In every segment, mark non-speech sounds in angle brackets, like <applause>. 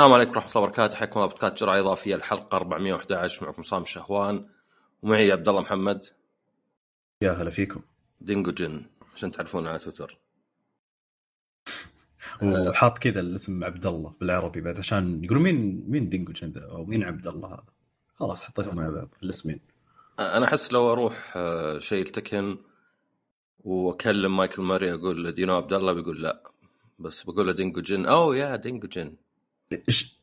السلام عليكم ورحمة الله وبركاته. حياكم الله بودكاست جرعة إضافية الحلقة 411 معكم صام شهوان ومعي عبد الله محمد. يا هلا فيكم. دينجو جن عشان تعرفونه على تويتر. وحاط كذا الاسم عبد الله بالعربي بعد عشان يقولوا مين مين دينجو جن ذا أو مين عبد الله هذا؟ خلاص حطيتهم مع بعض الاسمين. أنا أحس لو أروح آه، شيء ال Tekken وأكلم مايكل موراي أقول له دينو عبد الله بيقول لا. بس بقول له دينجو جن. أو يا دينجو جن.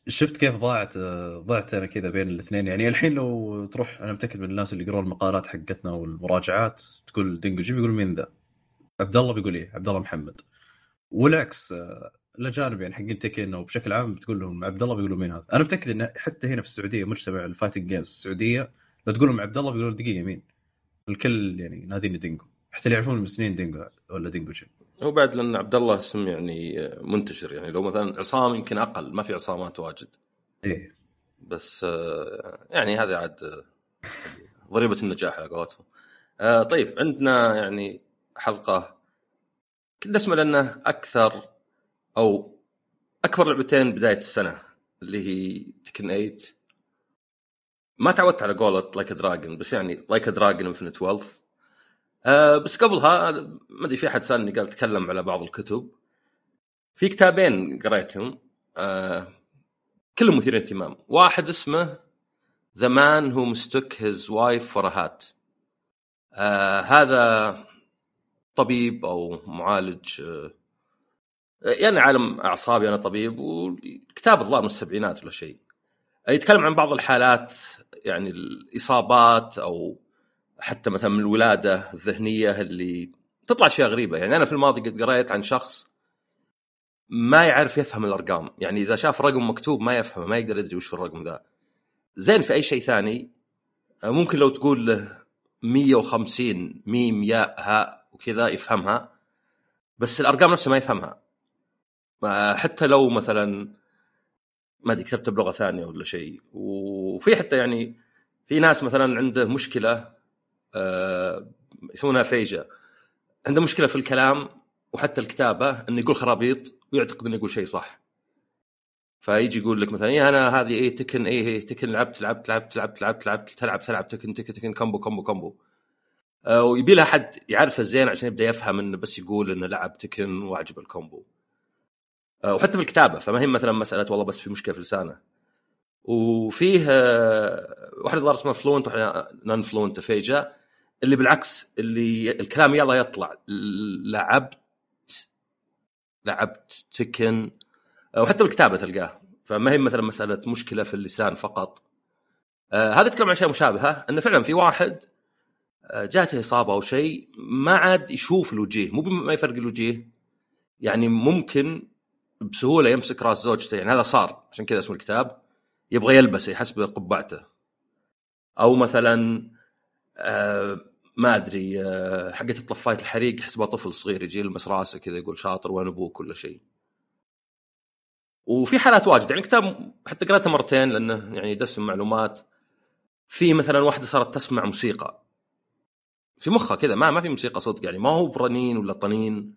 شفت كيف ضاعت ضعت أنا كذا بين الاثنين يعني الحين لو تروح أنا متأكد من الناس اللي يقرون المقالات حقتنا والمراجعات تقول دينجو جي بيقول مين ذا؟ عبد الله بيقول إيه؟ عبد الله محمد والعكس الاجانب يعني حقين Tekken أو بشكل عام بتقول لهم عبد الله بيقولوا مين هذا؟ أنا متأكد إن حتى هنا في السعودية مجتمع ال fighting games السعودية لو تقول لهم عبد الله بيقولون دقيقة مين؟ الكل يعني ناديني دينجو حتى اللي يعرفون من سنين دينجو ولا دينجو جي هو بعد لأن عبد الله اسم يعني منتشر يعني لو مثلا عصام يمكن أقل ما في عصامات واجد. إيه. بس آه، يعني هذا عاد آه، ضريبة النجاح على قولتهم. آه، طيب عندنا يعني حلقة كنا نسمع لأنه أكثر أو أكبر لعبتين بداية السنة اللي هي تكن 8 ما تعودت على قولة Like a Dragon بس يعني Like a Dragon Infinite Wealth آه بس قبلها ما أدري في أحد سألني قال تكلم على بعض الكتب. في كتابين قريتهم آه كلهم مثيرين اهتمام. واحد اسمه The Man Who Mistook His Wife for a Hat هذا طبيب أو معالج آه يعني عالم أعصاب يعني طبيب والكتاب الظاهر من السبعينات ولا شيء. يتكلم عن بعض الحالات يعني الإصابات أو حتى مثلا من الولادة الذهنية اللي تطلع أشياء غريبة. يعني أنا في الماضي قد قريت عن شخص ما يعرف يفهم الأرقام. يعني إذا شاف رقم مكتوب ما يفهمه ما يقدر يدري وش الرقم ذا. زين في أي شيء ثاني ممكن لو تقول له 150 ميم ياء هاء وكذا يفهمها بس الأرقام نفسها ما يفهمها. ما- حتى لو مثلا ما أدري كتبت بلغة ثانية ولا شيء. وفي حتى يعني في ناس مثلا عنده مشكلة آه، يسمونها aphasia عنده مشكلة في الكلام وحتى الكتابة إنه يقول خرابيط ويعتقد إنه يقول شيء صح. فيجي يقول لك مثلا إيه أنا هذه إيه Tekken إيه إيه Tekken لعبت لعبت لعبت لعبت لعبت لعبت تلعب تلعب Tekken Tekken Tekken combo combo combo. آه، ويبي لها حد يعرفه زين عشان يبدأ يفهم إنه بس يقول إنه لعب Tekken واعجبه ال combo. آه، وحتى في الكتابه فما هي مثلا مسألة والله بس في مشكلة في لسانه. وفيه واحدة ظهر اسمها fluent واحدة non-fluent aphasia اللي بالعكس اللي الكلام يلا يطلع. لعبت لعبت Tekken وحتى بالكتابة تلقاه. فما هي مثلا مسألة مشكلة في اللسان فقط. آه، هذا يتكلم عن اشياء مشابهة إنه فعلا في واحد آه، جاته إصابة أو شيء ما عاد يشوف الوجيه. مو ما يفرق الوجيه. يعني ممكن بسهولة يمسك راس زوجته. يعني هذا صار عشان كذا اسم الكتاب. يبغى يلبسه يحسب قبعته أو مثلا آه ما أدري آه حقت طفايه الحريق يحسبها طفل صغير يجي يلمس راسه كذا يقول شاطر وين أبوك ولا شيء. وفي حالات واجد يعني كتاب حتى قرأته مرتين لأنه يعني يدسم معلومات. في مثلا واحدة صارت تسمع موسيقى. في مخها كذا ما ما في موسيقى صدق يعني ما هو برنين ولا طنين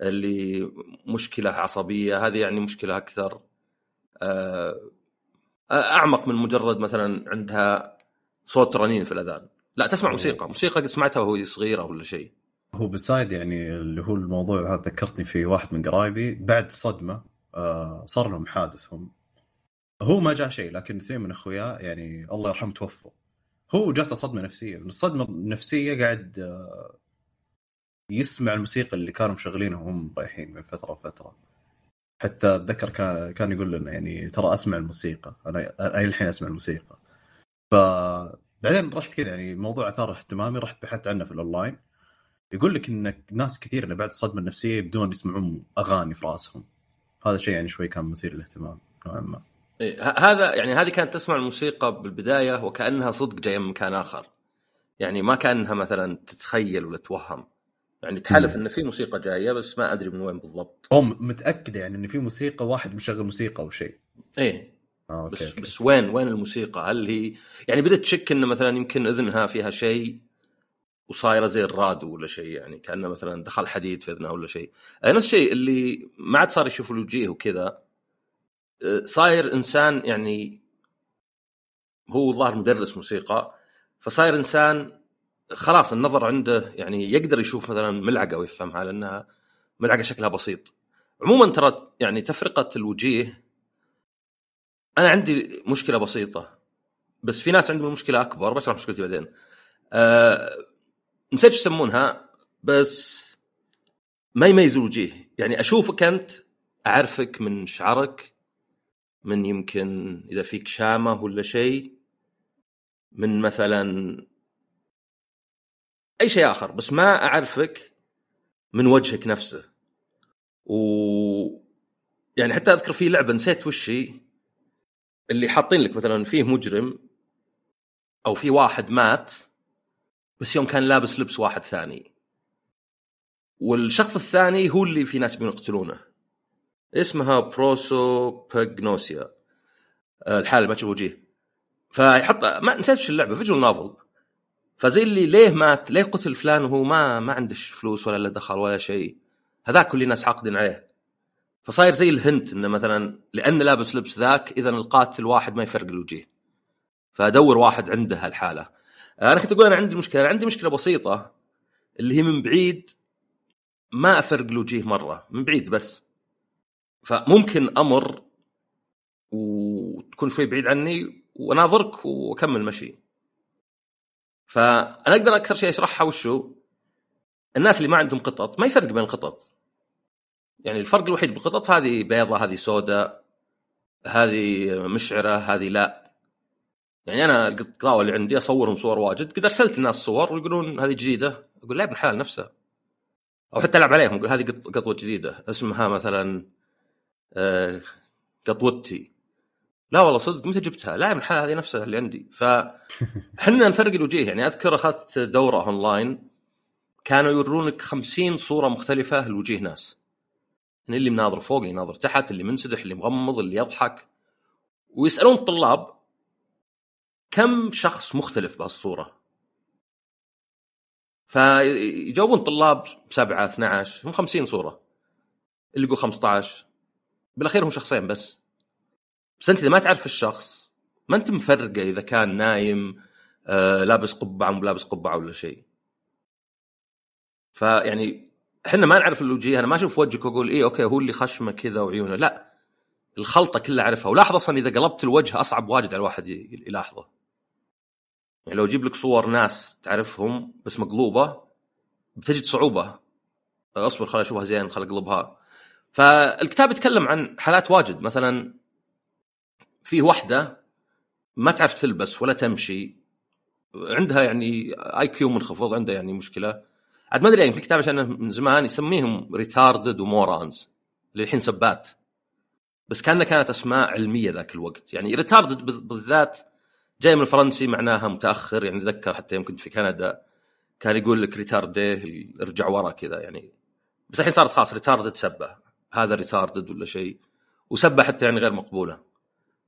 اللي مشكلة عصبية هذه يعني مشكلة أكثر. آه، أعمق من مجرد مثلا عندها صوت رنين في الأذان. لا تسمع موسيقى. موسيقى سمعتها وهي صغيره ولا شيء. هو بالسايد يعني اللي هو الموضوع هذا ذكرتني في واحد من قرايبي. بعد الصدمه آه صار لهم حادث. هم هو ما جاء شيء لكن اثنين من اخوياه يعني الله يرحمه توفوا. هو جاته صدمة نفسية. من الصدمة النفسية قاعد آه يسمع الموسيقى اللي كانوا مشغلينها وهم رايحين من فترة لفترة. حتى أتذكر كان يقول لنا يعني ترى أسمع الموسيقى. أنا أنا الحين أسمع الموسيقى. فبعدين رحت كذا يعني موضوع أثار اهتمامي رحت بحثت عنه في الأونلاين. يقول لك ان ناس كثير إنه بعد الصدمه النفسيه يبدون يسمعون أغاني في رأسهم. هذا شيء يعني شوي كان مثير للاهتمام نوعا ما. هذا يعني هذه كانت تسمع الموسيقى بالبداية وكأنها صدق جاية من مكان آخر. يعني ما كأنها مثلا تتخيل ولا توهم. يعني تحلف مم. إن في موسيقى جاية بس ما أدري من وين بالضبط هم متأكدة يعني إن في موسيقى واحد مشغل موسيقى أو شيء إيه آه، بس أوكي بس وين وين الموسيقى؟ هل هي يعني بدأت تشك إنه مثلا يمكن إذنها فيها شيء وصايرة زي الرادو ولا شيء يعني كأنه مثلا دخل حديد في إذنها ولا شيء. نفس الشيء اللي ما عاد صار يشوف الوجيه وكذا آه، صاير إنسان يعني هو ظاهر مدرس موسيقى فصاير إنسان خلاص النظر عنده يعني يقدر يشوف مثلا ملعقة ويفهمها لأنها ملعقة شكلها بسيط. عموما ترى يعني تفرقة الوجيه أنا عندي مشكلة بسيطة بس في ناس عندهم مشكلة أكبر بشرح مشكلتي بعدين. أه نسيت يسمونها بس ما يميز الوجيه. يعني أشوفك أنت أعرفك من شعرك من يمكن إذا فيك شامة ولا شيء من مثلا أي شيء آخر بس ما أعرفك من وجهك نفسه. و يعني حتى أذكر في لعبة نسيت وش هي اللي حاطين لك مثلا فيه مجرم أو في واحد مات بس يوم كان لابس لبس واحد ثاني. والشخص الثاني هو اللي في ناس بيقتلونه. اسمها prosopagnosia الحالة ما تشوف وجيه فيحط ما نسيت إيش اللعبة visual novel فزي اللي ليه مات ليه قتل فلان وهو ما ما عندش فلوس ولا له دخل ولا شيء؟ هذاك كل الناس حاقدين عليه. فصاير زي ال hint إنه مثلا لأنه لابس لبس ذاك اذا القاتل واحد ما يفرق الوجيه فادور واحد عنده هالحالة. أنا كنت أقول أنا عندي مشكلة عندي مشكلة بسيطة اللي هي من بعيد ما أفرق الوجيه مرة من بعيد بس. فممكن أمر وتكون شوي بعيد عني واناظرك وأكمل مشي. فأنا أقدر أكثر شيء أشرحها وشو؟ الناس اللي ما عندهم قطط ما يفرق بين القطط. يعني الفرق الوحيد بالقطط هذه بيضة هذه سوداء هذه مشعرة هذه لا. يعني أنا القطاوة اللي عندي أصورهم صور واجد قد أرسلت الناس صور ويقولون هذه جديدة أقول لا ابن الحلال نفسه أو حتى ألعب عليهم أقول هذه قطوة جديدة اسمها مثلا آه، قطوتي. لا والله صدق متى جبتها؟ لا الحلال هذه نفسها اللي عندي. فحنا <laughs> نفرق الوجيه. يعني أذكر أخذت دورة اونلاين كانوا يورونك خمسين صورة مختلفة لوجيه ناس. يعني اللي مناظر فوق اللي ناظر تحت اللي منسدح اللي مغمض اللي يضحك. ويسألون الطلاب كم شخص مختلف بهالصورة. فيجاوبون طلاب سبعة 12 هم 50 صورة. اللي يقول 15 بالأخير هم شخصين بس. بس أنت إذا ما تعرف الشخص ما أنت مفرقة إذا كان نايم آه لابس قبعة مو لابس قبعة ولا شيء. فيعني إحنا ما نعرف الوجيه أنا ما أشوف وجهك وأقول إيه أوكي هو اللي خشمه كذا وعيونه. لا الخلطة كلها أعرفها. ولاحظ أصلا إذا قلبت الوجه أصعب واجد على الواحد يلاحظه. يعني لو أجيب لك صور ناس تعرفهم بس مقلوبة بتجد صعوبة. أصبر خليني أشوفها زين خل أقلبها. فالكتاب يتكلم عن حالات واجد. مثلا فيه واحدة ما تعرف تلبس ولا تمشي عندها يعني IQ منخفض عندها يعني مشكلة. عاد ما أدري يعني في كتاب عشان من زمان يسميهم retarded و morons اللي الحين سبات. بس كأنها كانت أسماء علمية ذاك الوقت. يعني retarded بالذات جاي من الفرنسي معناها متأخر يعني اتذكر حتى يوم كنت في كندا كان يقول لك retardé ارجع ورا كذا يعني. بس الحين صارت خلاص retarded سبه. هذا retarded ولا شيء. وسبه حتى يعني غير مقبولة.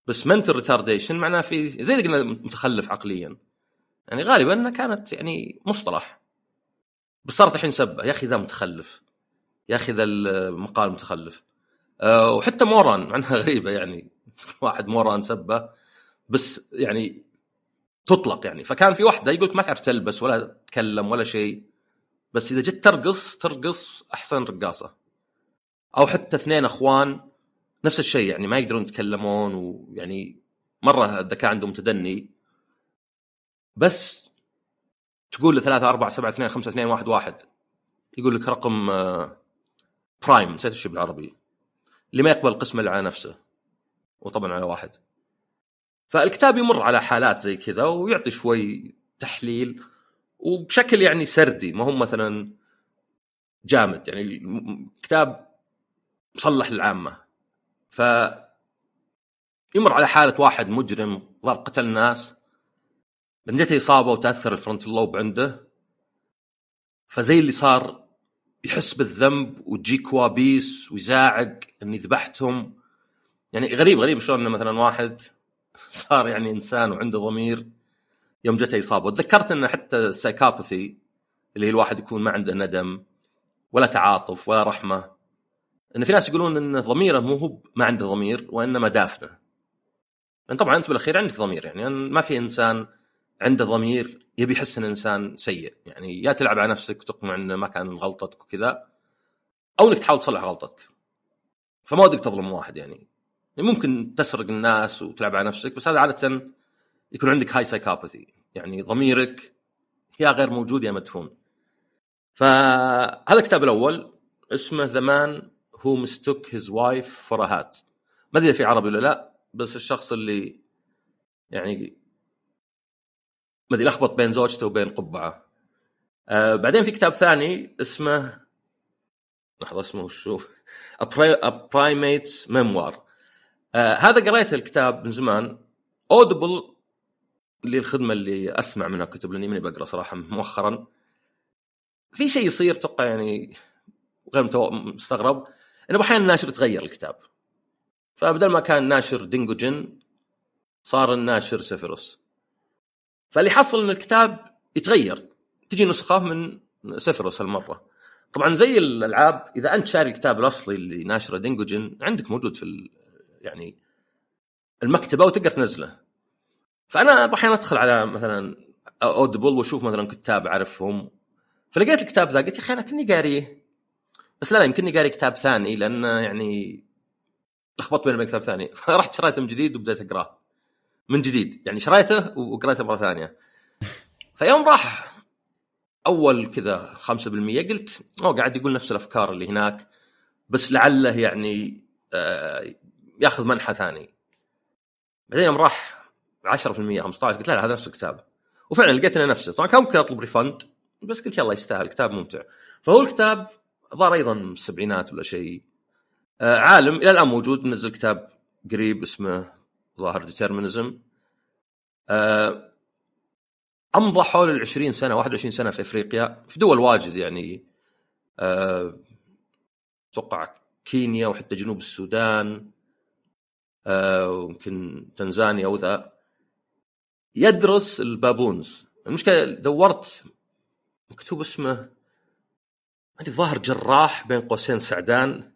بس mental retardation معناه في زي اللي قلنا متخلف عقليا. يعني غالبا كانت يعني مصطلح. بس صارت الحين سبه يا أخي ذا متخلف. يا أخي ذا المقال متخلف. أه وحتى moron مع انها <laughs> غريبة يعني. واحد moron سبه. بس يعني تطلق يعني. فكان في واحدة يقول ما تعرف تلبس ولا تتكلم ولا شيء. بس إذا جيت ترقص ترقص أحسن رقاصة. أو حتى اثنين أخوان نفس الشيء يعني ما يقدرون يتكلمون ويعني مرة الذكاء عندهم متدني بس تقول له 3 4 7 2 5 2 1 1 يقول لك رقم برايم آه، نسيت إيش بالعربي. اللي ما يقبل قسمه على نفسه. وطبعا على واحد. فالكتاب يمر على حالات زي كذا ويعطي شوي تحليل. وبشكل يعني سردي ما هو مثلا جامد. يعني كتاب مصلح للعامة. ف يمر على حالة واحد مجرم ضرب قتل ناس بعدين جته إصابة وتأثر ال frontal lobe عنده فزي اللي صار يحس بالذنب وتجي كوابيس ويزاعق إني ذبحتهم. يعني غريب غريب شلون مثلا واحد <laughs> صار يعني إنسان وعنده ضمير يوم جته إصابة. وتذكرت إنه حتى ال psychopathy اللي هي الواحد يكون ما عنده ندم ولا تعاطف ولا رحمة. إن في ناس يقولون إن ضميره مو هو ما عنده ضمير وإنما دافنه. لأن طبعا أنت بالأخير عندك ضمير يعني ما في إنسان عنده ضمير يبي يحس إن إنسان سيء. يعني يا تلعب على نفسك وتقنع إنه ما كان غلطتك وكذا أو إنك تحاول تصلح غلطتك. فما ودك تظلم واحد يعني. ممكن تسرق الناس وتلعب على نفسك بس هذا عادة يكون عندك high psychopathy يعني ضميرك يا غير موجود يا مدفون. فهذا الكتاب الأول اسمه The Man Who Mistook His Wife for a Hat ما أدري في عربي ولا لا بس الشخص اللي يعني ما أدري لخبط بين زوجته وبين قبعة. آه بعدين في كتاب ثاني اسمه لحظة اسمه شو؟ Memoir. آه هذا قريت الكتاب من زمان. Audible اللي الخدمة اللي أسمع منها كتب لأني ماني بقرأ صراحة مؤخرا. في شيء يصير توقع يعني غير مستغرب. إنه أحيانا الناشر يتغير الكتاب. فبدل ما كان ناشر دينجو جن صار الناشر سيفيروس. فاللي حصل إن الكتاب يتغير. تجي نسخة من سيفيروس هالمرة. طبعا زي الألعاب إذا أنت شاري الكتاب الأصلي اللي ناشره دينجو جن عندك موجود في يعني المكتبة وتقدر تنزله. فأنا أحيانا أدخل على مثلا Audible وأشوف مثلا كتاب أعرفهم. فلقيت الكتاب ذا قلت يا أخي أنا كني قاريه. بس لا لا يمكنني قاري كتاب ثاني لأن يعني لخبطت بين كتاب ثاني. <laughs> فرحت شريته من جديد وبديت أقرأه. من جديد يعني شريته وقريته مرة ثانية. <laughs> فيوم راح أول كذا 5% قلت أوه قاعد يقول نفس الأفكار اللي هناك بس لعله يعني آه ياخذ منحى ثاني. بعدين يوم راح 10% 15 قلت لا, لا هذا نفس الكتاب. وفعلا لقيت إنه نفسه. طبعا كان ممكن أطلب ريفند بس قلت يلا يستاهل كتاب ممتع. فهو الكتاب ظهر أيضا من السبعينات ولا شيء. آه عالم إلى الآن موجود منزل كتاب قريب اسمه ظاهر ديترمينزم آه امضى حول ال 20 سنه 21 سنة في إفريقيا في دول واجد يعني. أتوقع آه كينيا وحتى جنوب السودان آه ويمكن تنزانيا وذا. يدرس البابونز. المشكلة دورت مكتوب اسمه ظاهر جراح بين قوسين سعدان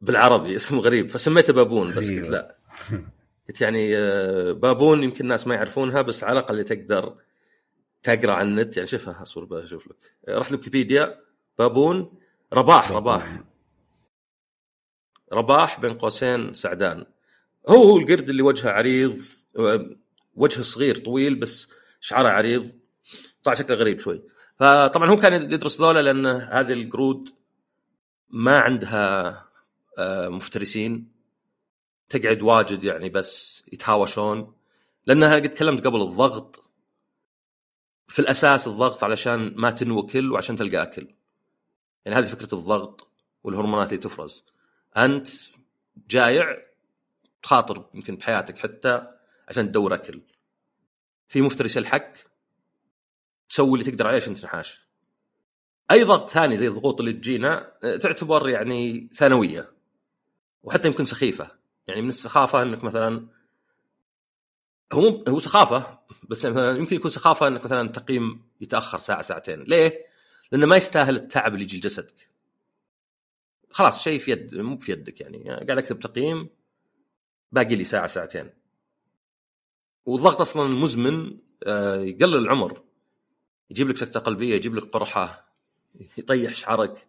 بالعربي اسمه غريب فسميته بابون بس قلت لا. قلت يعني آه، بابون يمكن الناس ما يعرفونها بس على الأقل تقدر تقرأ عن النت. يعني شوفها أصبر بشوف لك. رحت ويكيبيديا بابون رباح رباح. رباح بين قوسين سعدان. هو هو القرد اللي وجهه عريض وجهه صغير طويل بس شعره عريض. طلع شكله غريب شوي. فطبعا هو كان يدرس ذولا لأن هذه القرود ما عندها آه، مفترسين. تقعد واجد يعني بس يتهاوشون. لأنها قد تكلمت قبل الضغط. في الأساس الضغط علشان ما تنوكل وعشان تلقى أكل. يعني هذه فكرة الضغط والهرمونات اللي تفرز. أنت جايع تخاطر يمكن بحياتك حتى عشان تدور أكل. في مفترس يلحق. تسوي اللي تقدر عليه عشان تنحاش. أي ضغط ثاني زي الضغوط اللي تجينا آه، تعتبر يعني ثانوية وحتى يمكن سخيفة. يعني من السخافة إنك مثلا هو هو سخافة بس مثلا يمكن يكون سخافة إنك مثلا تقييم يتأخر ساعة ساعتين. ليه؟ لأنه ما يستاهل التعب اللي يجي لجسدك. خلاص شيء في يد مو في يدك يعني, يعني. قاعد أكتب تقييم باقي لي ساعة ساعتين. والضغط أصلا مزمن آه، يقلل العمر. يجيب لك سكتة قلبية يجيب لك قرحة يطيح شعرك.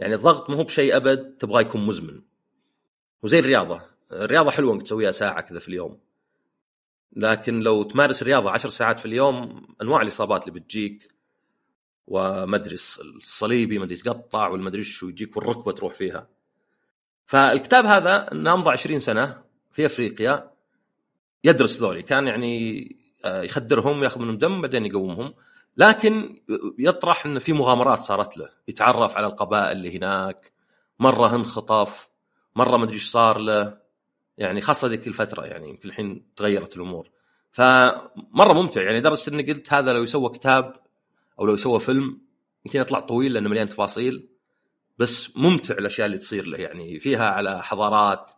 يعني الضغط مو بشيء أبد تبغاه يكون مزمن. وزي الرياضة. الرياضة حلوة إنك تسويها ساعة كذا في اليوم. لكن لو تمارس رياضه عشر ساعات في اليوم أنواع الإصابات اللي بتجيك وما أدري الصليبي ما أدري يتقطع ما أدري شو يجيك والركبة تروح فيها. فالكتاب هذا نامضى 20 سنة في أفريقيا يدرس ذولي. كان يعني آه، يخدرهم ياخذ منهم دم بعدين يقومهم. لكن يطرح إن في مغامرات صارت له. يتعرف على القبائل اللي هناك مرة انخطف مرة ما أدري إيش صار له. يعني خاصة ذيك الفترة يعني يمكن الحين تغيرت الأمور. فمرة ممتع. يعني لدرجه إني قلت هذا لو يسوى كتاب أو لو يسوى فيلم يمكن يطلع طويل لأنه مليان تفاصيل بس ممتع الأشياء اللي تصير له. يعني فيها على حضارات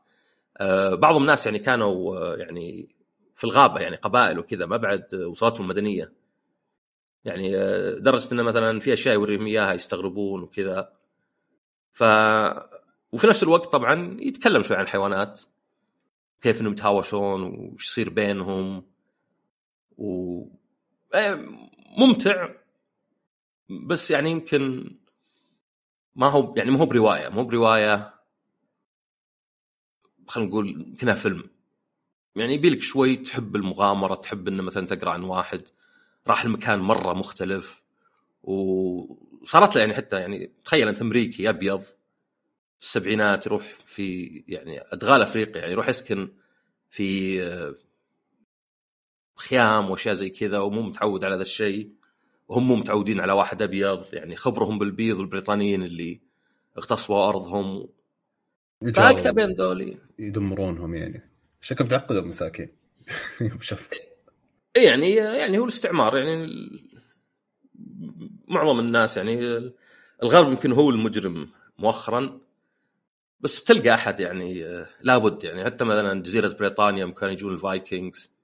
آه، بعض الناس يعني كانوا آه، يعني في الغابة يعني قبائل وكذا ما بعد وصلتهم مدنيه يعني آه، إنه مثلا في أشياء يوريهم إياها يستغربون وكذا. ف وفي نفس الوقت طبعا يتكلم شوي عن الحيوانات كيف إنهم يتهاوشون وش يصير بينهم. و إيه، ممتع بس يعني يمكن ما هو يعني ما هو برواية مو برواية خلينا نقول كنا فيلم. يعني يبيلك شوي تحب المغامرة تحب إنه مثلا تقرأ عن واحد. راح المكان مرة مختلف وصارت له يعني حتى يعني تخيل أنت أمريكي أبيض في السبعينات يروح في يعني أدغال أفريقيا يعني يروح يسكن في آه، خيام وأشياء زي كذا ومو متعود على هذا الشيء وهم مو متعودين على واحد أبيض يعني خبرهم بالبيض البريطانيين اللي اغتصبوا أرضهم. فكتابين ذولي. يدمرونهم يعني. شكلهم تعقدوا مساكين <laughs> شوف يعني يعني هو الاستعمار يعني معظم الناس يعني الغرب يمكن هو المجرم مؤخرا بس بتلقى أحد يعني لابد يعني. حتى مثلا جزيرة بريطانيا كانوا يجون ال Vikings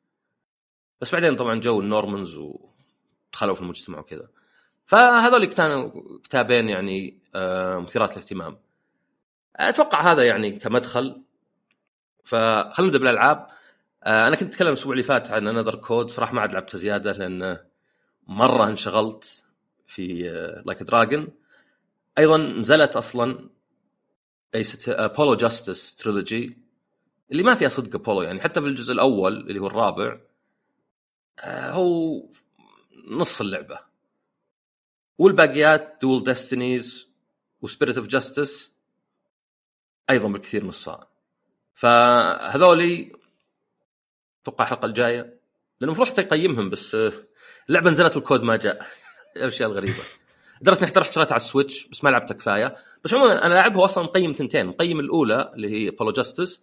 بس بعدين طبعا جو ال Normans ودخلوا في المجتمع وكذا. فهذول كانوا كتابين يعني آه، مثيرات للاهتمام. أتوقع هذا يعني كمدخل. فخلينا نبدأ بالألعاب. آه، أنا كنت أتكلم الأسبوع اللي فات عن Another Code صراحة ما عاد لعبته زيادة لأن مرة انشغلت في Like a Dragon أيضا نزلت أصلا Apollo Justice Trilogy اللي ما فيها صدق بولو يعني حتى في الجزء الأول اللي هو الرابع آه، هو نص اللعبة. والباقيات Dual Destinies و Spirit of Justice أيضا بالكثير نصها فهذولي أتوقع الحلقة الجاية لأنه المفروض حتى يقيمهم بس آه، اللعبه نزلت الكود ما جاء. <laughs> الاشياء الغريبة. درست اني رحت شريتها على السويتش بس ما لعبتها كفاية. بس عموما أنا لاعبها أصلا مقيم ثنتين مقيم الأولى اللي هي Apollo Justice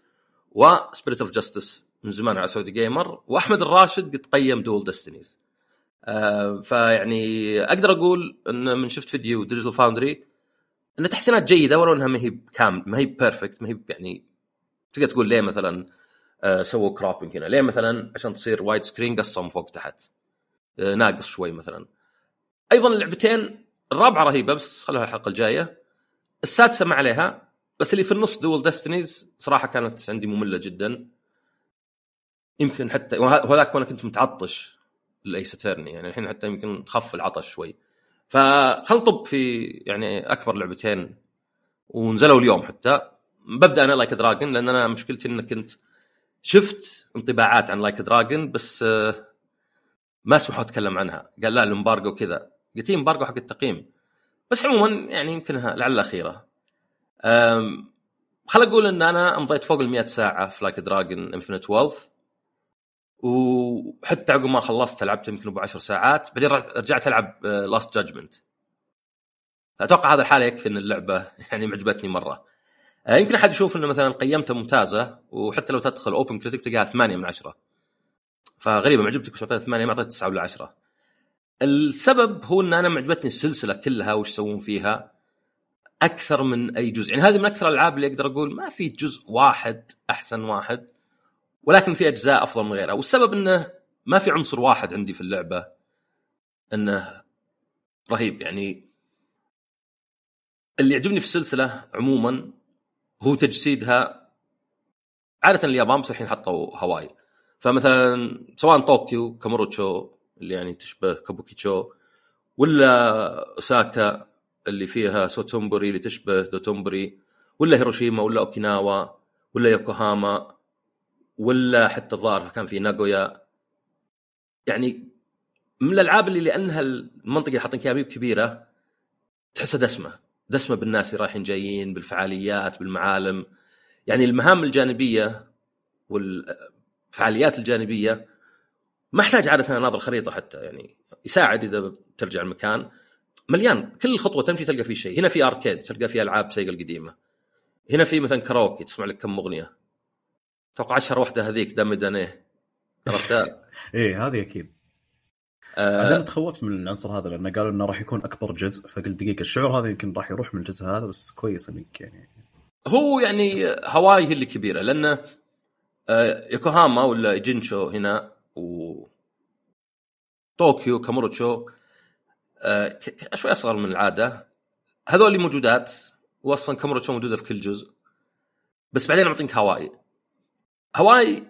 و Spirit of Justice من زمان على سعودي جيمر وأحمد الراشد قد قيم Dual Destinies آه فيعني أقدر أقول إن من شفت فيديو Digital Foundry إن تحسينات جيدة ولو إنها ما هي كامل ما هي perfect ما هي يعني تقدر تقول ليه مثلا آه سووا cropping هنا. ليه مثلا؟ عشان تصير widescreen قصهم فوق تحت. آه ناقص شوي مثلا. أيضا اللعبتين الرابعه رهيبة بس خلوها الحلقة الجاية. السادسة ما عليها بس اللي في النص Dual Destinies صراحة كانت عندي مملة جدا. يمكن حتى وهذاك وأنا كنت متعطش ل Ace Attorney يعني الحين حتى يمكن خف العطش شوي. فخل نطب في يعني أكبر لعبتين. ونزلوا اليوم حتى. ببدأ أنا Like a Dragon لأن أنا مشكلتي إني كنت شفت انطباعات عن Like a Dragon بس ما سمحوا أتكلم عنها. قال لا ال embargo كذا. قلت embargo حق التقييم. بس عموما يعني يمكنها لعل الاخيره خل أقول إن أنا أمضيت فوق ال 100 ساعة في Like a Dragon Infinite Wealth وحتى عقب ما خلصت لعبت يمكن أبو 10 ساعات. بعدين رجعت ألعب Lost Judgment أتوقع هذا الحاله يكفي إن اللعبة يعني معجبتني مرة. آه، يمكن أحد يشوف إنه مثلا قيمتها ممتازة وحتى لو تدخل OpenCritic تلقاها 8 من 10 فغريبة معجبتك بس أعطيتها 8 ما اعطيت 9 ولا 10 السبب هو إن أنا معجبتني السلسلة كلها وش يسوون فيها. أكثر من أي جزء. يعني هذه من أكثر الألعاب اللي أقدر أقول ما في جزء واحد أحسن واحد ولكن في أجزاء أفضل من غيرها. والسبب إنه ما في عنصر واحد عندي في اللعبة. إنه رهيب. يعني اللي يعجبني في السلسلة عموما هو تجسيدها عادة اليابان بس الحين حطوا هواي. فمثلا سواء طوكيو كاموروتشو اللي يعني تشبه كابوكيتشو ولا أوساكا اللي فيها سوتنبوري اللي تشبه دوتنبوري ولا هيروشيما ولا أوكيناوا ولا يوكوهاما ولا حتى الظاهر كان في ناغويا. يعني من الألعاب اللي لأنها المنطقة اللي حاطين كبيرة تحسها دسمة. دسمة بالناس اللي رايحين جايين بالفعاليات بالمعالم. يعني المهام الجانبية والفعاليات الجانبية ما أحتاج عادة أناظر خريطة حتى يعني يساعد إذا ترجع المكان. مليان كل خطوة تمشي تلقى فيه شيء. هنا في أركيد تلقى فيه ألعاب سيجا القديمة. هنا في مثلا كاروكي تسمع لك كم أغنية. أتوقع أشهر واحدة هذيك دم دانيه. عرفتها؟ <laughs> إيه هذه أكيد. آه أنا تخوفت من العنصر هذا لأنه قالوا إنه راح يكون أكبر جزء فقلت دقيقة الشعور هذا يمكن راح يروح من الجزء هذا بس كويس إنك يعني هو يعني هواي هي اللي كبيرة لأنه آه يوكوهاما ولا جينشو هنا و طوكيو كاموروتشو آه شوي أصغر من العادة. هذول موجودات واصلا كاموروتشو موجودة في كل جزء. بس بعدين أعطيك هواي. هواي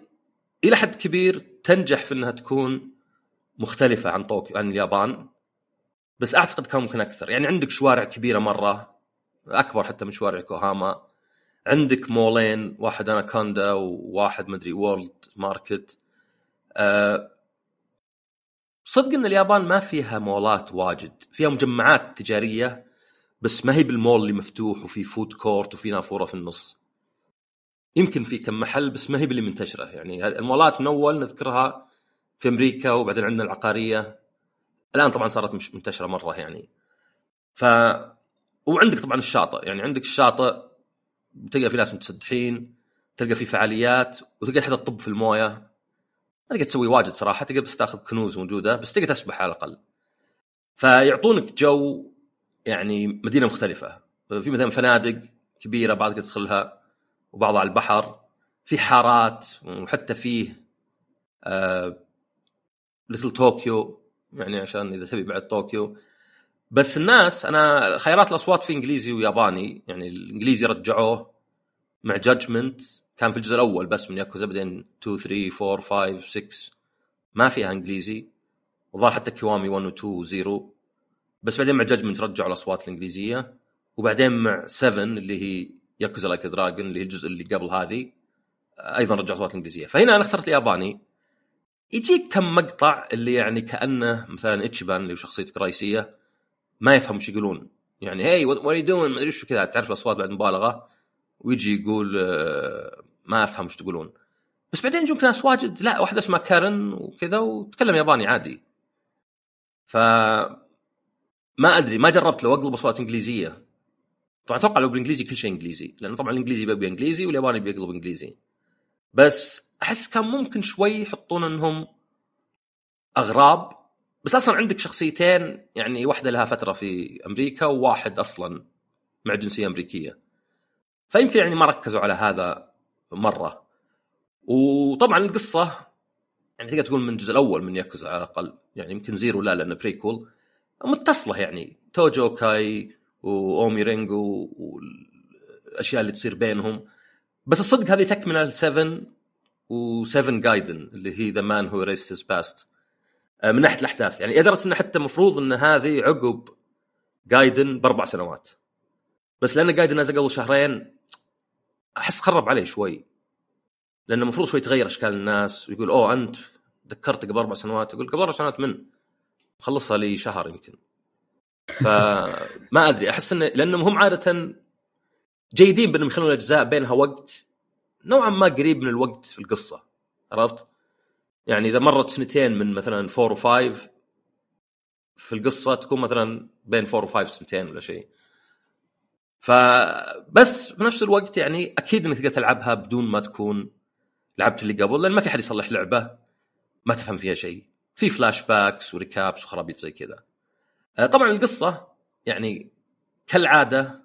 إلى حد كبير تنجح في إنها تكون مختلفة عن طوكيو عن اليابان بس أعتقد كان ممكن أكثر. يعني عندك شوارع كبيرة مرة أكبر حتى من شوارع يوكوهاما. عندك مولين واحد اناكوندا وواحد مدري World Market. أه صدق إن اليابان ما فيها مولات واجد. فيها مجمعات تجارية بس ما هي بالمول اللي مفتوح وفي food court وفي نافورة في النص. يمكن في كم محل بس ما هي باللي منتشرة. يعني المولات من أول نذكرها في أمريكا وبعدين عندنا العقارية. الآن طبعا صارت مش منتشرة مرة يعني. ف وعندك طبعا الشاطئ. يعني عندك الشاطئ تلقى في ناس متسدحين تلقى في فعاليات وتلقى حتى تطب في الموية. تقدر تسوي واجد صراحة. تقدر بس تاخذ كنوز موجودة بس تقدر تسبح على الأقل. فيعطونك جو يعني مدينة مختلفة. في مثلا فنادق كبيرة بعض تدخلها وبعضها على البحر. في حارات وحتى فيه آه Little Tokyo يعني عشان إذا تبي بعد طوكيو. بس الناس أنا خيارات الأصوات في إنجليزي وياباني يعني الإنجليزي رجعوه مع Judgment كان في الجزء الأول بس من ياكوزا بعدين 2 3 4 5 6 ما فيها إنجليزي. وظهر حتى كيوامي 1 و 2 و 0 بس بعدين مع Judgment رجعوا الأصوات الإنجليزية. وبعدين مع 7 اللي هي ياكوزا Like a Dragon اللي هي الجزء اللي قبل هذه أيضا رجعوا اصوات الإنجليزية. فهنا أنا اخترت الياباني. يجيك كم مقطع اللي يعني كأنه مثلا إتشبان اللي شخصيتك الرئيسيه ما يفهم وش يقولون. يعني هي what you ما أدري إيش كذا. تعرف الأصوات بعد مبالغة. ويجي يقول آه، ما أفهم وش تقولون. بس بعدين يجونك ناس واجد لا واحدة اسمها كارن وكذا وتكلم ياباني عادي. ف ما أدري ما جربت لو أقلب أصوات إنجليزية. طبعا أتوقع لو بالإنجليزي كل شيء إنجليزي لأنه طبعا الإنجليزي بيبقى إنجليزي والياباني بيقلب إنجليزي. بس أحس كان ممكن شوي يحطون إنهم أغراب. بس أصلا عندك شخصيتين يعني واحدة لها فترة في أمريكا وواحد أصلا مع جنسية أمريكية. فيمكن يعني ما ركزوا على هذا مرة. وطبعا القصة يعني تقدر تقول من الجزء الأول من ياكوزا على الأقل يعني يمكن zero لا لأنه prequel متصلة يعني توجو كاي وأومي ألاينس والأشياء اللي تصير بينهم. بس الصدق هذه تكملة 7 و7 Gaiden اللي هي The Man Who Erased His Name من ناحية الأحداث. يعني ادرت إنه حتى المفروض إن هذه عقب جايدن بأربع سنوات. بس لأن جايدن نزل قبل شهرين أحس خرب عليه شوي. لأنه المفروض شوي تغير أشكال الناس ويقول أوه أنت ذكرت قبل أربع سنوات. يقول قبل أربع سنوات من؟ خلصها لي شهر يمكن. فما <laughs> أدري أحس إنه لأنهم هم عادة جيدين بأنهم يخلون الأجزاء بينها وقت. نوعا ما قريب من الوقت في القصة عرفت؟ يعني إذا مرت سنتين من مثلا 4 و5 في القصة تكون مثلا بين 4 و5 سنتين ولا شيء. فبس في نفس الوقت يعني أكيد إنك تقدر تلعبها بدون ما تكون لعبت اللي قبل لأن ما في حد يصلح لعبة ما تفهم فيها شيء. في flashbacks و recaps وخرابيط زي كذا. آه، طبعا القصة يعني كالعادة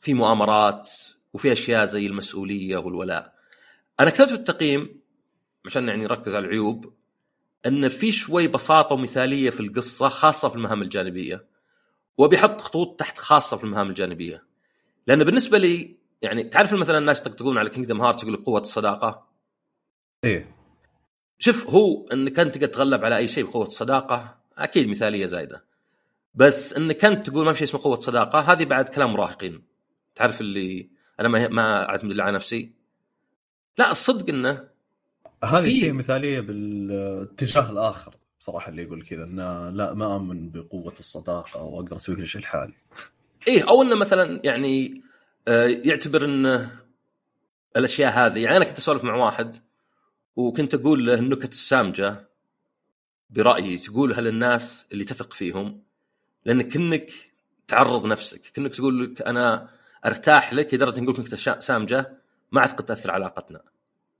في مؤامرات وفي أشياء زي المسؤولية والولاء. أنا كتبت في التقييم عشان يعني نركز على العيوب إن في شوي بساطة ومثالية في القصة خاصة في المهام الجانبية. وبيحط خطوط تحت خاصة في المهام الجانبية. لأن بالنسبة لي يعني تعرف مثلا الناس يطقطقون على كينجدم هارت يقول قوة الصداقة؟ إيه. شوف هو انك انت تقدر تتغلب على أي شيء بقوة الصداقة أكيد مثالية زايدة. بس انك انت تقول ما في شيء اسمه قوة صداقة هذه بعد كلام مراهقين تعرف اللي أنا ما ما أعتمد على نفسي. لا الصدق إنه هذه في- هي مثالية بالاتجاه الآخر بصراحه اللي يقول كذا إنه لا ما آمن بقوة الصداقة واقدر أسوي كل شيء لحالي. إيه أو إنه مثلا يعني آه، يعتبر إن الأشياء هذه يعني أنا كنت أسولف مع واحد وكنت أقول له النكت السامجة برأيي تقولها للناس اللي تثق فيهم لانك كأنك تعرض نفسك كأنك تقول لك أنا أرتاح لك لدرجة نقول نكته سامجة ما اعتقد تأثر على علاقتنا.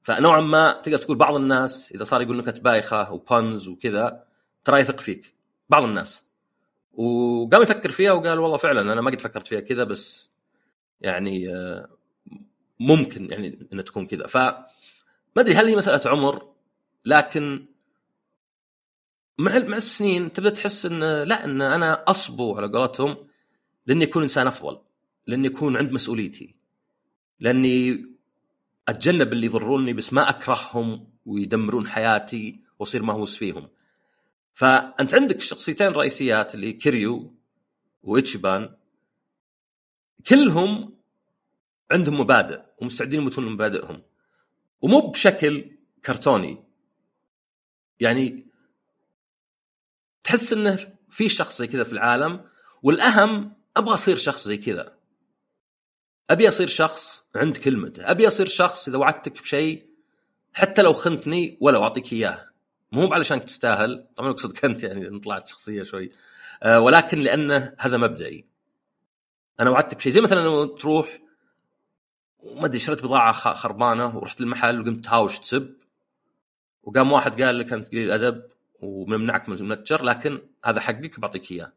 فنوعا ما تقدر تقول بعض الناس إذا صار يقول نكت بايخة وبانز وكذا ترى يثق فيك. بعض الناس. وقام يفكر فيها وقال والله فعلا أنا ما قد فكرت فيها كذا بس يعني آه، ممكن يعني إنها تكون كذا. ف ما أدري هل هي مسألة عمر لكن مع مع السنين تبدأ تحس إن لا إن أنا أصبو على قولتهم لأني أكون إنسان أفضل. لاني اكون عند مسؤوليتي لأني أتجنب اللي يضروني بس ما أكرههم ويدمرون حياتي وأصير مهووس فيهم. فأنت عندك شخصيتين رئيسيات اللي كيريو وإتشيبان. كلهم عندهم مبادئ ومستعدين يموتون لمبادئهم ومو بشكل كرتوني. يعني تحس إنه في شخص زي كذا في العالم والأهم أبغى أصير شخص زي كذا. أبي أصير شخص عند كلمته. أبي أصير شخص إذا وعدتك بشيء حتى لو خنتني ولا أعطيك إياه. مو علشانك تستاهل طبعا اقصد كنت يعني إن طلعت شخصية شوي. أه ولكن لأنه هذا مبدئي. أنا وعدتك بشيء. زي مثلا لما تروح وما أدري شريت بضاعة خربانة ورحت المحل وقمت تهاوش تسب. وقام واحد قال لك أنت قليل ادب وممنعك من المتجر لكن هذا حقك بعطيك إياه.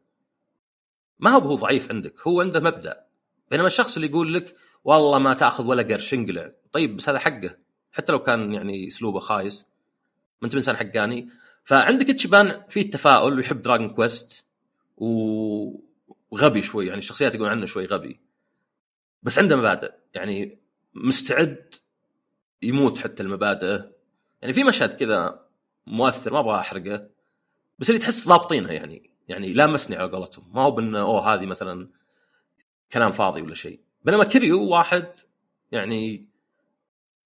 ما هو هو ضعيف عندك. هو عنده مبدأ. بينما الشخص اللي يقول لك والله ما تأخذ ولا قرش انقلع. طيب بس هذا حقه. حتى لو كان يعني أسلوبه خايس. ما أنت إنسان حقاني. فعندك اتشبان فيه التفاؤل ويحب دراجون كويست وغبي شوي. يعني الشخصيات يقول عنه شوي غبي. بس عنده مبادئ. يعني مستعد يموت حتى المبادئ. يعني في مشهد كذا مؤثر ما أبغى أحرقه. بس اللي تحس ضابطينها يعني. يعني لامسني على قولتهم. ما هو بأنه أوه هذه مثلا كلام فاضي ولا شيء. بينما كريو واحد يعني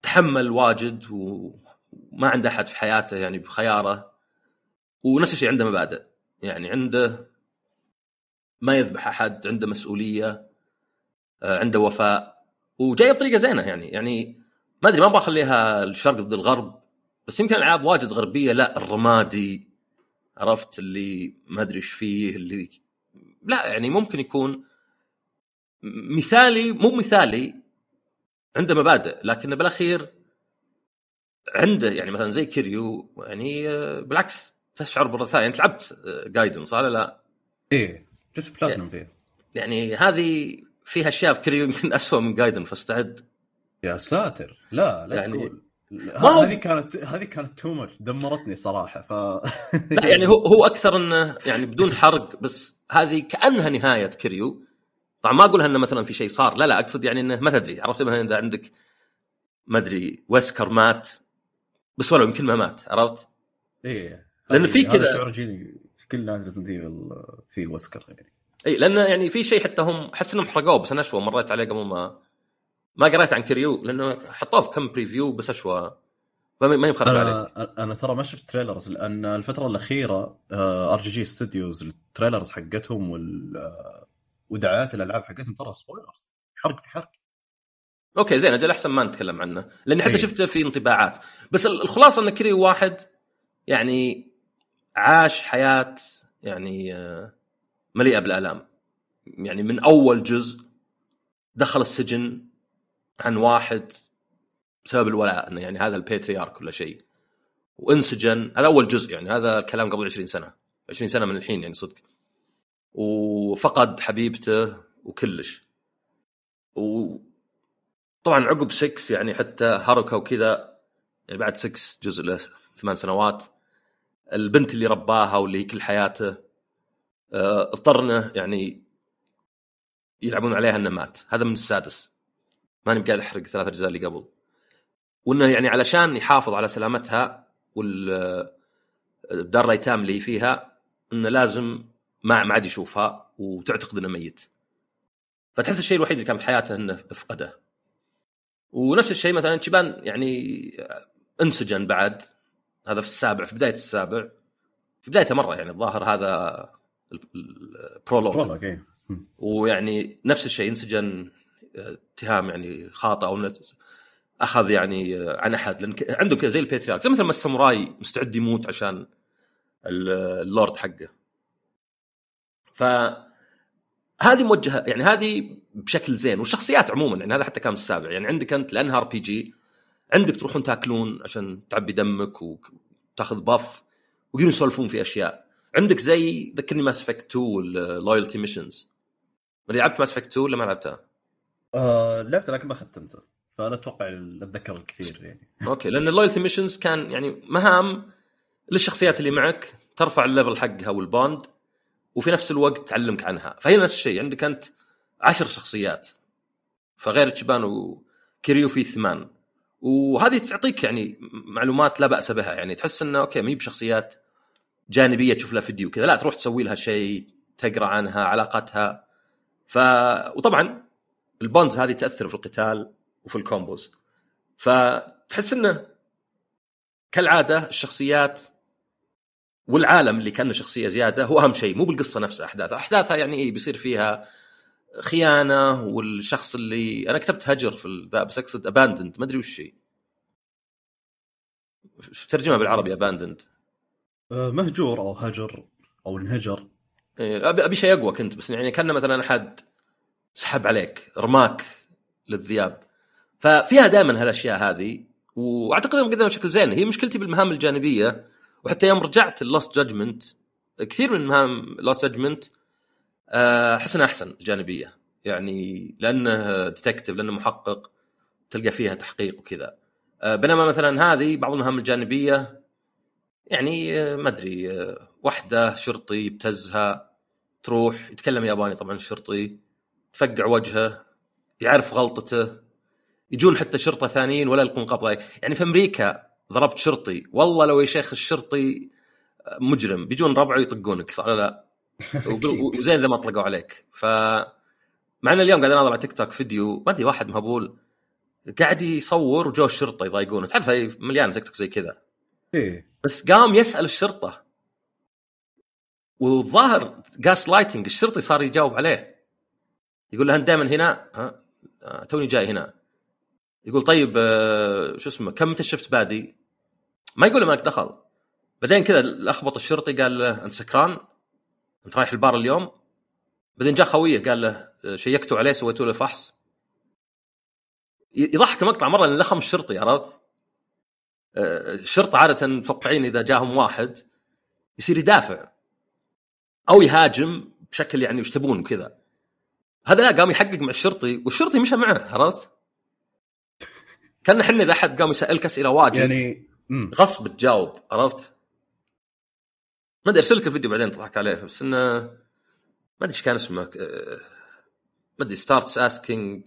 تحمل واجد وما عنده أحد في حياته يعني بخياره. ونفس الشيء عنده مبادئ. يعني عنده ما يذبح أحد عنده مسؤولية آه، عنده وفاء. وجاي بطريقة زينة يعني. يعني ما أدري ما أبغى أخليها الشرق ضد الغرب. بس يمكن ألعاب واجد غربية لا الرمادي. عرفت؟ اللي ما أدري إيش فيه اللي لا يعني ممكن يكون مثالي مو مثالي عنده مبادئ لكن بالأخير عنده يعني مثلا زي كيريو يعني بالعكس تشعر بالرثاء. يعني لعبت جايدن صح لا؟ إيه جبت بلاتنم فيه يعني هذه فيها أشياء في كيريو يمكن اسوء من جايدن فاستعد. يا ساتر. لا لا يعني تقول. هذه كانت هذه كانت too much دمرتني صراحة ف لا يعني هو هو أكثر إنه يعني بدون حرق بس هذه كأنها نهاية كيريو. طبعا ما أقولها إنه مثلا في شيء صار. لا لا أقصد يعني إنه ما تدري. عرفت؟ مثلا إذا عندك ما أدري ويسكر مات بس ولو يمكن ما مات عرفت؟ إيه لأن في كذا شعور يجيني في كل ناس Resident في ويسكر يعني. إي لأنه يعني في شيء حتى هم أحس إنهم حرقوه بس أنا أشوى مريت عليه قبل ما ما قريت عن كريو لأنه حطوه في كم preview بس أشوى. ما أبي أخرب عليك أنا ترى ما شفت trailers لأن الفترة الأخيرة RGG Studios ال trailers حقتهم وال آه، ودعايات الألعاب حقتهم ترى spoilers حرق في حرق. أوكي زين أجل أحسن ما نتكلم عنه لأني حتى أيه. شفته في انطباعات. بس الخلاصة إن كريو واحد يعني عاش حياة يعني آه، مليئة بالآلام. يعني من أول جزء دخل السجن عن واحد بسبب الولاء إنه يعني هذا البيتريارك ولا شيء. وانسجن هذا أول جزء يعني هذا الكلام قبل 20 سنة. 20 سنة من الحين يعني صدق. وفقد حبيبته وكلش. و طبعا عقب 6 يعني حتى هاروكا وكذا يعني بعد 6 جزء له ثمان سنوات البنت اللي رباها واللي كل حياته آه، اضطر انه يعني يلعبون عليها إنه مات. هذا من السادس. ماني قاعد أحرق ثلاث أجزاء اللي قبل. وإنه يعني علشان يحافظ على سلامتها وال دار الأيتام اللي فيها إنه لازم ما ما عاد يشوفها وتعتقد إنه ميت. فتحس الشيء الوحيد اللي كان في حياته إنه افقده ونفس الشيء مثلا إتشيبان يعني انسجن بعد هذا في السابع في بداية السابع. في بدايته مرة يعني الظاهر هذا ال prologue إيه. ويعني نفس الشيء انسجن اتهام يعني خاطئ أو أخذ يعني عن أحد. لأن عندهم كذا زي ال patriarch زي مثل ما الساموراي مستعد يموت عشان اللورد حقه. ف هذه موجهة يعني هذه بشكل زين والشخصيات عموما يعني هذا حتى كان السابع يعني عندك أنت لأنها RPG عندك تروحون تاكلون عشان تعبي دمك وتاخذ buff ويقولون يسولفون في أشياء. عندك زي ذكرني Mass Effect 2 وال loyalty missions لعبت Mass Effect 2 ولا ما لعبتها؟ آه لعبت لكن ما ختمته. فأنا أتوقع أتذكر الكثير يعني. <laughs> أوكي لأن ال loyalty missions كان يعني مهام للشخصيات اللي معك ترفع ال level حقها وال bond وفي نفس الوقت تعلمك عنها. فهي نفس الشيء عندك أنت عشر شخصيات فغير إتشيبان و... كيريو فيه ثمان. وهذه تعطيك يعني معلومات لا بأس بها يعني تحس إنه أوكي ما هي بشخصيات جانبية تشوف لها فيديو كذا لا تروح تسوي لها شيء تقرأ عنها علاقتها ف وطبعا ال bonds هذه تأثر في القتال وفي ال combos. فتحس إنه كالعادة الشخصيات والعالم اللي كانه شخصية زيادة هو أهم شيء مو بالقصة نفسها أحداثها. أحداثها يعني إيه بيصير فيها خيانة والشخص اللي أنا كتبت هجر في ذا بس اقصد abandoned ما أدري وش هي. ترجمها بالعربي abandoned آه، مهجور أو هجر أو انهجر. إيه، ابي شيء أقوى كنت بس يعني كان مثلا أحد سحب عليك رماك للذياب. ففيها دائما هالأشياء هذه وأعتقد انهم قدموا بشكل زين. هي مشكلتي بالمهام الجانبية وحتى يوم رجعت ال Lost Judgment كثير من مهام Lost Judgment احس انها أحسن الجانبية. يعني لأنه detective لأنه محقق تلقى فيها تحقيق وكذا. آه، بينما مثلا هذه بعض المهام الجانبية يعني آه، ما أدري آه، واحدة شرطي يبتزها تروح يتكلم ياباني طبعا الشرطي تفقع وجهه يعرف غلطته يجون حتى شرطة ثانيين ولا يلقون قبضه يعني في أمريكا ضربت شرطي. والله لو يا شيخ الشرطي مجرم. بيجون ربعه يطقونك صح ولا لا؟ <laughs> وزين إذا ما طلقوا عليك. ف مع ان اليوم قاعد أناظر على تيك توك فيديو ما أدري واحد مهبول قاعد يصور وجو الشرطة يضايقونه. تعرف هي مليانة تيك توك زي كذا؟ إيه. بس قام يسأل الشرطة. والظاهر gaslighting الشرطي صار يجاوب عليه. يقول له أنت دائما هنا؟ ها آه، توني جاي هنا. يقول طيب آه، شو اسمه كم انت shift بادي؟ ما يقول له مالك دخل بعدين كذا لخبط الشرطي قال له أنت سكران؟ أنت رايح البار اليوم؟ بعدين جاء خويه قال له آه، شيكتوا عليه سويتوا له فحص يضحك المقطع مرة لأن لخم الشرطي عرفت؟ آه، الشرطه عادة متوقعين إذا جاهم واحد يصير يدافع أو يهاجم بشكل يعني وش تبون كذا هذا لا قام يحقق مع الشرطي والشرطي مشى معه عرفت؟ كان إحنا إذا أحد قام يسالك اسئله واجد. يعني مم. غصب تجاوب عرفت؟ ما أدري أرسل لك الفيديو بعدين تضحك عليه بس إنه ما أدري إيش كان اسمه ما أدري starts asking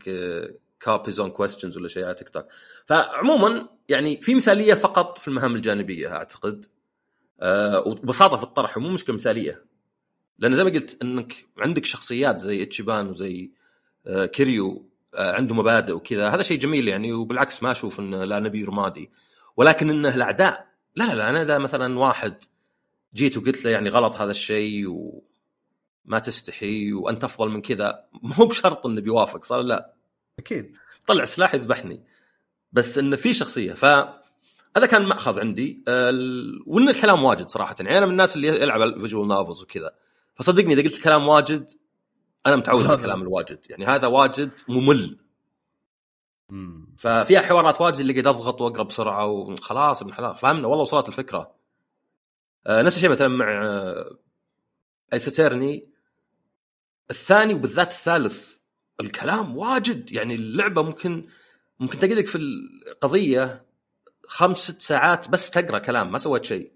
cop his own questions ولا شيء على تيك توك فعموما يعني في مثالية فقط في المهام الجانبية أعتقد. آه، وبساطه في الطرح ومو مشكلة مثالية. لأن زي ما قلت إنك عندك شخصيات زي إتشيبان وزي كيريو آه، عنده مبادئ وكذا. هذا شيء جميل يعني وبالعكس ما أشوف انه لا نبي رمادي ولكن إنه الأعداء لا لا لا أنا إذا مثلا واحد جيت وقلت له يعني غلط هذا الشيء وما تستحي وأنت أفضل من كذا مو بشرط إنه بيوافق صار لا. أكيد. طلع سلاح يذبحني. بس إنه في شخصية ف هذا كان مأخذ عندي. وإن الكلام واجد صراحة. يعني أنا من الناس اللي يلعب ال visual novels وكذا. فصدقني إذا قلت الكلام واجد أنا متعود على الكلام الواجد. يعني هذا واجد ممل. مم. ففيها حوارات واجد اللي قاعد أضغط وأقرأ بسرعة وخلاص ابن حلال فهمنا؟ والله وصلت الفكرة. آه نفس الشيء مثلا مع آه ايسوتيرني الثاني وبالذات الثالث الكلام واجد. يعني اللعبة ممكن ممكن تلقى لك في القضية خمس ست ساعات بس تقرأ كلام ما سويت شيء.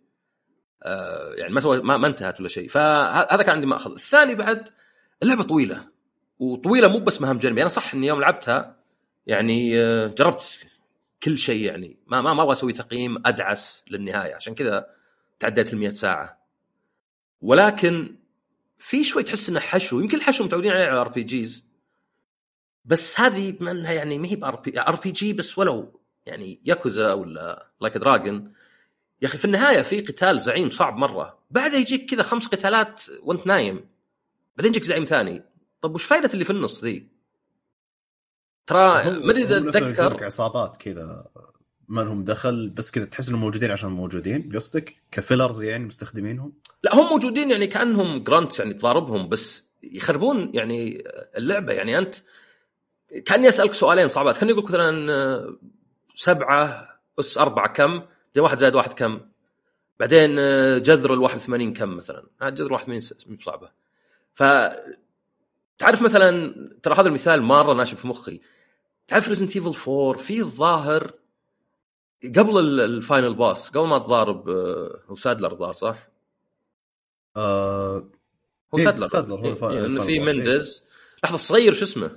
آه يعني ما سويت ما, ما انتهت ولا شيء. فهذا كان عندي مأخذ. الثاني بعد اللعبة طويلة. وطويلة مو بس مهام جانبية. أنا صح إني يوم لعبتها يعني آه، جربت كل شيء يعني. ما ما أبغى أسوي تقييم أدعس للنهاية. عشان كذا تعديت ال 100 ساعة. ولكن في شوي تحس إنه حشو. يمكن الحشو متعودين عليه على RPGs بس هذه بما إنها يعني ما هي ب RP RPG بس ولو يعني ياكوزا ولا Like a Dragon يا أخي في النهاية في قتال زعيم صعب مرة. بعدها يجيك كذا خمس قتالات وأنت نايم. بعدين يجيك زعيم ثاني طب وش فائده اللي في النص ذي؟ ترى ما أدري إذا تتذكر عصابات كذا ما لهم دخل بس كذا تحس إنهم موجودين عشان موجودين قصدك كفيلرز يعني مستخدمينهم لا هم موجودين يعني كأنهم جرانتس يعني تضاربهم بس يخربون يعني اللعبة يعني أنت كأني أسألك سؤالين صعبات كان يقول مثلا سبعة أس أربعة كم؟ بعدين واحد زائد واحد كم؟ بعدين آه، جذر ال 81 كم مثلا؟ آه، جذر 81 س- مو صعبة. ف تعرف مثلا ترى هذا المثال مرة ناشب في مخي. تعرف Resident Evil 4 في الظاهر قبل ال- ال final boss قبل ما تضارب آه، هو سادلر ظهر صح؟ آه هو إيه، سادلر سادلر هو إيه، إيه، في. مندز لحظة الصغير شو اسمه؟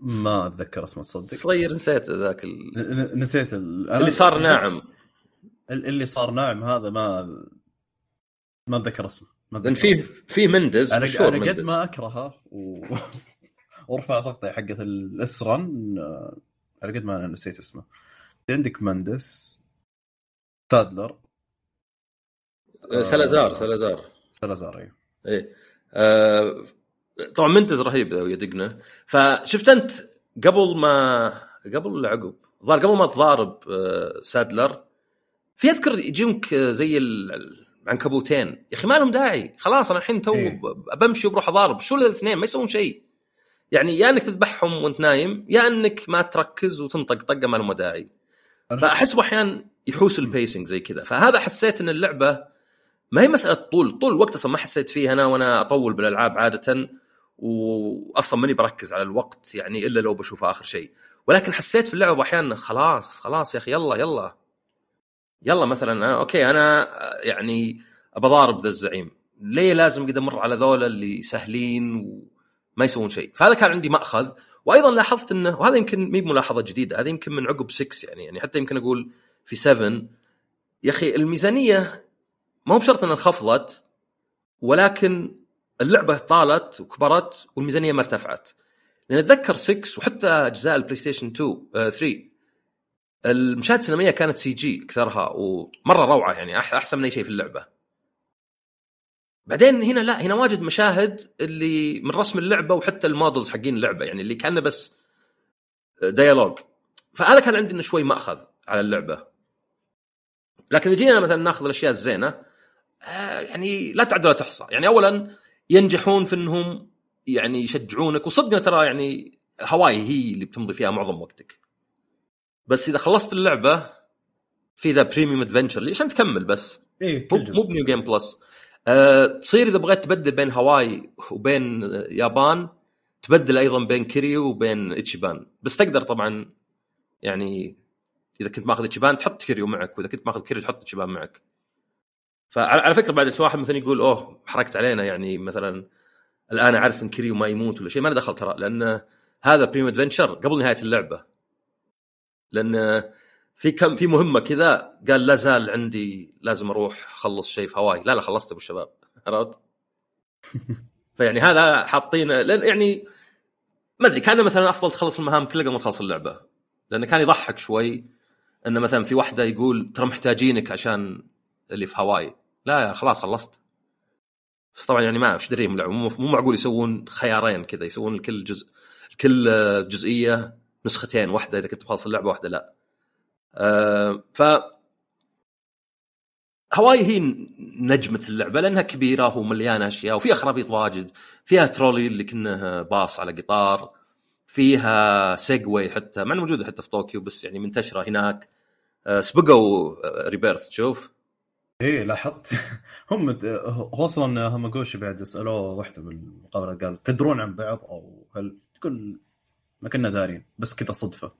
ما أتذكر اسمه تصدق صغير نسيت ذاك ال... نسيت ال... اللي صار ناعم ال- اللي صار ناعم هذا ما ما أتذكر اسمه لأن في في مندز أنا أنا قد. ما أكرهه و... <laughs> وارفع ضغطي حقت الاسرن على قد ما أنا نسيت اسمه عندك مندس تادلر آه، سلازار آه. سلازار سلازار أيوه إيه آه طبعا منتز رهيب ذا يدقنا فشفت أنت قبل ما قبل ولا عقب؟ ظهر قبل ما تضارب آه سادلر في أذكر يجونك آه، زي ال- العنكبوتين يا أخي ما لهم داعي. خلاص أنا الحين تو إيه. بمشي وبروح أضارب. شو الاثنين؟ ما يسوون شيء. يعني يا إنك تذبحهم وأنت نايم يا إنك ما تركز وتنطق طقة ما لهم داعي. فأحس أحيانا يحوس ال pacing زي كذا. فهذا حسيت إن اللعبة ما هي مسألة طول. طول الوقت أصلا ما حسيت فيها أنا وأنا أطول بالألعاب عادة واصلا ماني بركز على الوقت يعني إلا لو بشوف آخر شيء. ولكن حسيت في اللعبة أحيانا خلاص خلاص يا أخي يلا يلا. يلا مثلا أنا okay أنا يعني بضارب ذا الزعيم. ليه لازم قد أمر على ذولا اللي سهلين وما يسوون شيء؟ فهذا كان عندي مأخذ. وأيضا لاحظت إنه وهذا يمكن مي بملاحظه جديدة هذا يمكن من عقب 6 يعني يعني حتى يمكن أقول في 7 يا أخي الميزانية ما هو بشرط إنها انخفضت ولكن اللعبة طالت وكبرت والميزانية ما ارتفعت. لأن أتذكر 6 وحتى أجزاء البلاي ستيشن 2 آه 3 المشاهد السينمائية كانت CG اكثرها ومرة روعة يعني أحسن من أي شيء في اللعبة. بعدين هنا لا هنا واجد مشاهد اللي من رسم اللعبة وحتى ال models حقين اللعبة يعني اللي كأنه بس dialogue فهذا كان عندي إنه شوي مأخذ على اللعبة. لكن إذا جينا مثلا ناخذ الأشياء الزينة آه، يعني لا تعد ولا تحصى. يعني اولا ينجحون في إنهم يعني يشجعونك وصدقنا ترى يعني هواي هي اللي بتمضي فيها معظم وقتك. بس إذا خلصت اللعبة في ذا premium adventure اللي عشان تكمل بس. إيه مو ب new game plus. أه تصير إذا بغيت تبدل بين هواي وبين يابان تبدل أيضا بين كيريو وبين إتشيبان. بس تقدر طبعا يعني إذا كنت ماخذ إتشيبان تحط كيريو معك وإذا كنت ماخذ كيريو تحط إتشيبان معك. فعلى على فكرة بعد واحد مثلا يقول أوه حركت علينا. يعني مثلا الآن أعرف إن كيريو ما يموت ولا شيء ما له دخل ترى لأن هذا premium adventure قبل نهاية اللعبة. لأن في كم في مهمة كذا قال لا زال عندي لازم أروح أخلص شيء في هواي. لا لا خلصت أبو الشباب. عرفت؟ <laughs> فيعني هذا حاطين لأن يعني ما أدري كان مثلا أفضل تخلص المهام كلها قبل ما تخلص اللعبة. لأنه كان يضحك شوي انه مثلا في واحدة يقول ترى محتاجينك عشان اللي في هواي. لا يا خلاص خلصت. بس طبعا يعني ما إيش دريهم مو معقول يسوون خيارين كذا يسوون لكل جزء كل جزئية نسختين واحدة إذا كنت مخلص اللعبة واحدة لا. آه ف هواي هي نجمة اللعبة لأنها كبيرة ومليانة أشياء وفيها خرابيط واجد. فيها ترولي اللي كأنه باص على قطار فيها Segway حتى مع موجودة حتى في طوكيو بس يعني منتشرة هناك. آه سبقوا آه، Rebirth تشوف؟ إيه لاحظت. <laughs> هم هو أصلا هماغوشي بعد سألوه واحدة بالمقابله قال تدرون عن بعض أو هل تقول ما كنا دارين بس كذا صدفة.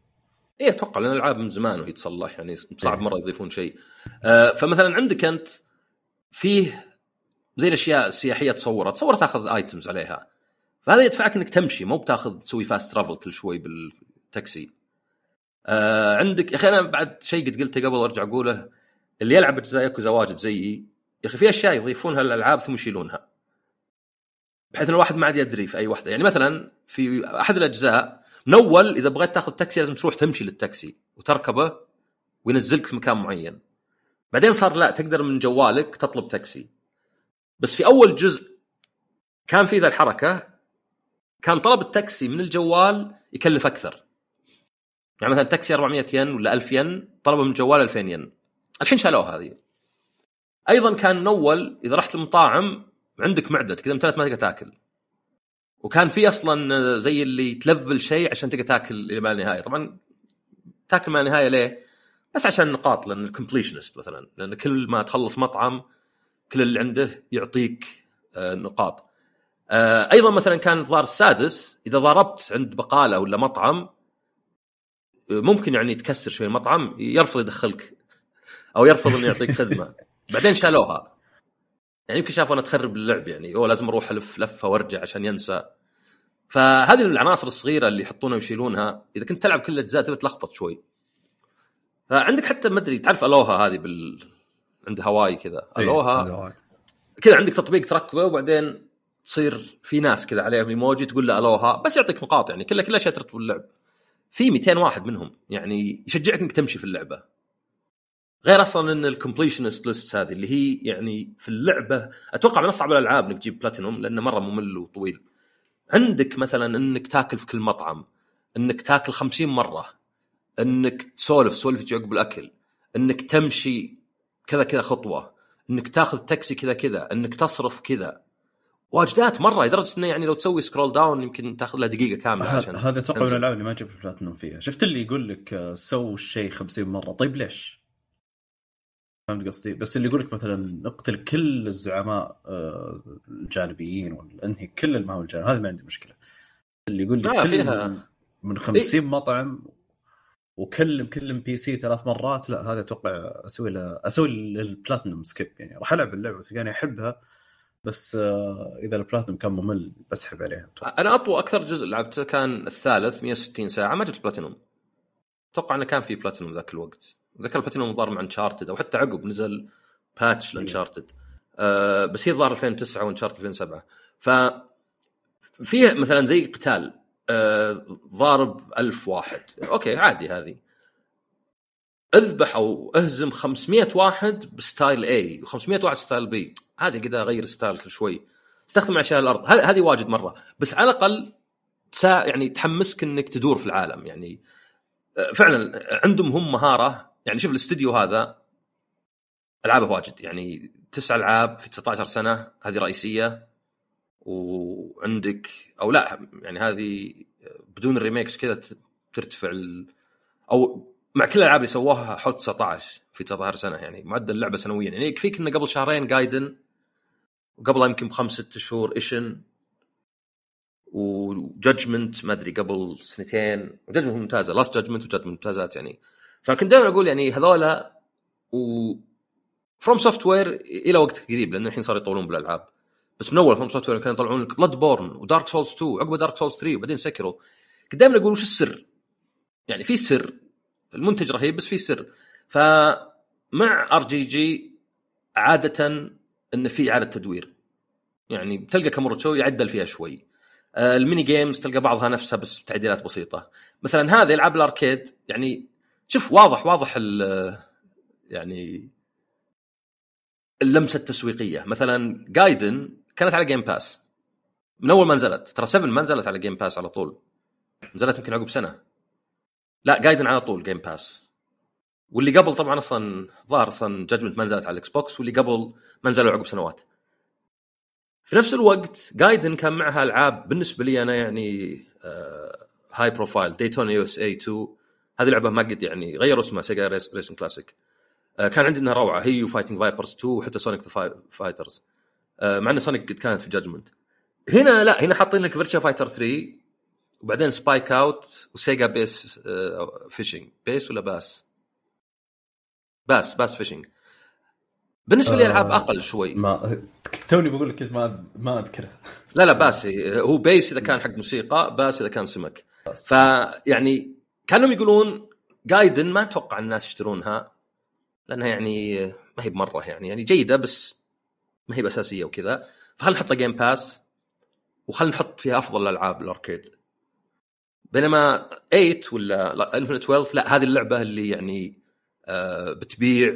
إيه أتوقع لأن الألعاب من زمان وهي تصلح يعني صعب إيه. مرة يضيفون شيء. آه فمثلا عندك أنت فيه زي الأشياء السياحية تصورها تصور تأخذ items عليها. فهذا يدفعك إنك تمشي مو بتأخذ تسوي fast travel كل شوي بالتاكسي. آه عندك يا أخي أنا بعد شيء قد قلته قبل وأرجع أقوله اللي يلعب اجزاء ياكوزا واجد زيي يا أخي في أشياء يضيفونها للالعاب ثم يشيلونها. بحيث إن الواحد ما عاد يدري في أي واحدة. يعني مثلا في أحد الأجزاء من اول إذا بغيت تأخذ تاكسي لازم تروح تمشي للتاكسي وتركبه وينزلك في مكان معين. بعدين صار لا تقدر من جوالك تطلب تاكسي. بس في أول جزء كان في ذا الحركة كان طلب التاكسي من الجوال يكلف أكثر. يعني مثلا تاكسي 400 ين ولا 1000 ين طلبه من الجوال 2000 ين. الحين شالوها هذه. أيضا كان من أول إذا رحت المطاعم عندك معدة كذا امتلت ما تقدر تاكل. وكان في أصلا زي اللي تلفل شيء عشان تقدر تاكل إلى ما لا نهايه طبعا تاكل ما لا نهايه ليه؟ بس عشان النقاط لأن ال completion list مثلا. لأن كل ما تخلص مطعم كل اللي عنده يعطيك آه، نقاط. آه، أيضا مثلا كان الظاهر السادس. إذا ضربت عند بقالة ولا مطعم ممكن يعني تكسر شوي المطعم يرفض يدخلك أو يرفض إنه يعطيك خدمة. بعدين شالوها. يعني يمكن شافوا أنا تخرب اللعب يعني. أوه لازم أروح ألف لفة وأرجع عشان ينسى. فهذه العناصر الصغيرة اللي يحطونها ويشيلونها إذا كنت تلعب كل الأجزاء تبي تلخبط شوي. فعندك حتى ما أدري تعرف aloha هذه بال عند هواي كذا؟ إيه، aloha. كذا عندك تطبيق تركبه وبعدين تصير في ناس كذا عليهم إيموجي تقول له aloha بس يعطيك نقاط يعني. كلها كلها اشياء ترتب اللعب في 200 واحد منهم يعني يشجعك إنك تمشي في اللعبة. غير أصلا إن ال completion list هذه اللي هي يعني في اللعبة أتوقع من أصعب الألعاب إنك تجيب بلاتينوم لأنه مرة ممل وطويل عندك مثلا إنك تاكل في كل مطعم إنك تاكل 50 مرة إنك تسولف سولف عقب الأكل إنك تمشي كذا كذا خطوة إنك تاخذ تاكسي كذا كذا إنك تصرف كذا واجدات مرة لدرجة إنه يعني لو تسوي scroll down يمكن تاخذ له دقيقة كاملة عشان هذا أتوقع من. الألعاب اللي ما جبت بلاتنوم فيها شفت اللي يقول لك آه، سووا الشيء 50 مرة طيب ليش؟ فهمت قصدي؟ بس اللي يقول لك مثلا اقتل كل الزعماء آه، الجانبيين ولا انهي كل المهام الجانبيه هذا ما عندي مشكلة. اللي يقول لك لا، كل فيها- من 50 مطعم وكلم كلم NPC ثلاث مرات لا هذا أتوقع أسوي له أسوي ال platinum skip يعني راح ألعب اللعبة تلقاني أحبها بس آه، إذا البلاتنوم كان ممل بسحب عليها. أنا أطول أكثر جزء لعبته كان الثالث 160 ساعة ما جبت بلاتينوم أتوقع إنه كان في بلاتينوم ذاك الوقت. ذاك البلاتينوم ظهر مع Uncharted أو حتى عقب نزل patch ل Uncharted آه بس هي ظهر 2009 و Uncharted 2007 ف فيه مثلا زي قتال آه ضارب ألف واحد. okay عادي هذه. أذبح أو أهزم 500 واحد ب style A و500 واحد style B عادي كذا أغير style كل شوي. استخدم اشياء الأرض. هذه هذه واجد مرة. بس على الأقل تسا يعني تحمسك إنك تدور في العالم. يعني آه، فعلا عندهم هم مهارة يعني شوف الاستديو هذا ألعابه واجد. يعني تسع ألعاب في 19 سنة هذه رئيسية. وعندك أو لا يعني هذه بدون ال remakes كذا ترتفع ال... أو مع كل الألعاب اللي سووها حول 19 في 19 سنة. يعني معدل اللعبة سنويا. يعني يكفيك إنه قبل شهرين Gaiden وقبلها يمكن بخمس ست شهور Ishin. و Judgment ما أدري قبل سنتين. و Judgment ممتازة. Lost Judgment و Judgment ممتازات يعني فكنت دائما أقول يعني هذولا و FromSoftware إلى وقت قريب لأن الحين صاروا يطولون بالألعاب. بس من أول FromSoftware كانوا يطلعون لك Bloodborne و Dark Souls 2 وعقبه Dark Souls 3 وبعدين Sekiro كنت دائما أقول وش السر؟ يعني في سر المنتج رهيب بس في سر. فمع RGG عادة انه في إعادة تدوير. يعني بتلقى Kamurocho يعدل فيها شوي. آه، ال mini games تلقى بعضها نفسها بس بتعديلات بسيطة. مثلا هذه العاب ال arcade يعني شوف واضح واضح يعني اللمسة التسويقية. مثلا Gaiden كانت على Game Pass من أول ما نزلت. ترى 7 ما نزلت على Game Pass على طول. نزلت يمكن عقب سنة. لا Gaiden على طول Game Pass واللي قبل طبعا أصلا ظهر أصلا Judgment ما نزلت على ال Xbox واللي قبل ما نزلوا عقب سنوات. في نفس الوقت Gaiden كان معها ألعاب بالنسبة لي أنا يعني high profile Daytona USA 2 هذه لعبة ما قد يعني غيروا اسمها Sega Racing Classic آه، كان عندي انها روعة هي و Fighting Vipers 2 وحتى Sonic the Fighters مع إن Sonic قد كانت في Judgment هنا لا هنا حاطين لك Virtua Fighter 3 وبعدين Spike Out و Sega Bass Fishing bass ولا bass؟ bass Bass Fishing بالنسبة لي آه، ألعاب أقل شوي. ما توني بقول لك ما ما أذكرها. لا لا bass هو bass إذا كان حق موسيقى bass إذا كان سمك. فيعني كانوا يقولون Gaiden ما أتوقع الناس يشترونها لأنها يعني ما هي بمرة يعني يعني جيدة بس ما هي بأساسية وكذا. فخلنا نحطها Game Pass وخلنا نحط فيها أفضل الألعاب ال arcade. بينما 8 ولا Infinite Wealth لا هذه اللعبة اللي يعني آه بتبيع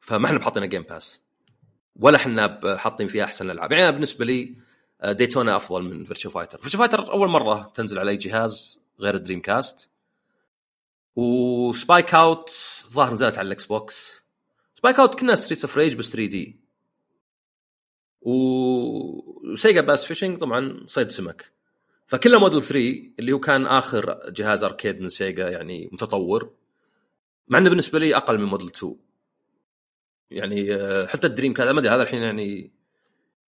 فما إحنا بحاطينها Game Pass ولا إحنا حاطين فيها أحسن الالعاب يعني بالنسبة لي آه، Daytona أفضل من Virtua Fighter Virtua Fighter أول مرة تنزل على أي جهاز غير ال Dreamcast و Spike Out ظاهر نزلت على ال Xbox. Spike Out كنه Streets of Rage بس 3D و Sega Bass Fishing طبعا صيد سمك. فكلها موديل 3 اللي هو كان آخر جهاز arcade من Sega يعني متطور. مع إنه بالنسبة لي أقل من موديل 2 يعني آه، حتى ال Dreamcast ما أدري هذا الحين يعني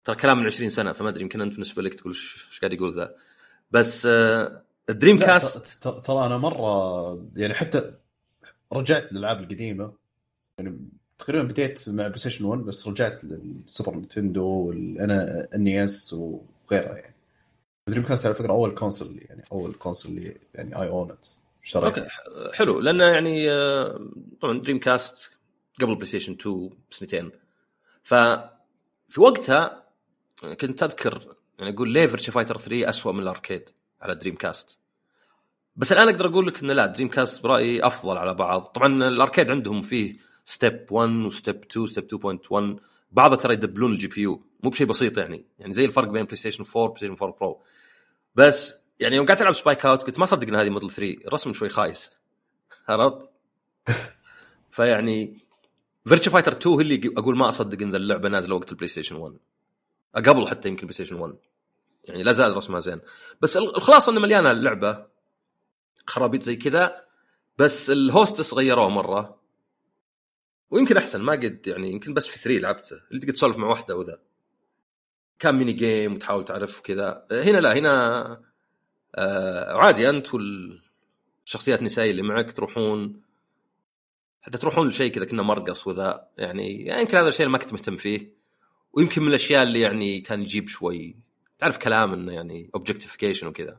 ترى كلام من 20 سنة فما أدري يمكن أنت بالنسبة لك تقول إيش قاعد يقول ذا. بس آه، ال Dreamcast ترى أنا مرة يعني حتى رجعت للألعاب القديمة يعني تقريبا بديت مع PlayStation 1 بس رجعت لل Super Nintendo وال NES وغيرها يعني. Dreamcast على فكرة أول console لي يعني أول console لي يعني I owned it okay حلو. لأنه يعني آه، طبعا Dreamcast قبل PlayStation 2 بسنتين. ف في وقتها كنت أذكر يعني أقول ليه Virtua Fighter 3 اسوء من ال arcade. على Dreamcast بس الآن أقدر أقول لك انه لا Dreamcast برأيي أفضل على بعض. طبعا ال arcade عندهم فيه step 1 و step 2 step 2.1 بعضها ترى يدبلون ال GPU مو بشيء بسيط يعني. يعني زي الفرق بين PlayStation 4 و PlayStation 4 Pro بس يعني يوم قاعد ألعب Spike Out قلت ما صدق ان هذه موديل 3 الرسم شوي خايس. عرفت؟ <laughs> فيعني Virtua Fighter 2 هي اللي أقول ما أصدق إن اللعبة نازلة وقت ال PlayStation 1 قبل حتى يمكن PlayStation 1 يعني لا زال رسمها زين. بس الخلاصة إنه مليانة اللعبه خرابيط زي كذا بس ال hostess غيروه مرة. ويمكن أحسن ما قد يعني يمكن بس في 3 لعبته اللي تقدر تسولف مع واحدة وذا. كان mini game وتحاول تعرف كذا هنا لا هنا آه عادي أنت والشخصيات النسائية اللي معك تروحون حتى تروحون لشيء كذا كنه مرقص وذا. يعني, يعني يمكن هذا الشيء اللي ما كنت مهتم فيه. ويمكن من الأشياء اللي يعني كان يجيب شوي. تعرف كلام إنه يعني objectification وكذا.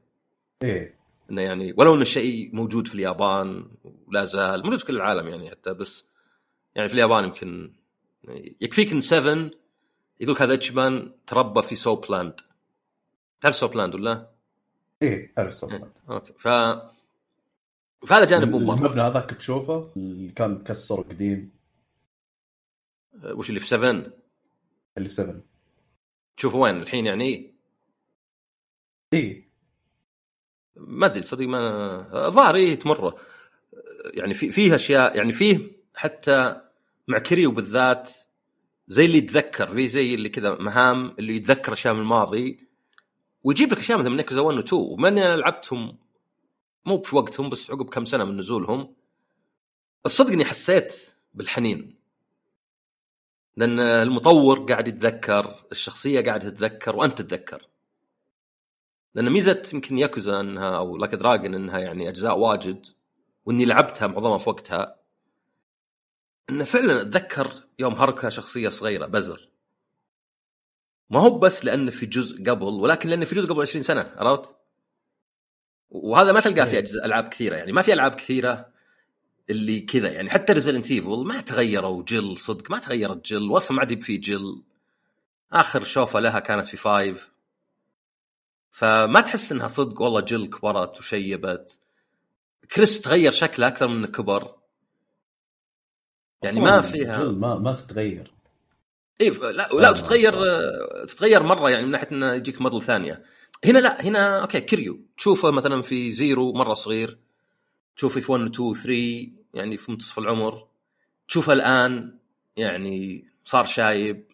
إيه. إنه يعني ولو إنه الشيء موجود في اليابان ولا زال موجود في كل العالم يعني حتى بس يعني في اليابان يمكن يكفيك إن 7 يقول هذا اتشبان تربى في soapland تعرف soapland ولا؟ إيه أعرف soapland إيه. okay. ف فهذا جانب مو مرة. المبنى هذاك تشوفه؟ اللي كان مكسر قديم. وش اللي في 7 اللي في 7 تشوفه وين؟ الحين يعني؟ إيه. ما أدري صدق ما الظاهر إيه تمره يعني في فيه أشياء يعني فيه حتى مع كريو بالذات زي اللي يتذكر في زي اللي كذا مهام اللي يتذكر أشياء من الماضي. ويجيب لك أشياء مثلا من نكزا 1 و 2 وما اني أنا لعبتهم مو في وقتهم بس عقب كم سنة من نزولهم. الصدق إني حسيت بالحنين. لأن المطور قاعد يتذكر الشخصية قاعد تتذكر وأنت تتذكر. لأن ميزة يمكن ياكوزا إنها أو Like a Dragon إنها يعني أجزاء واجد وإني لعبتها معظمها في وقتها إنه فعلا أتذكر يوم هاروكا شخصية صغيرة بزر ما هو بس لأنه في جزء قبل ولكن لأنه في جزء قبل 20 سنة عرفت؟ وهذا ما تلقاه في إيه. أجزاء ألعاب كثيرة يعني ما في ألعاب كثيرة اللي كذا يعني حتى Resident Evil ما تغيروا جل صدق ما تغيرت جل واصلا ما عاد في جل آخر شوفة لها كانت في five فما تحس إنها صدق؟ والله جل كبرت وشيبت. كريس تغير شكله أكثر من كبر. يعني ما فيها ما ما تتغير. اي لا لا تتغير تتغير مرة يعني من ناحية إنه يجيك موديل ثانية. هنا لا هنا okay كيريو. تشوفه مثلا في zero مرة صغير. تشوفه في 1 2 3 يعني في منتصف العمر. تشوفه الآن يعني صار شايب.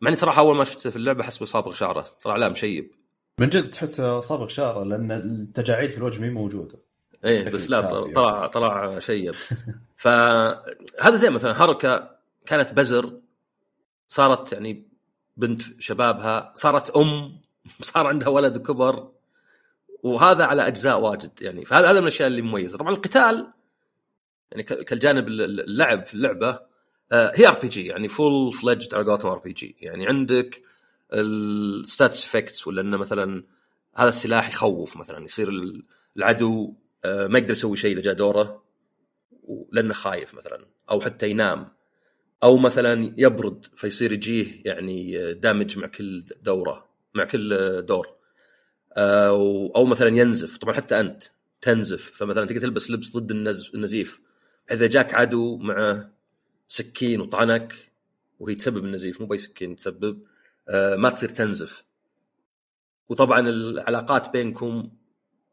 مع إني صراحة أول ما شفته في اللعبة حسبه صابغ شعره. طلع لا مشيب. من جد تحسه صابغ شعره لأن التجاعيد في الوجه مي موجودة. إيه بس لا طلع طلع شيب <laughs> فهذا زي مثلا حركه كانت بزر صارت يعني بنت شبابها صارت أم <laughs> صار عندها ولد وكبر وهذا على أجزاء واجد يعني. فهذا هذا من الأشياء اللي مميزة. طبعا القتال يعني كالجانب اللعب في اللعبة آه، هي ار بي جي يعني فول فلجد على قولتهم ار بي جي يعني. عندك ال status effects ولا إنه مثلا هذا السلاح يخوف مثلا يصير العدو آه، ما يقدر يسوي شيء إذا جاء دوره لأنه خايف مثلا أو حتى ينام أو مثلا يبرد فيصير يجيه يعني damage مع كل دورة مع كل دور. آه، أو مثلا ينزف طبعا حتى أنت تنزف فمثلا تقدر تلبس لبس ضد النزيف بحيث إذا جاك عدو مع سكين وطعنك وهي تسبب النزيف مو بأي سكين تسبب آه، ما تصير تنزف. وطبعا العلاقات بينكم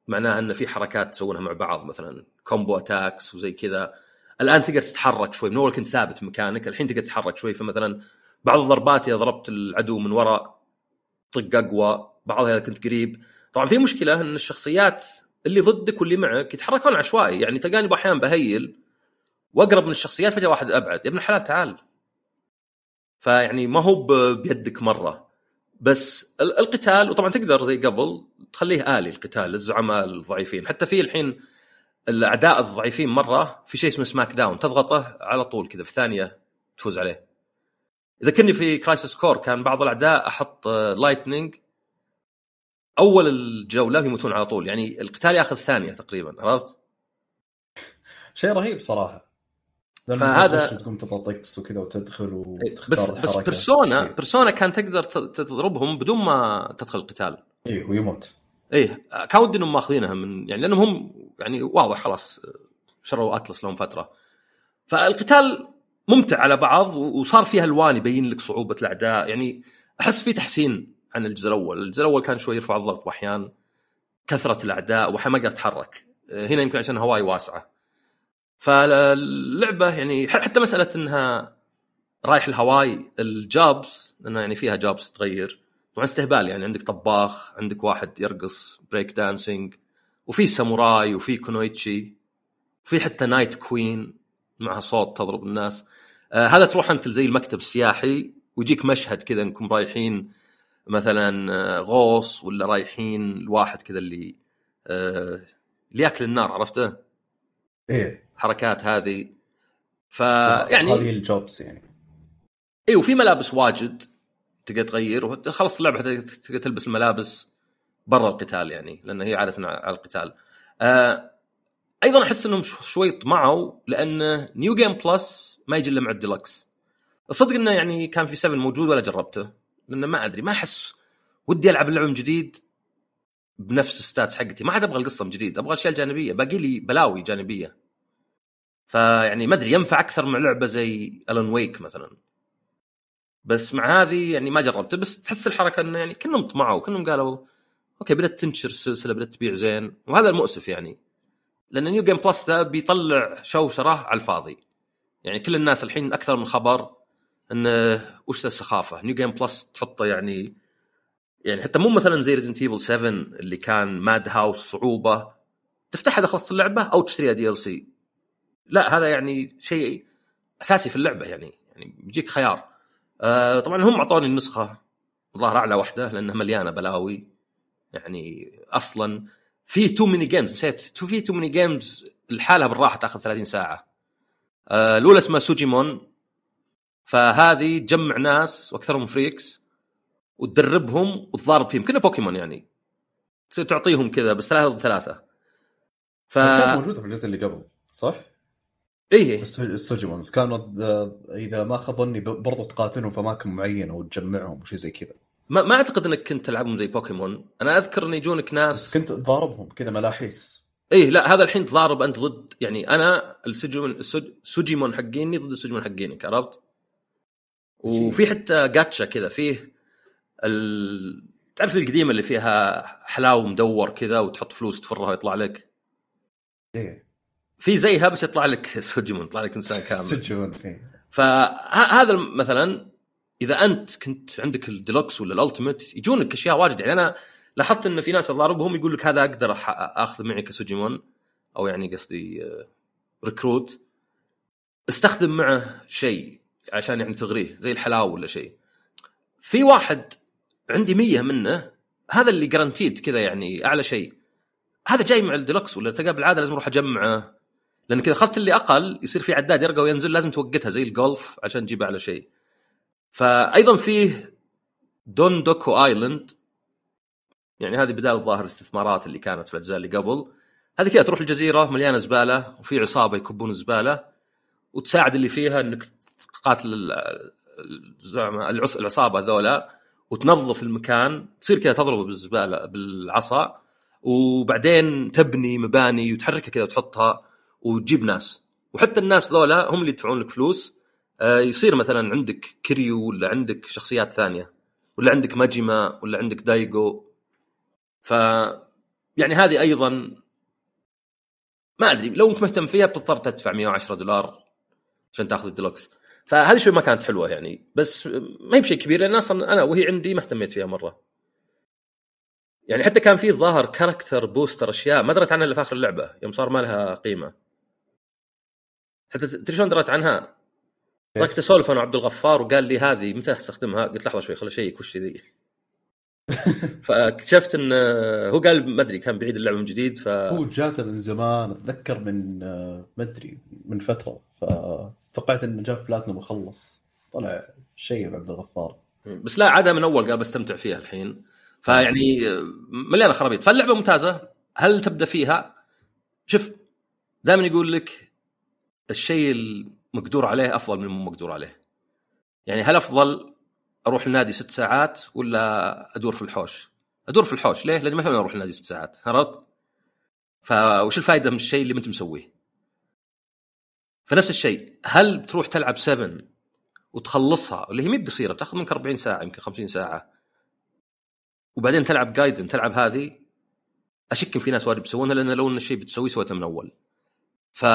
معناها إن في حركات تسوونها مع بعض مثلا combo attacks وزي كذا. الآن تقدر تتحرك شوي من أول كنت ثابت في مكانك الحين تقدر تتحرك شوي. فمثلا بعض الضربات إذا ضربت العدو من وراء طق أقوى بعضها إذا كنت قريب. طبعا في مشكلة إن الشخصيات اللي ضدك واللي معك يتحركون عشوائي. يعني تلقاني أحيانا بهيل وأقرب من الشخصيات فجأة واحد أبعد. يا ابن الحلال تعال. فيعني ما هو بيدك مرة. بس القتال وطبعا تقدر زي قبل تخليه آلي القتال للزعماء الضعيفين. حتى في الحين الأعداء الضعيفين مرة في شيء اسمه سماك داون. تضغطه على طول كذا في ثانية تفوز عليه. إذا كني في Crisis Core كان بعض الأعداء أحط lightning أول الجولة يموتون على طول. يعني القتال ياخذ ثانية تقريبا عرفت؟ شيء رهيب صراحة. فهذا- تقوم تطقس وكذا وتدخل وتختار بس بس. Persona إيه. Persona كان تقدر تضربهم بدون ما تدخل القتال. إيه ويموت. إيه كان ودي إنهم ماخذينها من يعني لأنهم هم يعني واضح خلاص شروا Atlus لهم فترة. فالقتال ممتع على بعض وصار فيها الوان يبين لك صعوبة الأعداء. يعني أحس في تحسين عن الجزء الأول، الجزء الأول كان شوي يرفع الضغط وأحيان كثرة الأعداء واحيانا ما قدرت أتحرك. هنا يمكن عشان هاواي واسعة. فاللعبة يعني حتى مسألة إنها رايح الهاواي ال jobs لانها يعني فيها jobs تغير. طبعا استهبال يعني عندك طباخ عندك واحد يرقص break dancing وفي ساموراي وفي kunoichi في حتى night queen معها سوط تضرب الناس. آه هذا تروح أنت زي المكتب السياحي ويجيك مشهد كذا إنكم رايحين مثلا آه، غوص ولا رايحين الواحد كذا اللي آه اللي ياكل النار عرفته؟ إيه. حركات هذه ف هذه ال jobs يعني اي وفي ملابس واجد تقدر تغير وخلص اللعبة حتى تقدر تلبس الملابس برا القتال يعني لأن هي عادة على القتال. آه أيضا أحس إنهم شو- شوي طمعوا لأن New Game Plus ما يجي إلا مع الديلكس. الصدق إنه يعني كان في 7 موجود ولا جربته لأنه ما أدري ما أحس ودي ألعب اللعبه من جديد بنفس ال stats حقتي ما عاد أبغى القصة من جديد أبغى أشياء جانبية باقي لي بلاوي جانبية فيعني ما أدري ينفع أكثر مع لعبة زي Alan Wake مثلا. بس مع هذه يعني ما جربته بس تحس الحركة إنه يعني كأنهم طمعوا كأنهم قالوا أوكي بدأت تنشر السلسله بدأت تبيع زين. وهذا المؤسف يعني لأن New Game Plus ذا بيطلع شوشرة على الفاضي. يعني كل الناس الحين أكثر من خبر انه وش السخافة؟ New Game Plus تحطه يعني يعني حتى مو مثلا زي Resident Evil 7 اللي كان Madhouse صعوبة. تفتحها إذا خلصت اللعبة أو تشتريها DLC لا هذا يعني شيء أساسي في اللعبة يعني يعني بيجيك خيار. آه طبعا هم أعطوني النسخة ظاهر أعلى واحدة لأنها مليانة بلاوي. يعني أصلا في two mini games نسيت في two mini games لحالها بالراحة تأخذ 30 ساعة. آه الأولى اسمها Sujimon. فهذه تجمع ناس وأكثرهم freaks وتدربهم وتضارب فيهم كنه بوكيمون يعني. تصير تعطيهم كذا بس ثلاثة ضد ثلاثة. ف كانت موجوده في الجزء اللي قبل صح؟ إيه السو- ال Sujimons كانوا آه، إذا ما خاب ظني برضو تقاتلهم في اماكن معينه وتجمعهم وشي زي كذا. ما, ما أعتقد إنك كنت تلعبهم زي بوكيمون. أنا أذكر إن يجونك بس ناس كنت تضاربهم كذا ملاحيس. إيه لا هذا الحين تضارب أنت ضد يعني أنا ال Sujimon السج- ال Sujimon حقيني ضد ال Sujimon حقينك عرفت؟ وفي حتى جاتشا كذا فيه ال... تعرف القديمة اللي فيها حلاوة مدور كذا وتحط فلوس تفرها يطلع لك؟ إيه. في زيها بس يطلع لك Sujimon يطلع لك إنسان كامل. Sujimon فيه فهذا مثلا إذا أنت كنت عندك الديلوكس ولا ال ultimate يجونك أشياء واجد. يعني أنا لاحظت إن في ناس اضاربهم يقول لك هذا أقدر أخذ معي ك Sujimon أو يعني قصدي آه، recruit استخدم معه شيء عشان يعني تغريه زي الحلاوة ولا شيء. في واحد عندي مية منه هذا اللي guaranteed كذا يعني أعلى شيء. هذا جاي مع الديلوكس ولا تلقاه بالعاده لازم أروح أجمعه. لأن كذا اخذت اللي أقل يصير في عداد يرقى وينزل لازم توقتها زي الجولف عشان تجيب أعلى شيء. فايضا فيه Dondoko Island. يعني هذه بدال الظاهر الاستثمارات اللي كانت في الاجزاء اللي قبل. هذه كذا تروح الجزيرة مليانة زبالة وفي عصابة يكبون الزباله وتساعد اللي فيها إنك تقاتل ال- الزعماء العص- العصابة ذولا وتنظف المكان. تصير كذا تضربه بالزباله بالعصا. وبعدين تبني مباني وتحركها كذا وتحطها. وتجيب ناس. وحتى الناس ذولا هم اللي يدفعون لك فلوس. آه، يصير مثلا عندك كريو ولا عندك شخصيات ثانية ولا عندك ماجيما ولا عندك دايجو. ف يعني هذه أيضا ما أدري لو إنك مهتم فيها بتضطر تدفع 110 دولار عشان تأخذ الديلوكس. فهذه شوي ما كانت حلوة يعني بس ما هي بشيء كبير لأن أصلا أنا وهي عندي ما اهتميت فيها مرة. يعني حتى كان في الظاهر character booster أشياء ما دريت عنها إلا في آخر اللعبة يوم صار ما لها قيمة. حتى تدري شلون دريت عنها؟ صادفت اسولف أنا وعبد الغفار وقال لي هذه متى استخدمها؟ قلت لحظة شوي خل اشيك وش ذي <laughs> فاكتشفت إن هو قال ما أدري كان بعيد اللعبة من جديد ف هو جاته من زمان أتذكر من آه، ما أدري من فترة. فتوقعت إنه جاب بلاتنم وخلص. طلع شيء عبد الغفار. بس لا عادها من أول قال بستمتع فيها الحين. فيعني مليانة خرابيط. فاللعبة ممتازة. هل تبدأ فيها؟ شوف دائما يقول لك الشيء المقدور عليه أفضل من المو مقدور عليه. يعني هل أفضل أروح النادي ست ساعات ولا أدور في الحوش؟ أدور في الحوش ليه؟ لأني ما فهمت أروح النادي ست ساعات عرفت؟ فوش الفائده من الشيء اللي ما أنت مسويه؟ فنفس الشيء هل بتروح تلعب 7 وتخلصها اللي هي مي بقصيره بتاخذ منك 40 ساعة يمكن 50 ساعة وبعدين تلعب جايدن تلعب هذه أشك في ناس واجد بيسوونها لأن لو إن الشيء بتسويه سويته من أول. ف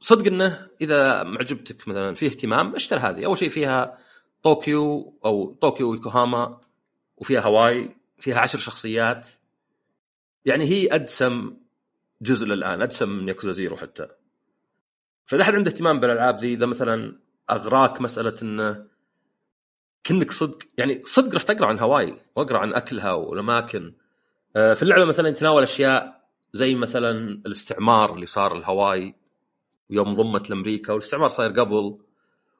صدق إنه إذا معجبتك مثلا في اهتمام اشتر هذه. أول شيء فيها طوكيو أو طوكيو ويوكوهاما وفيها هاواي فيها عشر شخصيات. يعني هي أدسم جزء للآن أدسم من Yakuza Zero حتى. فإذا أحد عنده اهتمام بالألعاب ذي إذا مثلا أغراك مسألة إنه كنك صدق يعني صدق رحت اقرا عن هاواي وأقرأ عن أكلها والأماكن. آه، في اللعبة مثلا يتناول أشياء زي مثلا الاستعمار اللي صار الهواي ويوم ضمت لأمريكا والاستعمار صاير قبل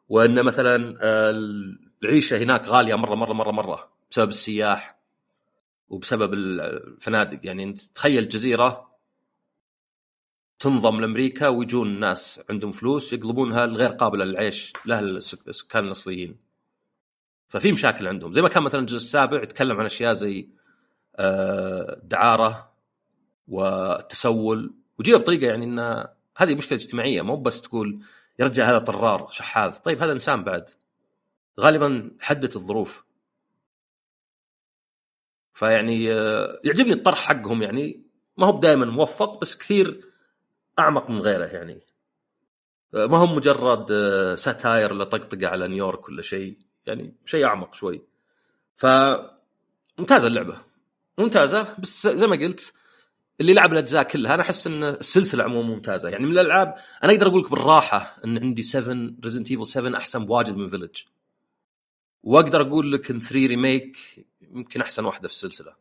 وان مثلا آه، العيشة هناك غالية مرة مرة مرة مرة بسبب السياح وبسبب الفنادق. يعني أنت تخيل جزيره تنضم لأمريكا ويجون ناس عندهم فلوس يقلبونها الغير قابلة للعيش لأهل السكان الأصليين. ففي مشاكل عندهم. زي ما كان مثلا الجزء السابع يتكلم عن أشياء زي الدعارة آه، والتسول وجيبها بطريقة يعني ان هذه مشكلة اجتماعية مو بس تقول يا رجال هذا طرار شحاذ. طيب هذا إنسان بعد غالبا حدت الظروف. فيعني آه، يعجبني الطرح حقهم يعني. ما هو دائما موفق بس كثير أعمق من غيره يعني. آه، ما هو مجرد ساتاير ولا طقطقه على نيويورك ولا شيء. يعني شيء أعمق شوي. ف ممتازه اللعبة. ممتازة بس زي ما قلت اللي لعب الأجزاء كلها أنا أحس إن السلسلة عموما ممتازة. يعني من الألعاب أنا أقدر أقول لك بالراحة إن عندي 7 Resident Evil 7 أحسن بواجد من Village وأقدر أقول لك إن 3 remake يمكن أحسن واحدة في السلسلة.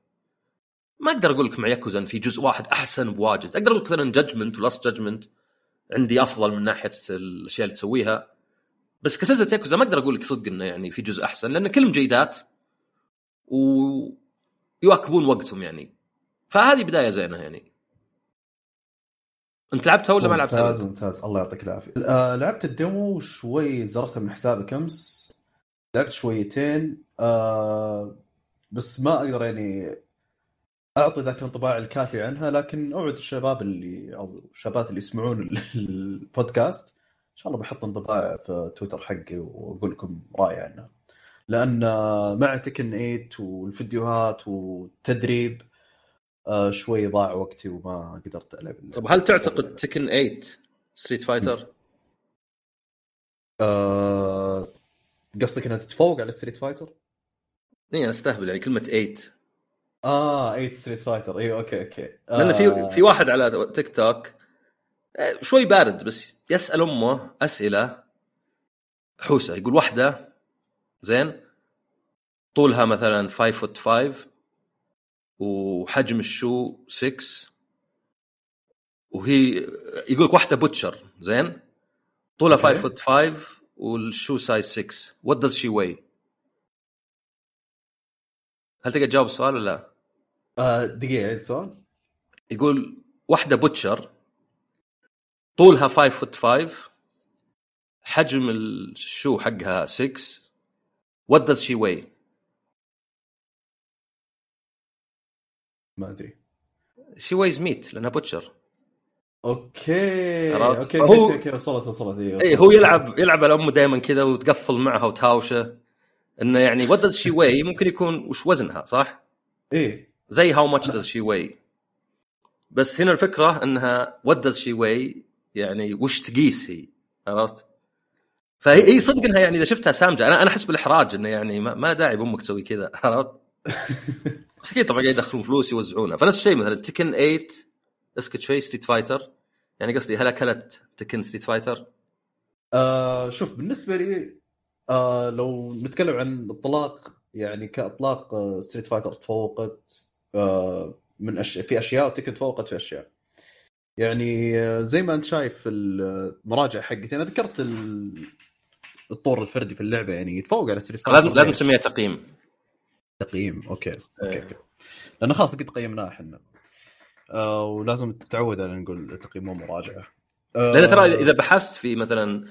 ما أقدر أقول لك مع ياكوزا في جزء واحد أحسن بواجد أقدر أقول لك مثلا Judgment و Lost Judgment عندي أفضل من ناحية الأشياء اللي تسويها. بس كسلسلة ياكوزا ما أقدر أقول لك صدق إنه يعني في جزء أحسن لأن كلهم جيدات ويواكبون وقتهم يعني. فهذه بداية زينة يعني. انت لعبتها ولا ما لعبتها؟ ممتاز ممتاز. الله يعطيك العافية. آه لعبت الديمو شوي زرتها من حسابك أمس. لعبت شويتين. آه بس ما أقدر يعني أعطي ذاك الانطباع الكافي عنها لكن أوعد الشباب اللي أو الشباب اللي يسمعون البودكاست إن شاء الله بحط انطباع في تويتر حقي وأقول لكم رأيي عنها. لأن مع Tekken 8 والفيديوهات والتدريب آه، شوي ضاع وقتي وما قدرت ألعب طب هل تعتقد Tekken 8 Street Fighter؟ آه قصدك إنها تتفوق على ستريت فايتر؟ اي أنا أستهبل يعني كلمة 8 آه ate Street Fighter اي okay okay. آه لأن في في واحد على تيك توك آه، شوي بارد بس يسأل أمه أسئلة حوسة. يقول واحدة زين طولها مثلا 5 foot 5 وحجم ال shoe 6 وهي يقول لك واحدة butcher زين؟ طولها 5 foot 5 وال shoe size 6 what does she weigh هل تقدر تجاوب السؤال ولا لا؟ آه دقيقة السؤال؟ يقول واحدة butcher طولها 5 foot 5 حجم ال shoe حقها 6 what does she weigh ما أدري. she weighs meat لأنها butcher okay okay okay okay وصلت وصلت اي إيه، هو يلعب يلعب على أمه دائما كذا وتقفل معها وتهاوشه. إنه يعني what does she weigh ممكن يكون وش وزنها صح؟ إيه. زي how much does she weigh بس هنا الفكرة إنها what does she weigh يعني وش تقيس هي عرفت؟ فهي صدق إنها يعني إذا شفتها سامجة أنا أنا أحس بالإحراج إنه يعني ما, ما داعي بأمك تسوي كذا عرفت؟ <laughs> بس أكيد طبعا قاعد يدخلون فلوس يوزعونها. فنفس الشيء مثلا Tekken ate اسكت شوي Street Fighter يعني قصدي هل أكلت Tekken Street Fighter؟ آه شوف بالنسبة لي آه لو نتكلم عن اطلاق يعني كإطلاق آه Street Fighter تفوقت آه من أشياء في أشياء و Tekken تفوقت في أشياء. يعني آه زي ما أنت شايف في المراجعه حقتي أنا ذكرت الطور الفردي في اللعبة يعني يتفوق على Street Fighter لازم لازم تسميها تقييم. تقييم. okay okay إيه. okay. لأنه خلاص قد قيمناه إحنا. آه ولازم تتعود على نقول تقييم مو مراجعة. آه لأن ترى إذا بحثت في مثلا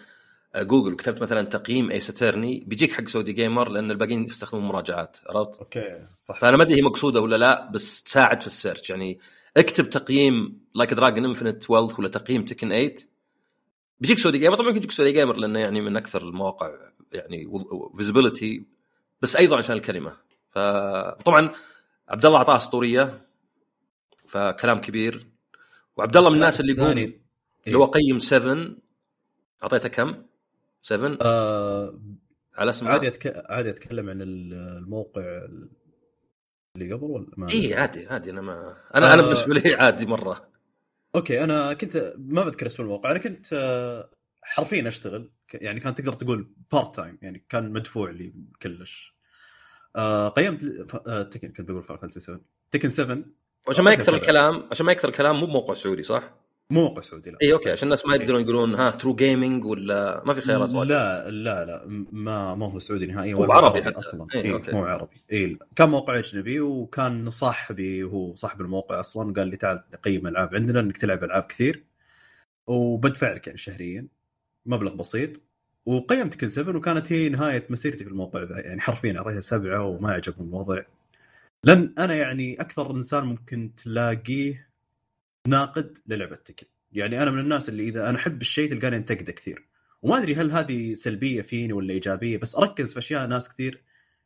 جوجل كتبت مثلا تقييم Ys Eternal بيجيك حق Saudi Gamer لأن الباقيين يستخدمون مراجعات عرفت؟ okay صح. فأنا ما أدري هي مقصودة ولا لا بس تساعد في ال search. يعني اكتب تقييم Like a Dragon Infinite Wealth ولا تقييم Tekken 8 بيجيك Saudi Gamer طبعا يجيك Saudi Gamer لأنه يعني من أكثر المواقع يعني visibility بس أيضا عشان الكلمة. فطبعا عبد الله اعطاه أسطورية فكلام كبير. وعبد الله من الناس اللي يقول الثاني. اللي هو قيم 7 أعطيته كم؟ 7 آه على اسمه. عادي أتك... عادي أتكلم عن الموقع اللي قبل ولا ما اي عادي عادي. أنا ما أنا أنا آه. بالنسبة لي عادي مرة. okay أنا كنت ما بذكر اسم الموقع. أنا كنت آه، حرفيا أشتغل يعني كان تقدر تقول part time يعني كان مدفوع لي كلش. آه قيمت آه تكن كنت بقول Final Fantasy 7 Tekken 7 وعشان ما يكثر. الكلام عشان ما يكثر الكلام مو بموقع سعودي صح؟ مو موقع سعودي لا. إي أوكي عشان الناس ما يقدرون يقولون ها True Gaming ولا ما في خيارات واجد. لا لا لا ما ما هو سعودي نهائيا هو ولا عربي حتى. أصلا. إيه، إيه. مو عربي. إيه كان موقع أجنبي وكان صاحبي هو صاحب الموقع أصلا قال لي تعال قيم ألعاب عندنا إنك تلعب ألعاب كثير. وبدفع لك يعني شهريا مبلغ بسيط. وقيمت كل 7 وكانت هي نهاية مسيرتي في الموقع ذا يعني حرفيا أعطيتها سبعة وما عجبني الوضع لأن أنا يعني أكثر إنسان ممكن تلاقيه ناقد للعبة تكن يعني أنا من الناس اللي إذا أنا أحب الشيء تلقاني أنتقده كثير وما أدري هل هذه سلبية فيني ولا إيجابية بس أركز في أشياء ناس كثير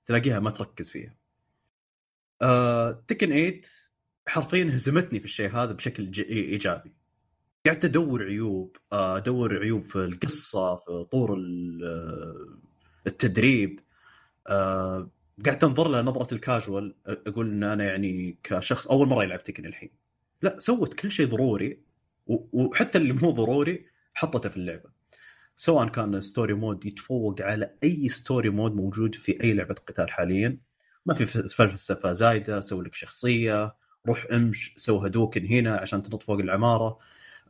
تلاقيها ما تركز فيها. آه، تكن 8 حرفيا هزمتني في الشيء هذا بشكل إيجابي. قعدت ادور عيوب آه، ادور عيوب في القصة في طور آه، التدريب. آه، قعدت انظر لها نظرة الكاجوال أقول إن أنا يعني كشخص أول مرة يلعب Tekken الحين. لا سوت كل شيء ضروري وحتى اللي مو ضروري حطته في اللعبة. سواء كان story mode يتفوق على أي story mode موجود في أي لعبة قتال حاليا. ما في فلسفه زايدة سوي لك شخصية روح امش سو Hadouken هنا عشان تنط فوق العمارة.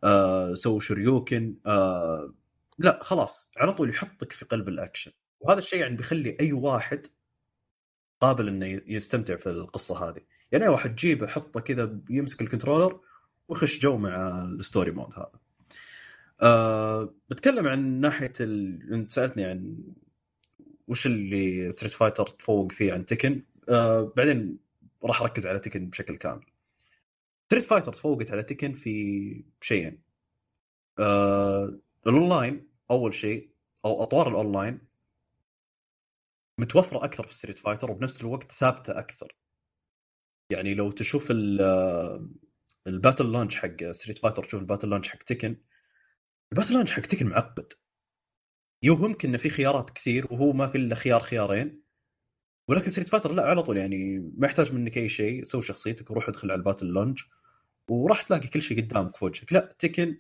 آه سو Shoryuken آه لا خلاص على طول يحطك في قلب الأكشن. وهذا الشيء يعني بيخلي أي واحد قابل إنه يستمتع في القصة هذه. يعني أي واحد تجيبه حطه كذا يمسك ال controller ويخش جو مع ال story mode هذا. أه بتكلم عن ناحية ال... أنت سألتني عن وش اللي Street Fighter تفوق فيه عن Tekken أه بعدين راح أركز على Tekken بشكل كامل. Street Fighter تفوقت على Tekken في شيئين. أه الأونلاين أول شيء أو أطوار الأونلاين متوفرة أكثر في Street Fighter وبنفس الوقت ثابتة أكثر. يعني لو تشوف ال- ال Battle Lounge حق Street Fighter تشوف ال Battle Lounge حق Tekken ال Battle Lounge حق Tekken معقد. يوهمك انه في خيارات كثير وهو ما في إلا خيار خيارين. ولكن Street Fighter لا على طول يعني ما يحتاج منك أي شيء سوي شخصيتك وروح ادخل على ال Battle Lounge وراح تلاقي كل شيء قدامك في وجهك. لا Tekken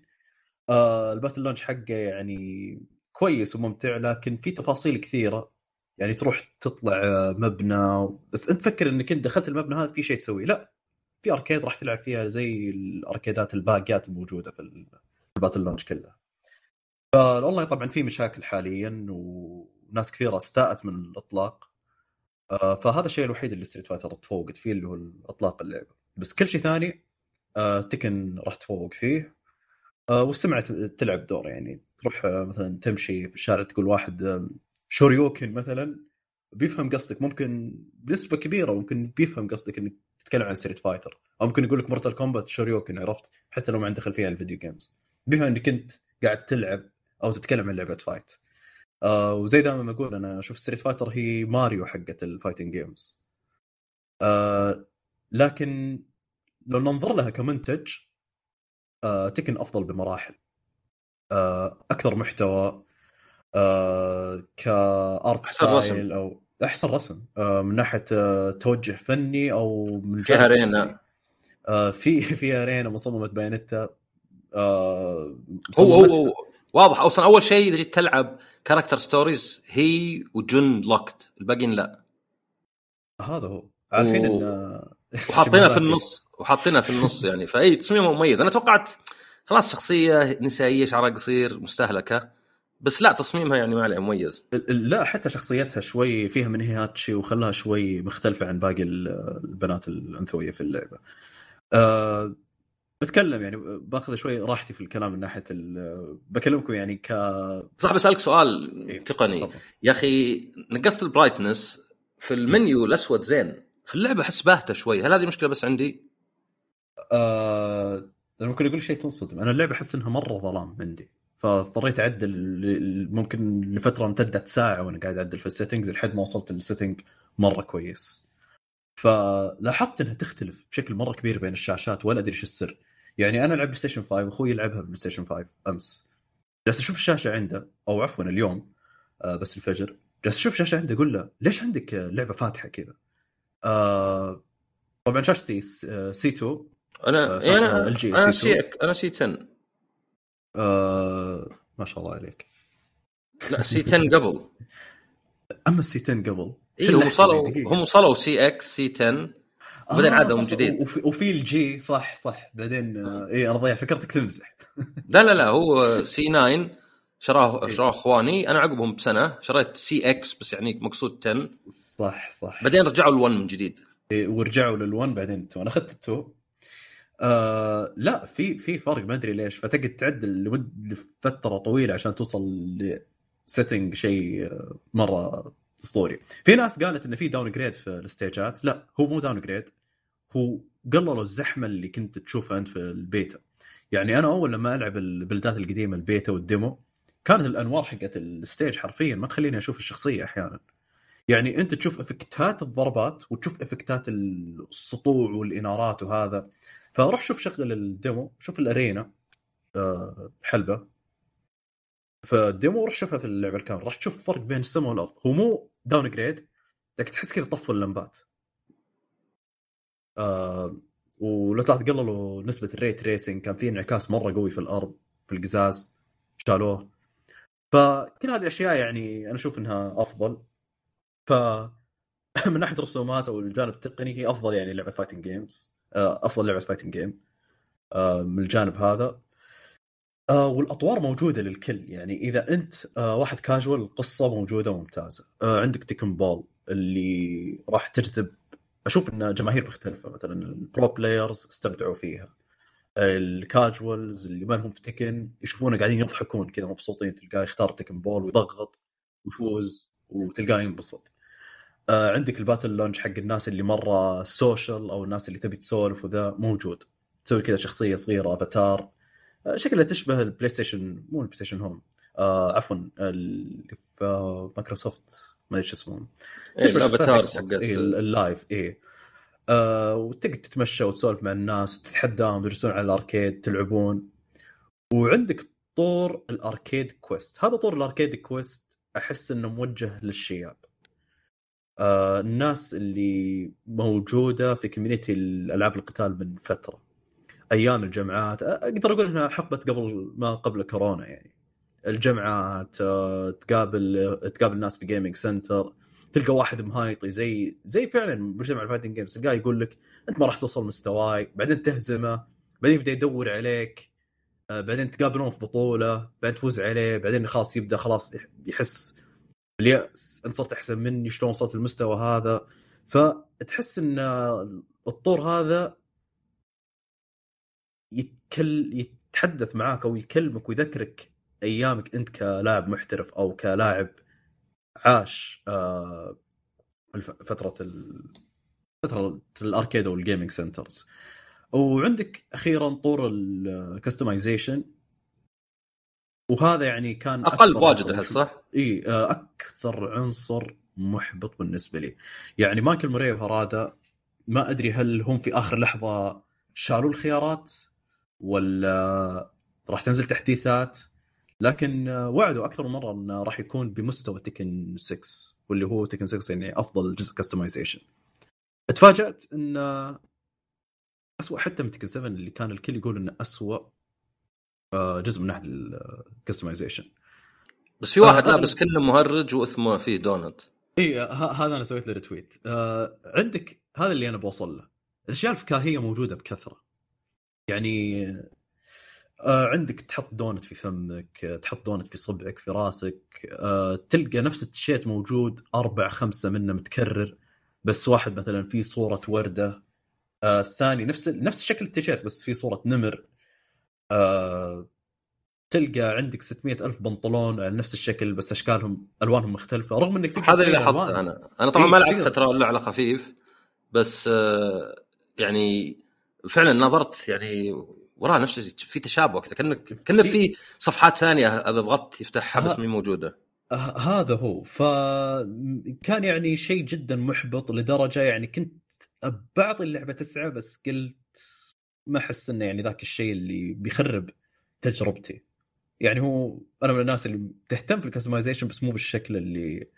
آه ال Battle Lounge حقه يعني كويس وممتع لكن في تفاصيل كثيرة. يعني تروح تطلع آه، مبنى بس أنت تفكر إنك أنت دخلت المبنى هذا في شيء تسويه. لا في arcade راح تلعب فيها زي ال arcade ات الباقيات الموجودة في ال- ال Battle Lounge كلها فالأونلاين طبعا في مشاكل حاليا وناس كثيرة استاءت من الإطلاق. آه، فهذا الشيء الوحيد اللي Street Fighter تفوقت فيه اللي هو اطلاق اللعبة. بس كل شيء ثاني Tekken راح تفوق فيه. آه، والسمعة تلعب دور يعني. تروح آه، مثلا تمشي في الشارع تقول واحد آه، Shoryuken مثلا بيفهم قصدك. ممكن بنسبة كبيرة ممكن بيفهم قصدك إنك تتكلم عن Street Fighter أو ممكن يقول لك Mortal Kombat Shoryuken عرفت؟ حتى لو ما عنده خلفيه عن ال video games بيفهم إنك أنت قاعد تلعب أو تتكلم عن لعبة fight آه وزي دائما ما أقول أنا أشوف Street Fighter هي ماريو حقت ال fighting games آه لكن لو ننظر لها كمنتج آه Tekken أفضل بمراحل. آه أكثر محتوى آه ك art. style أو أحسن رسم آه من ناحية آه توجه فني أو من فيها Reina. آه في <laughs> فيها Reina مصممة Bayonetta. آه هو هو, واضح. أصلا أول شيء إذا جيت تلعب character stories هي و Jin locked الباقيين لا. هذا هو. عارفين و- إن وحاطينها <laughs> في النص. وحاطينها في النص يعني. فأي تصميمها مميز أنا توقعت خلاص شخصية نسائية شعرها قصير مستهلكة. بس لا تصميمها يعني ما عليه مميز. لا حتى شخصيتها شوي فيها من Heihachi وخلاها شوي مختلفة عن باقي البنات الأنثوية في اللعبة. أه بتكلم يعني باخذ شوي راحتي في الكلام من ناحية بكلمكم يعني ك صح بسألك سؤال إيه، تقني. طبعا. يا أخي نقصت ال brightness في المنيو الأسود زين. في اللعبة أحس باهتة شوي. هل هذه مشكلة بس عندي؟ آه... ممكن أقول شيء تنصدم. أنا اللعبة أحس إنها مرة ظلام عندي. فاضطريت أعدل ممكن لفترة امتدت ساعة وأنا قاعد أعدل في ال settings لحد ما وصلت لل setting مرة كويس. فلاحظت إنها تختلف بشكل مرة كبير بين الشاشات ولا أدري إيش السر. يعني أنا ألعب PlayStation 5 وأخوي يلعبها PlayStation 5 أمس. جالس أشوف الشاشة عنده أو عفوا اليوم آه بس الفجر. جالس أشوف الشاشة عنده أقول له ليش عندك لعبة فاتحة كذا؟ آه طبعا شاشتي C 2 أنا آه إيه أنا أنا C أنا C 10 آه ما شاء الله عليك. لا سي <laughs> 10 قبل. أما السي 10 قبل. اي هم وصلوا هم وصلوا سي إكس سي 10 وبعدين آه عادوا من جديد. وفي, وفي الجي صح صح. بعدين آه اي أنا ضيع فكرتك تمزح. <laughs> لا لا لا هو سي 9 شراه إيه. شراه إخواني. أنا عقبهم بسنة. شريت سي إكس بس يعني مقصود 10 صح صح. بعدين رجعوا ال1 من جديد. إيه ورجعوا لل1 بعدين ال2 أنا أخذت ال2 آه لا في في فرق ما أدري ليش. فتقعد تعدل لمده فتره طويلة عشان توصل ل setting شيء آه، مرة أسطوري. في ناس قالت انه في downgrade في ال stage ات. لا هو مو downgrade هو قللوا الزحمة اللي كنت تشوفها أنت في البيتا. يعني أنا أول لما ألعب البلدات القديمة ال beta وال demo كانت الأنوار حقت ال stage حرفيا ما تخليني أشوف الشخصية أحيانا. يعني أنت تشوف effect ات الضربات وتشوف effect ات السطوع والإنارات وهذا. فروح شوف شغل ال demo شوف ال arena آه، حلبه فال demo روح شوفها في اللعبة الكاملة راح تشوف فرق بين السماء والأرض. هو مو downgrade لكن تحس كذا طفوا اللمبات. آه ولو تلاحظ قللوا نسبة ال ray tracing كان في انعكاس مرة قوي في الأرض في القزاز شالوه. فكل هذه الأشياء يعني أنا أشوف إنها أفضل. ف <coughs> من ناحية الرسومات أو الجانب التقني هي أفضل يعني لعبة fighting games أفضل لعبة fighting game آه، من الجانب هذا. آه والأطوار موجودة للكل. يعني إذا أنت آه واحد كاجوال القصة موجودة وممتازة. آه عندك Tekken Ball اللي راح تجذب أشوف إن جماهير مختلفة. مثلا ال pro players استمتعوا فيها. ال casuals اللي ما لهم في Tekken يشوفونه قاعدين يضحكون كذا مبسوطين تلقاه يختار Tekken Ball ويضغط ويفوز وتلقاه ينبسط. آه عندك ال Battle Lounge حق الناس اللي مرة social أو الناس اللي تبي تسولف وذا موجود. تسوي كذا شخصية صغيرة افاتار آه شكلها تشبه ال PlayStation مو ال PlayStation Home آه عفوا اللي في مايكروسوفت ما أدري شو اسمه إيه، تشبه الافاتار حقت إيه ال Live إيه. آه وتقدر تتمشى وتسولف مع الناس تتحداهم تجلسون على ال arcade تلعبون. وعندك طور ال Arcade Quest هذا طور ال Arcade Quest أحس إنه موجه للشياب. آه الناس اللي موجودة في community الألعاب القتال من فترة. أيام الجامعات أقدر أقول إنها حقبه قبل ما قبل كورونا يعني. الجامعات آه تقابل تقابل ناس في gaming center تلقى واحد مهايطي زي زي فعلا مجتمع ال fighting games تلقاه يقول لك أنت ما راح توصل مستواي بعدين تهزمه بعدين يبدأ يدور عليك آه بعدين تقابلون في بطولة بعدين تفوز عليه بعدين خلاص يبدأ خلاص يحس الياس انت صرت أحسن مني؟ شلون وصلت المستوى هذا؟ فتحس إن الطور هذا يتكل يتحدث معاك أو يكلمك ويذكرك أيامك أنت كلاعب محترف أو كلاعب عاش آه، فترة فترة ال arcade أو ال gaming centers وعندك أخيرا طور ال customization وهذا يعني كان أقل واجد احس صح؟ إي آه، أكثر عنصر محبط بالنسبة لي. يعني Michael Murray وهرادا ما أدري هل هم في آخر لحظة شالوا الخيارات ولا راح تنزل تحديثات لكن آه، وعدوا أكثر من مرة إنه راح يكون بمستوى Tekken 6 واللي هو Tekken 6 يعني أفضل جزء customization تفاجأت إن آه، اسوء حتى من Tekken 7 اللي كان الكل يقول إنه اسوء جزء من ناحية ال customization بس في واحد لابس كله مهرج واسمه فيه دونت. إي هذا أنا سويت له retweet آه عندك هذا اللي أنا بوصل له. الأشياء الفكاهية موجودة بكثرة. يعني آه عندك تحط دونت في فمك آه، تحط دونت في صبعك في راسك آه تلقى نفس التيشيرت موجود أربع خمسة منه متكرر بس واحد مثلا فيه صورة وردة آه الثاني نفس نفس شكل التيشيرت بس فيه صورة نمر آه تلقى عندك 600 ألف بنطلون على نفس الشكل بس أشكالهم ألوانهم مختلفة رغم أنك هذا اللي لاحظته أنا. أنا طبعا إيه ما لعبت ترى إلا على خفيف بس آه يعني فعلا نظرت يعني وراها نفس في تشابه كذا كانك كأنه في صفحات ثانية إذا ضغطت يفتحها بس مي موجودة. هذا هو. فكان يعني شيء جدا محبط لدرجة يعني كنت بعطي اللعبة تسعة بس قلت ما أحس إنه يعني ذاك الشيء اللي بيخرب تجربتي. يعني هو أنا من الناس اللي تهتم في ال customization بس مو بالشكل اللي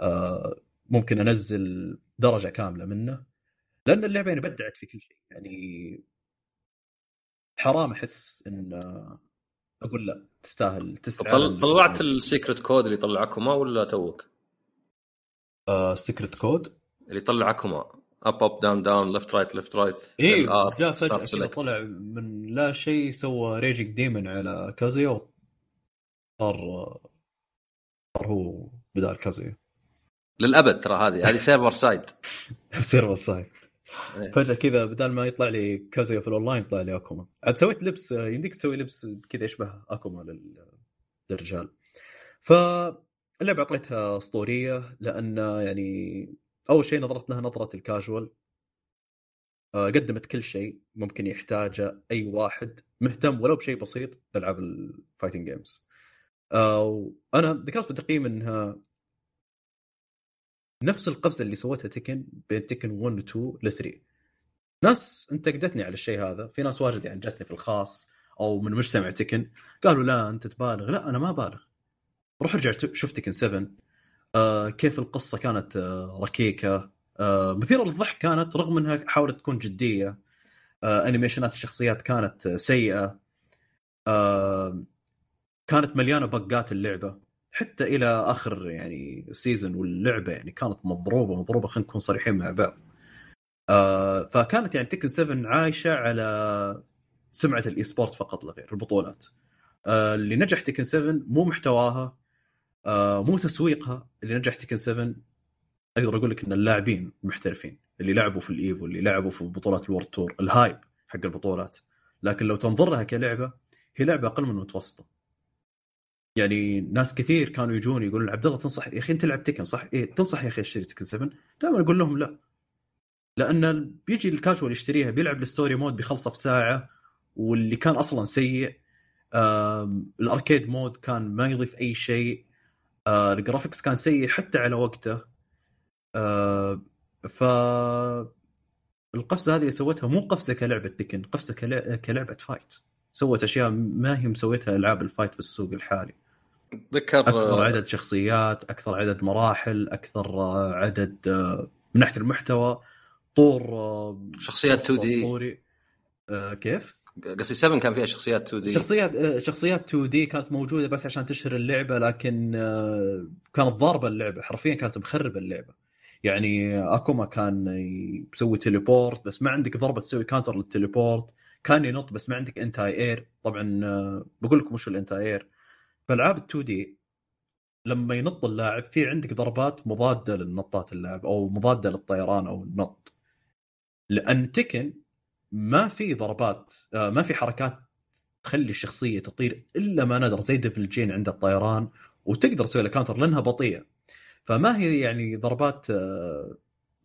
آه ممكن أنزل درجة كاملة منه. لأن اللعبة يعني بدعت في كل شيء. يعني حرام أحس إن أقول لا تستاهل تستاهل طلعت ال secret code اللي طلعكما ولا توك؟ آه سيكرت كود اللي طلعكما. اب اب داون داون ليفت رايت ليفت رايت اي جاء فجأة طلع من لا شيء سوى ريجيك ديمن على كازيو صار صار هو بدال كازيو للأبد ترى هذه هذه سيرفر سايد سيرفر سايد. فجأة كذا بدل ما يطلع لي كازيو في الاونلاين يطلع لي اكوما عاد سويت لبس يمديك تسوي لبس كذا يشبه اكوما للرجال. فاللعبة أعطيتها اسطوريه لأن يعني أول شيء نظرت لها نظرة الكاجوال آه، قدمت كل شيء ممكن يحتاجه أي واحد مهتم ولو بشيء بسيط لالعاب ال fighting games وأنا ذكرت في التقييم إنها نفس القفزة اللي سوتها Tekken بين Tekken 1 و 2 ل 3 ناس انتقدتني على الشيء هذا. في ناس واجد يعني جتني في الخاص أو من مجتمع Tekken قالوا لا أنت تبالغ. لا أنا ما بالغ روح ارجع شوف Tekken 7 آه كيف القصة كانت آه ركيكة. آه مثيرة للضحك كانت رغم إنها حاولت تكون جدية. آه animationات الشخصيات كانت آه سيئة. آه كانت مليانة bugات اللعبة. حتى إلى آخر يعني season واللعبة يعني كانت مضروبة مضروبة. خلينا نكون صريحين مع بعض. آه فكانت يعني Tekken 7 عايشة على سمعة ال esport فقط لا غير البطولات. آه اللي نجح Tekken 7 مو محتواها. آه مو تسويقها اللي نجح Tekken 7 أقدر أقول لك إن اللاعبين المحترفين اللي لعبوا في ال Evo اللي لعبوا في بطولات ال World Tour ال hype حق البطولات. لكن لو تنظر لها كلعبة هي لعبة أقل من المتوسطه يعني ناس كثير كانوا يجون يقولون عبد الله تنصح يا أخي أنت تلعب Tekken صح؟ إيه تنصح يا أخي أشتري Tekken 7 دائما أقول لهم لا. لأن بيجي الكاجوال يشتريها بيلعب ال story mode بيخلصه في ساعة واللي كان أصلا سيء ال arcade mode كان ما يضيف أي شيء. آه، ال graphics كان سيء حتى على وقته. آه، ف القفزة هذه اللي سوتها مو قفزة كلعبة تكن قفزة كلعبة fight سوت أشياء ما هي مسويتها ألعاب ال fight في السوق الحالي. ذكر أكثر عدد شخصيات أكثر عدد مراحل أكثر عدد آه، من ناحية المحتوى طور آه، شخصيات 2 دي آه، كيف؟ قصدي 7 كان فيها شخصيات 2 دي شخصيات شخصيات 2 دي كانت موجودة بس عشان تشهر اللعبة لكن كانت ضاربة اللعبة. حرفيا كانت مخربة اللعبة. يعني أكوما كان يسوي teleport بس ما عندك ضربه تسوي counter لل teleport كان ينط بس ما عندك anti air طبعا آه، بقول لكم وش ال anti air فألعاب ال 2 D لما ينط اللاعب في عندك ضربات مضادة للنطات اللاعب أو مضادة للطيران أو النط. لأن تكن ما في ضربات آه، ما في حركات تخلي الشخصية تطير إلا ما نادر زي ديفل جين عند الطيران وتقدر تسوي counter لأنها بطيئة. فما هي يعني ضربات آه،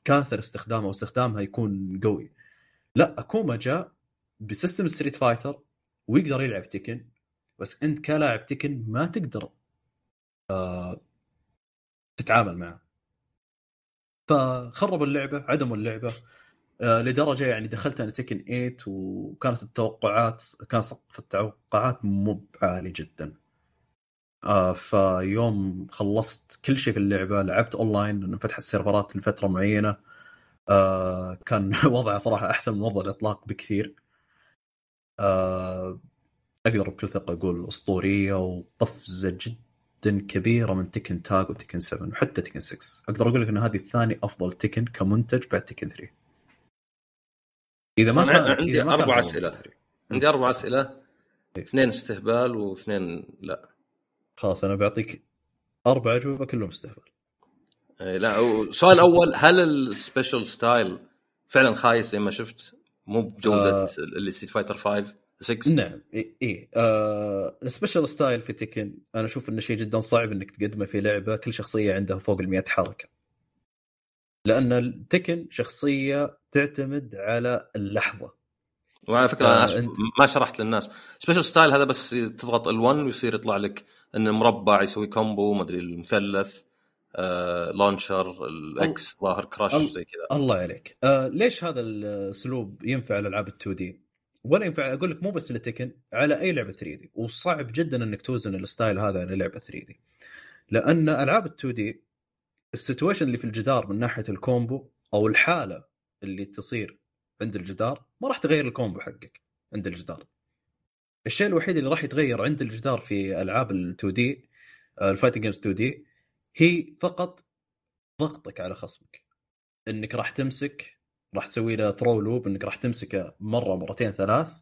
كاثر استخدامها واستخدامها يكون قوي. لا أكوما جاء ب system ستريت فايتر ويقدر يلعب تكن بس أنت كلاعب تكن ما تقدر آه تتعامل معه. فخربوا اللعبة عدموا اللعبة. لدرجة يعني دخلت أنا تكن 8 وكانت التوقعات كان سقف التوقعات مو عالي جدا. آه فيوم خلصت كل شيء في اللعبة لعبت اونلاين لأنه فتحت السيرفرات لفترة معينة. آه كان <laughs> وضعه صراحة أحسن من وضع الإطلاق بكثير. آه، أقدر بكل ثقة أقول أسطورية وقفزة جدا كبيرة من تكن تاج وتكن 7 وحتى تكن 6 أقدر أقول لك إن هذه الثاني أفضل تكن كمنتج بعد تكن 3 إذا ما كان عندي إذا ما أربع أسئلة. عندي أربع أسئلة. اثنين استهبال واثنين لا. خلاص أنا بعطيك أربع أجوبة كلهم استهبال. لا السؤال الأول هل ال special style فعلا خايس زي ما شفت؟ مو بجودة آه. اللي ستريت فايتر 5 6 نعم إي إيه. آه ال special style في تيكن أنا أشوف إنه شيء جدا صعب إنك تقدمه في لعبة كل شخصية عندها فوق ال 100 حركة. لأن التكن شخصية تعتمد على اللحظة. وعلى فكرة آه،. أنت- ما شرحت للناس. special style هذا بس تضغط ال1 ويصير يطلع لك انه مربع يسوي combo ما أدري المثلث آه، launcher ال X ظاهر crush زي كذا. الله عليك. آه ليش هذا الاسلوب ينفع لألعاب ال2 D ولا ينفع أقول لك مو بس لتكن على أي لعبة 3 D وصعب جدا إنك توزن ال style هذا على لعبة 3 D لأن ألعاب ال2 D ال situation اللي في الجدار من ناحية ال combo أو الحالة اللي تصير عند الجدار ما راح تغير ال combo حقك عند الجدار. الشيء الوحيد اللي راح يتغير عند الجدار في ألعاب ال2 D ال fighting games 2 D هي فقط ضغطك على خصمك. إنك راح تمسك راح تسوي له throw loop إنك راح تمسكه مرة مرتين ثلاث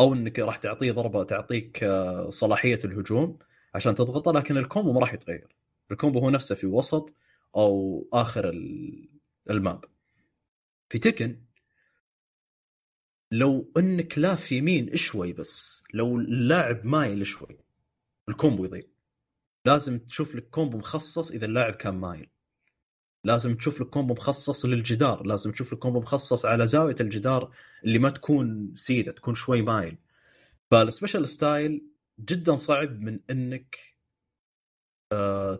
أو إنك راح تعطيه ضربة تعطيك آه، صلاحية الهجوم عشان تضغطه لكن ال combo ما راح يتغير. ال combo هو نفسه في وسط أو آخر ال- ال map. في تكن لو إنك لاف يمين شوي بس لو اللاعب مايل شوي ال combo يضيع. لازم تشوف لك combo مخصص إذا اللاعب كان مايل. لازم تشوف لك combo مخصص للجدار. لازم تشوف لك combo مخصص على زاوية الجدار اللي ما تكون سيدة تكون شوي مايل. فال special style جدا صعب من إنك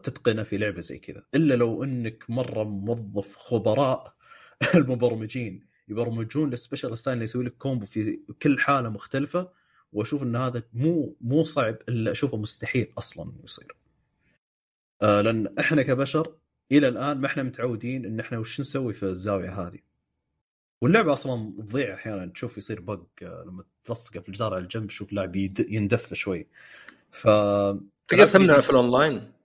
تتقنه في لعبة زي كذا. إلا لو إنك مرة موظف خبراء <laughs> المبرمجين. يبرمجون ال special style اللي يسوي لك combo في كل حالة مختلفة. وأشوف إن هذا مو مو صعب إلا أشوفه مستحيل أصلا يصير. آه، لأن إحنا كبشر إلى الآن ما إحنا متعودين إن إحنا وش نسوي في الزاوية هذه. واللعبة أصلا تضيع أحيانا. تشوف يصير bug آه، لما تلصقه في الجدار على الجنب تشوف لاعب يندف شوي. ف تقدر تمنع في الأونلاين؟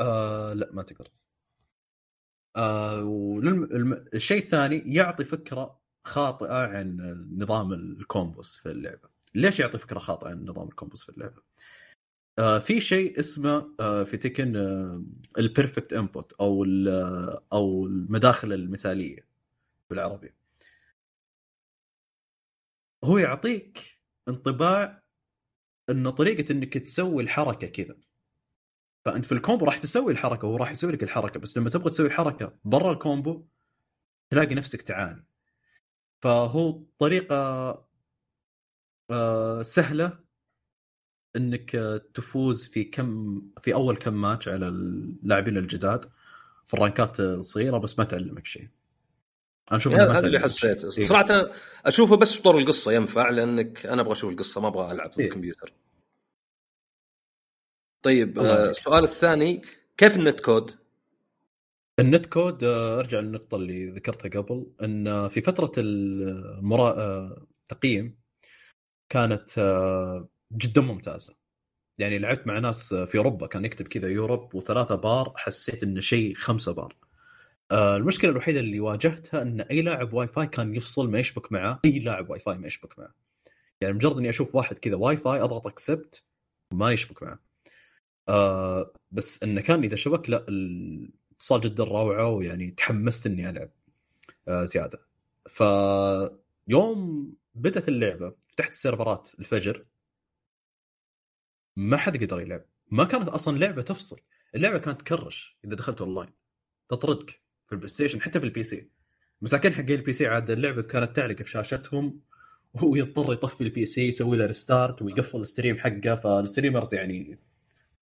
آه لا ما تقدر. آه وللم... الشيء الثاني يعطي فكرة خاطئة عن نظام ال combos في اللعبة. ليش يعطي فكرة خاطئة عن نظام ال combos في اللعبة؟ آه في شيء اسمه آه في تكن آه ال perfect input أو آه، أو المداخل المثالية بالعربي. هو يعطيك انطباع إن طريقة إنك تسوي الحركة كذا. فأنت في ال combo راح تسوي الحركة وهو راح يسوي لك الحركة بس لما تبغى تسوي الحركه برا ال combo تلاقي نفسك تعاني فهو طريقة آه، سهلة إنك تفوز في كم في أول كم ماتش على اللاعبين الجداد في ال rankات الصغيرة بس ما تعلمك شيء أنا أشوف هذا اللي. حسيت. صراحة أنا أشوفه بس في طور القصة ينفع لأنك أنا أبغى أشوف القصة ما أبغى ألعب ضد إيه. طيب الله آه،. السؤال الثاني كيف ال netcode؟ ال netcode آه، أرجع للنقطة اللي ذكرتها قبل إن في فترة المرا... آه، التقييم كانت جدا ممتازة يعني لعبت مع ناس في أوروبا كان يكتب كذا Europe وثلاثة بار حسيت إنه شيء خمسة بار المشكلة الوحيدة اللي واجهتها إن أي لاعب واي فاي كان يفصل ما يشبك معاه أي لاعب واي فاي ما يشبك معاه يعني مجرد إني أشوف واحد كذا واي فاي أضغط accept ما يشبك معاه آه بس انه كان إذا شبك لا الاتصال جدا روعة ويعني تحمست إني ألعب آه زيادة. فيوم بدأت اللعبة فتحت السيرفرات الفجر ما حد قدر يلعب. ما كانت أصلا لعبة تفصل. اللعبة كانت تكرش إذا دخلت أونلاين. تطردك في ال PlayStation حتى في ال PC. مساكين حقين ال PC عاد اللعبة كانت تعلق في شاشتهم وهو يضطر يطفي ال PC يسوي له restart ويقفل ال stream حقه. فال streamers يعني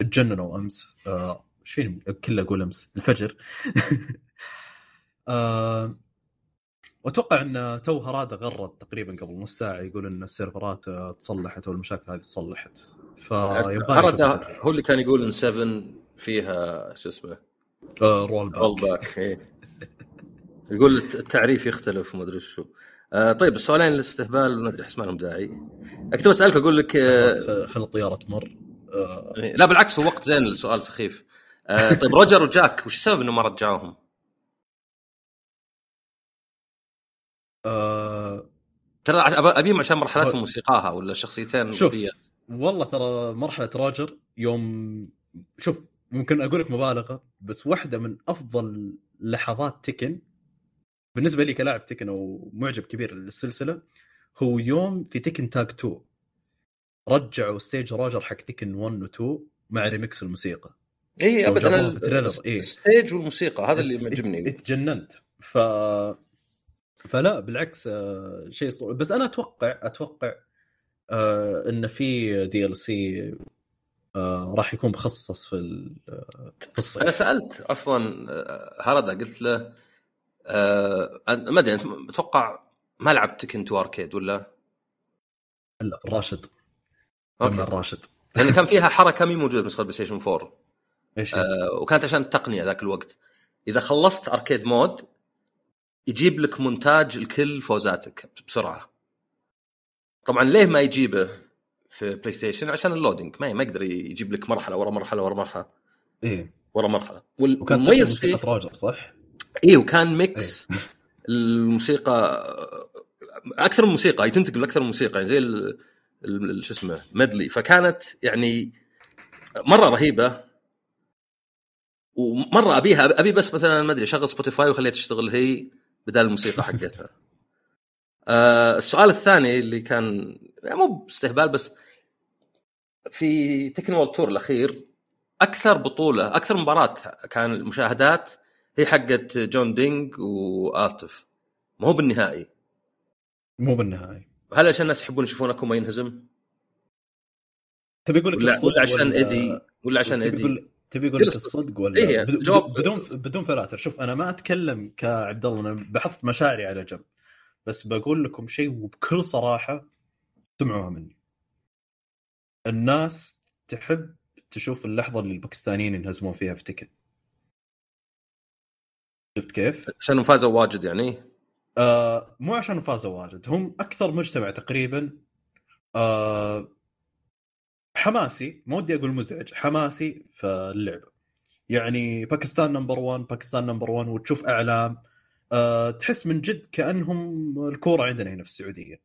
تجننوا أمس آه، إيش فيني؟ كله أقول أمس الفجر. <laughs> آه، وأتوقع إن توه هرادا غرد تقريبا قبل نص ساعة يقول إن السيرفرات آه، تصلحت والمشاكل هذه تصلحت فيبغى هو اللي كان يقول إن 7 فيها شو اسمه؟ roll roll back back إيه. يقول الت- التعريف يختلف وما أدري شو. آه طيب السؤالين الاستهبال ما أدري احس ما لهم داعي. كنت بسالك أقول لك آه خل الطيارة تمر. آه، لا بالعكس هو وقت زين السؤال سخيف. آه <laughs> طيب روجر وجاك وش السبب إنه ما رجعوهم؟ آه، ترى أبيهم عشان مرحلتهم موسيقاها ولا الشخصيتين شوف والله ترى مرحلة راجر يوم شوف ممكن أقول لك مبالغة بس واحدة من أفضل لحظات Tekken بالنسبة لي كلاعب Tekken أو معجب كبير للسلسلة هو يوم في Tekken Tag 2 رجعوا stage راجر حق Tekken 1 و 2 مع ريمكس الموسيقى اي ابدا ال stage إيه. والموسيقى هذا اللي معجبني تجننت ف فلا بالعكس آه، شيء صعب. بس أنا أتوقع أتوقع آه إن في دي ال سي آه راح يكون مخصص في القصة أنا سألت أصلا آه، هردا قلت له آه ما أدري أتوقع ما لعبت تكن تو اركيد ولا؟ لا الراشد أوكي. الراشد. لأن كان فيها حركة مي موجودة في نسخه بلاي ستيشن 4 إيش؟ آه وكانت عشان التقنية ذاك الوقت. إذا خلصت arcade mode يجيب لك مونتاج لكل فوزاتك بسرعة. طبعا ليه ما يجيبه في PlayStation عشان ال loading. ما ما يقدر يجيب لك مرحلة ورا مرحلة ورا مرحلة. إيه. ورا مرحلة. والمميز فيه موسيقى صح؟ اي وكان mix إيه. الموسيقى أكثر من موسيقى. تنتقل أكثر من موسيقى. يعني زي شو اسمه medley فكانت يعني مرة رهيبة. ومرة أبيها أبي بس مثلا ما أدري أشغل Spotify وخليها تشتغل هي بدل الموسيقى حقتها. <laughs> آه السؤال الثاني اللي كان يعني مو باستهبال بس في Tekken World Tour الأخير أكثر بطولة أكثر مباراة كان المشاهدات هي حقت JeonDDing وعاطف ما هو بالنهائي. مو بالنهائي. هل عشان الناس يحبون يشوفون اكو ما ينهزم؟ تبي أقول لك ولا, ولا عشان ولا ايدي ولا عشان ايدي تبي أقول لك الصدق ولا إيه جواب بدون بدون فلاتر. شوف أنا ما أتكلم كعبد الله أنا بحط مشاعري على جنب. بس بقول لكم شيء وبكل صراحة سمعوها مني. الناس تحب تشوف اللحظة اللي الباكستانيين ينهزمون فيها في تكن شفت كيف؟ عشان فازوا واجد يعني؟ آه مو عشان فازوا واجد هم أكثر مجتمع تقريبا آه حماسي ما ودي أقول مزعج حماسي في اللعبة. يعني باكستان number 1 باكستان number 1 وتشوف أعلام أه تحس من جد كأنهم الكورة عندنا هنا في السعودية.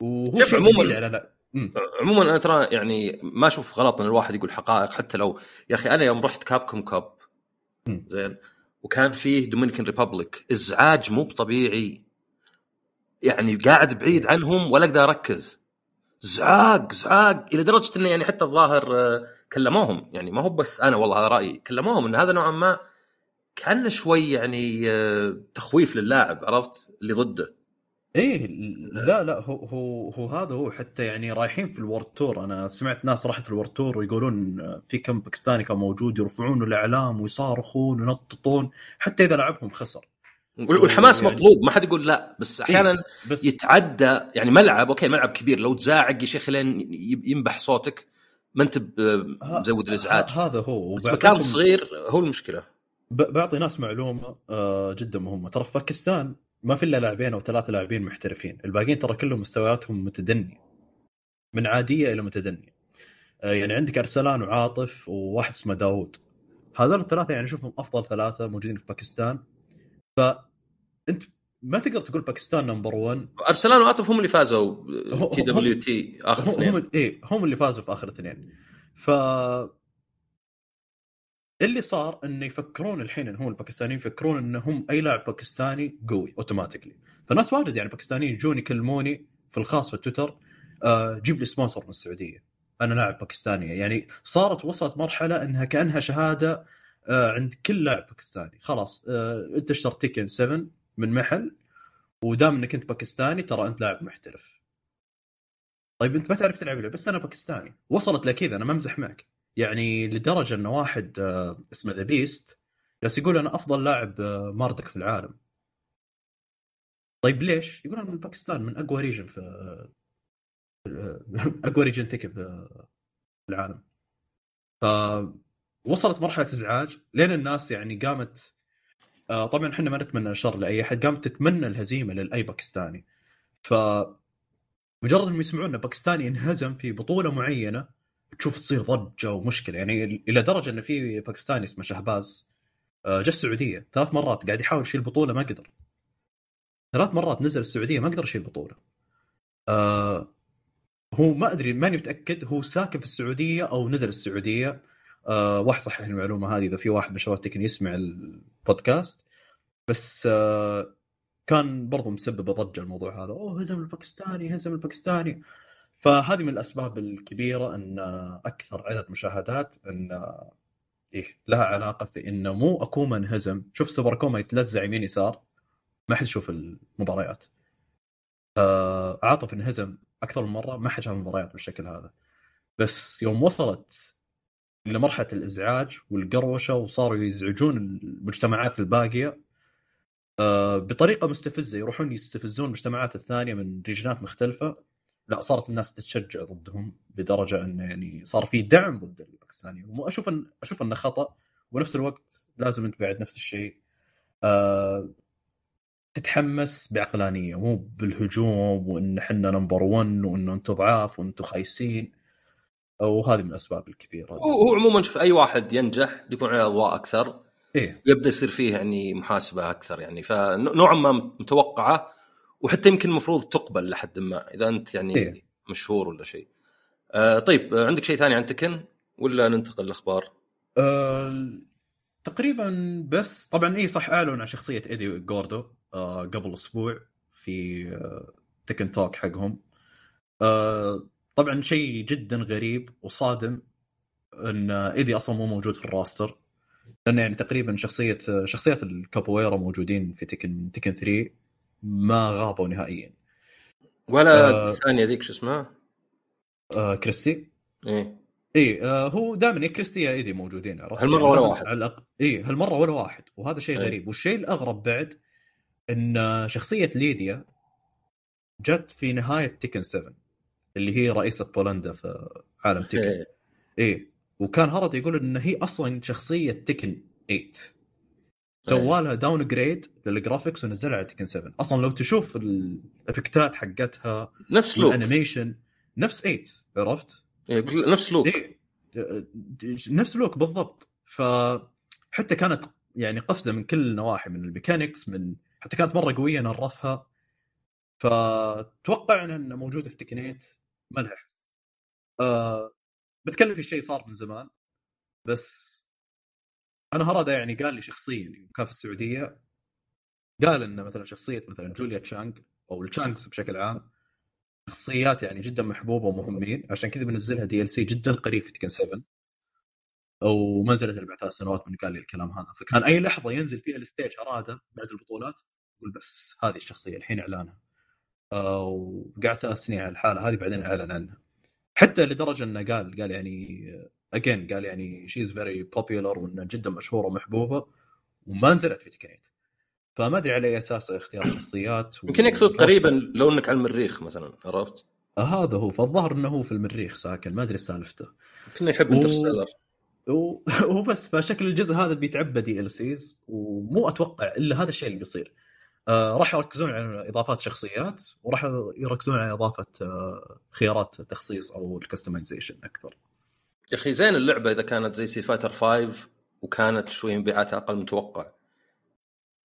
وهو شوف عموما على لا عموما أنا ترى يعني ما أشوف غلط إن الواحد يقول حقائق حتى لو يا أخي أنا يوم رحت Capcom Cup زين وكان فيه Dominican Republic إزعاج مو طبيعي. يعني قاعد بعيد عنهم ولا أقدر أركز. زعاق زعاق. إلى درجة إنه يعني حتى الظاهر آه، كلموهم. يعني ما هو بس أنا والله هذا رأيي. كلموهم إن هذا نوعا ما كان شوي يعني آه، تخويف للاعب عرفت؟ اللي ضده. إيه لا لا هو هو هو هذا هو. حتى يعني رايحين في ال World Tour أنا سمعت ناس راحت ال World Tour ويقولون في كم باكستاني كان موجود يرفعون الإعلام ويصارخون وينططون حتى إذا لعبهم خسر. والحماس يعني... مطلوب. ما حد يقول لا بس أحيانا إيه بس... يتعدى يعني ملعب okay ملعب كبير. لو تزاعق يا شيخ لين ينبح صوتك ما أنت مزود الإزعاج. هذا هو. بس مكان صغير هو المشكلة. بعطي ناس معلومة آه، جدا مهمة. ترى في باكستان ما في إلا لاعبين أو ثلاثة لاعبين محترفين. الباقيين ترى كلهم مستوياتهم متدنيه من عادية إلى متدنيه آه، يعني عندك أرسلان وعاطف وواحد اسمه داوود. هذول الثلاثة يعني اشوفهم أفضل ثلاثة موجودين في باكستان. فانت ما تقدر تقول باكستان number 1 أرسلان وعاطف هم اللي فازوا TWT آخر اثنين هم إيه هم اللي فازوا في آخر اثنين. ف اللي صار إنه يفكرون الحين إن هم الباكستانيين يفكرون انهم أي لاعب باكستاني قوي automatically فناس واجد يعني باكستانيين يجون يكلموني في الخاص في تويتر آه جيب لي sponsor من السعودية. أنا لاعب باكستاني. يعني صارت وصلت مرحلة إنها كأنها شهادة آه عند كل لاعب باكستاني. خلاص آه أنت اشتريت Tekken 7 من محل ودام إنك أنت باكستاني ترى أنت لاعب محترف. طيب أنت ما تعرف تلعب بس أنا باكستاني. وصلت لكذا أنا ما أمزح معك. يعني لدرجة انه واحد آه، اسمه The Beast جالس يقول أنا أفضل لاعب آه، ماردوك في العالم. طيب ليش؟ يقول أنا من باكستان من أقوى region في آه، <laughs> أقوى region تكن في العالم. فوصلت مرحلة إزعاج لين الناس يعني قامت طبعا إحنا ما نتمنى الشر لأي أحد قامت تتمنى الهزيمة لاي باكستاني. ف مجرد إنهم يسمعون إن باكستاني انهزم في بطولة معينة تشوف تصير ضجة ومشكلة. يعني إلى درجة إن في باكستاني اسمه شهباز آه، جاء السعودية ثلاث مرات قاعد يحاول يشيل بطولة ما قدر. ثلاث مرات نزل السعودية ما قدر يشيل بطولة. آه هو ما أدري ماني متأكد هو ساكن في السعودية أو نزل السعودية. آه واحد صحح المعلومة هذه إذا في واحد من شباب التكني يسمع البودكاست. بس آه كان برضو مسبب ضجه الموضوع هذا. أوه هزم الباكستاني هزم الباكستاني. فهذه من الأسباب الكبيرة أن أكثر عدد مشاهدات أن إيه لها علاقة في انه مو أكوما انهزم. شوف سوبر أكوما يتلزع يمين يسار ما حد يشوف المباريات. آه عاطف انهزم أكثر من مرة ما حد شاف المباريات بالشكل هذا. بس يوم وصلت إلى مرحلة الإزعاج والقروشة وصاروا يزعجون المجتمعات الباقية آه بطريقة مستفزة. يروحون يستفزون المجتمعات الثانية من ريجنات مختلفة. لا صارت الناس تتشجع ضدهم لدرجه إنه يعني صار في دعم ضد الباكستاني واشوف ان أشوف إنه خطأ. ونفس الوقت لازم أنت بعد نفس الشيء آه تتحمس بعقلانية. مو بالهجوم وإن إحنا number 1 وانه أنتم ضعاف وإنتم خايسين. وهذه من الأسباب الكبيرة. هو عموما شوف أي واحد ينجح يكون عليه أضواء أكثر إيه. يبدأ يصير فيه يعني محاسبة أكثر يعني. فنوعا ما متوقعة وحتى يمكن المفروض تقبل لحد ما إذا أنت يعني إيه؟ مشهور ولا شيء. آه طيب عندك شيء ثاني عن تكن ولا ننتقل للأخبار؟ آه تقريبا بس طبعا اي صح اعلن عن شخصية إيدي جوردو آه قبل أسبوع في آه تكن توك حقهم. آه طبعا شيء جدا غريب وصادم إن إيدي أصلا مو موجود في الراستر لأن يعني تقريبا شخصية شخصيات الكابويرا موجودين في تكن تكن 3 ما غابوا نهائيا. ولا آه الثانية ذيك شو اسمها؟ آه كريستي. إيه. اي آه هو دائما كريستي يا إيدي موجودين عرفت؟ هالمرة ولا واحد. على الأق... اي هالمرة ولا واحد. وهذا شيء إيه. غريب. والشيء الأغرب بعد إن شخصية ليديا جت في نهاية تيكن 7 اللي هي رئيسة بولندا في عالم تيكن. اي إيه. وكان هرادا يقول إن هي أصلا شخصية تيكن 8 سوالها downgrade لل graphics ونزلها على تكن 7 أصلا لو تشوف الإفكتات حقتها نفس look ال animation نفس 8 عرفت؟ إيه نفس look إيه. نفس look بالضبط. فحتى كانت يعني قفزة من كل النواحي من ال mechanics من حتى كانت مرة قوية nerf ها. فتوقع إنها موجودة في تكن eight ما لها أه بتكلم في شيء صار من زمان. بس أنا هرادا يعني قال لي شخصيا كان في السعودية قال ان مثلا شخصية مثلا جوليا تشانغ أو التشانغز بشكل عام شخصيات يعني جدا محبوبة ومهمين عشان كذا بنزلها DLC جدا قريب في تكن 7 وما نزلت إلا بعد ثلاث سنوات من قال لي الكلام هذا. فكان أي لحظة ينزل فيها ال stage هرادا بعد البطولات يقول بس هذه الشخصية الحين إعلانها. وقعد ثلاث سنين على الحالة هذه بعدين اعلن عنها. حتى لدرجة إنه قال قال يعني again قال يعني she is very popular وانها جدا مشهورة ومحبوبة وما نزلت في تكن eight فما أدري على أي أساس اختيار الشخصيات يمكن يقصد قريبا لو إنك على المريخ مثلا عرفت؟ آه هذا هو فالظاهر إنه هو في المريخ ساكن ما أدري سالفته. يمكن يحب Interstellar و... <laughs> وبس فشكل الجزء هذا بيتعبى DLCs ومو أتوقع إلا هذا الشيء اللي بيصير. آه راح يركزون على إضافات شخصيات وراح يركزون على إضافة آه خيارات تخصيص أو ال customization أكثر. يا أخي زين اللعبة إذا كانت زي Street Fighter 5 وكانت شوي مبيعاتها أقل متوقع.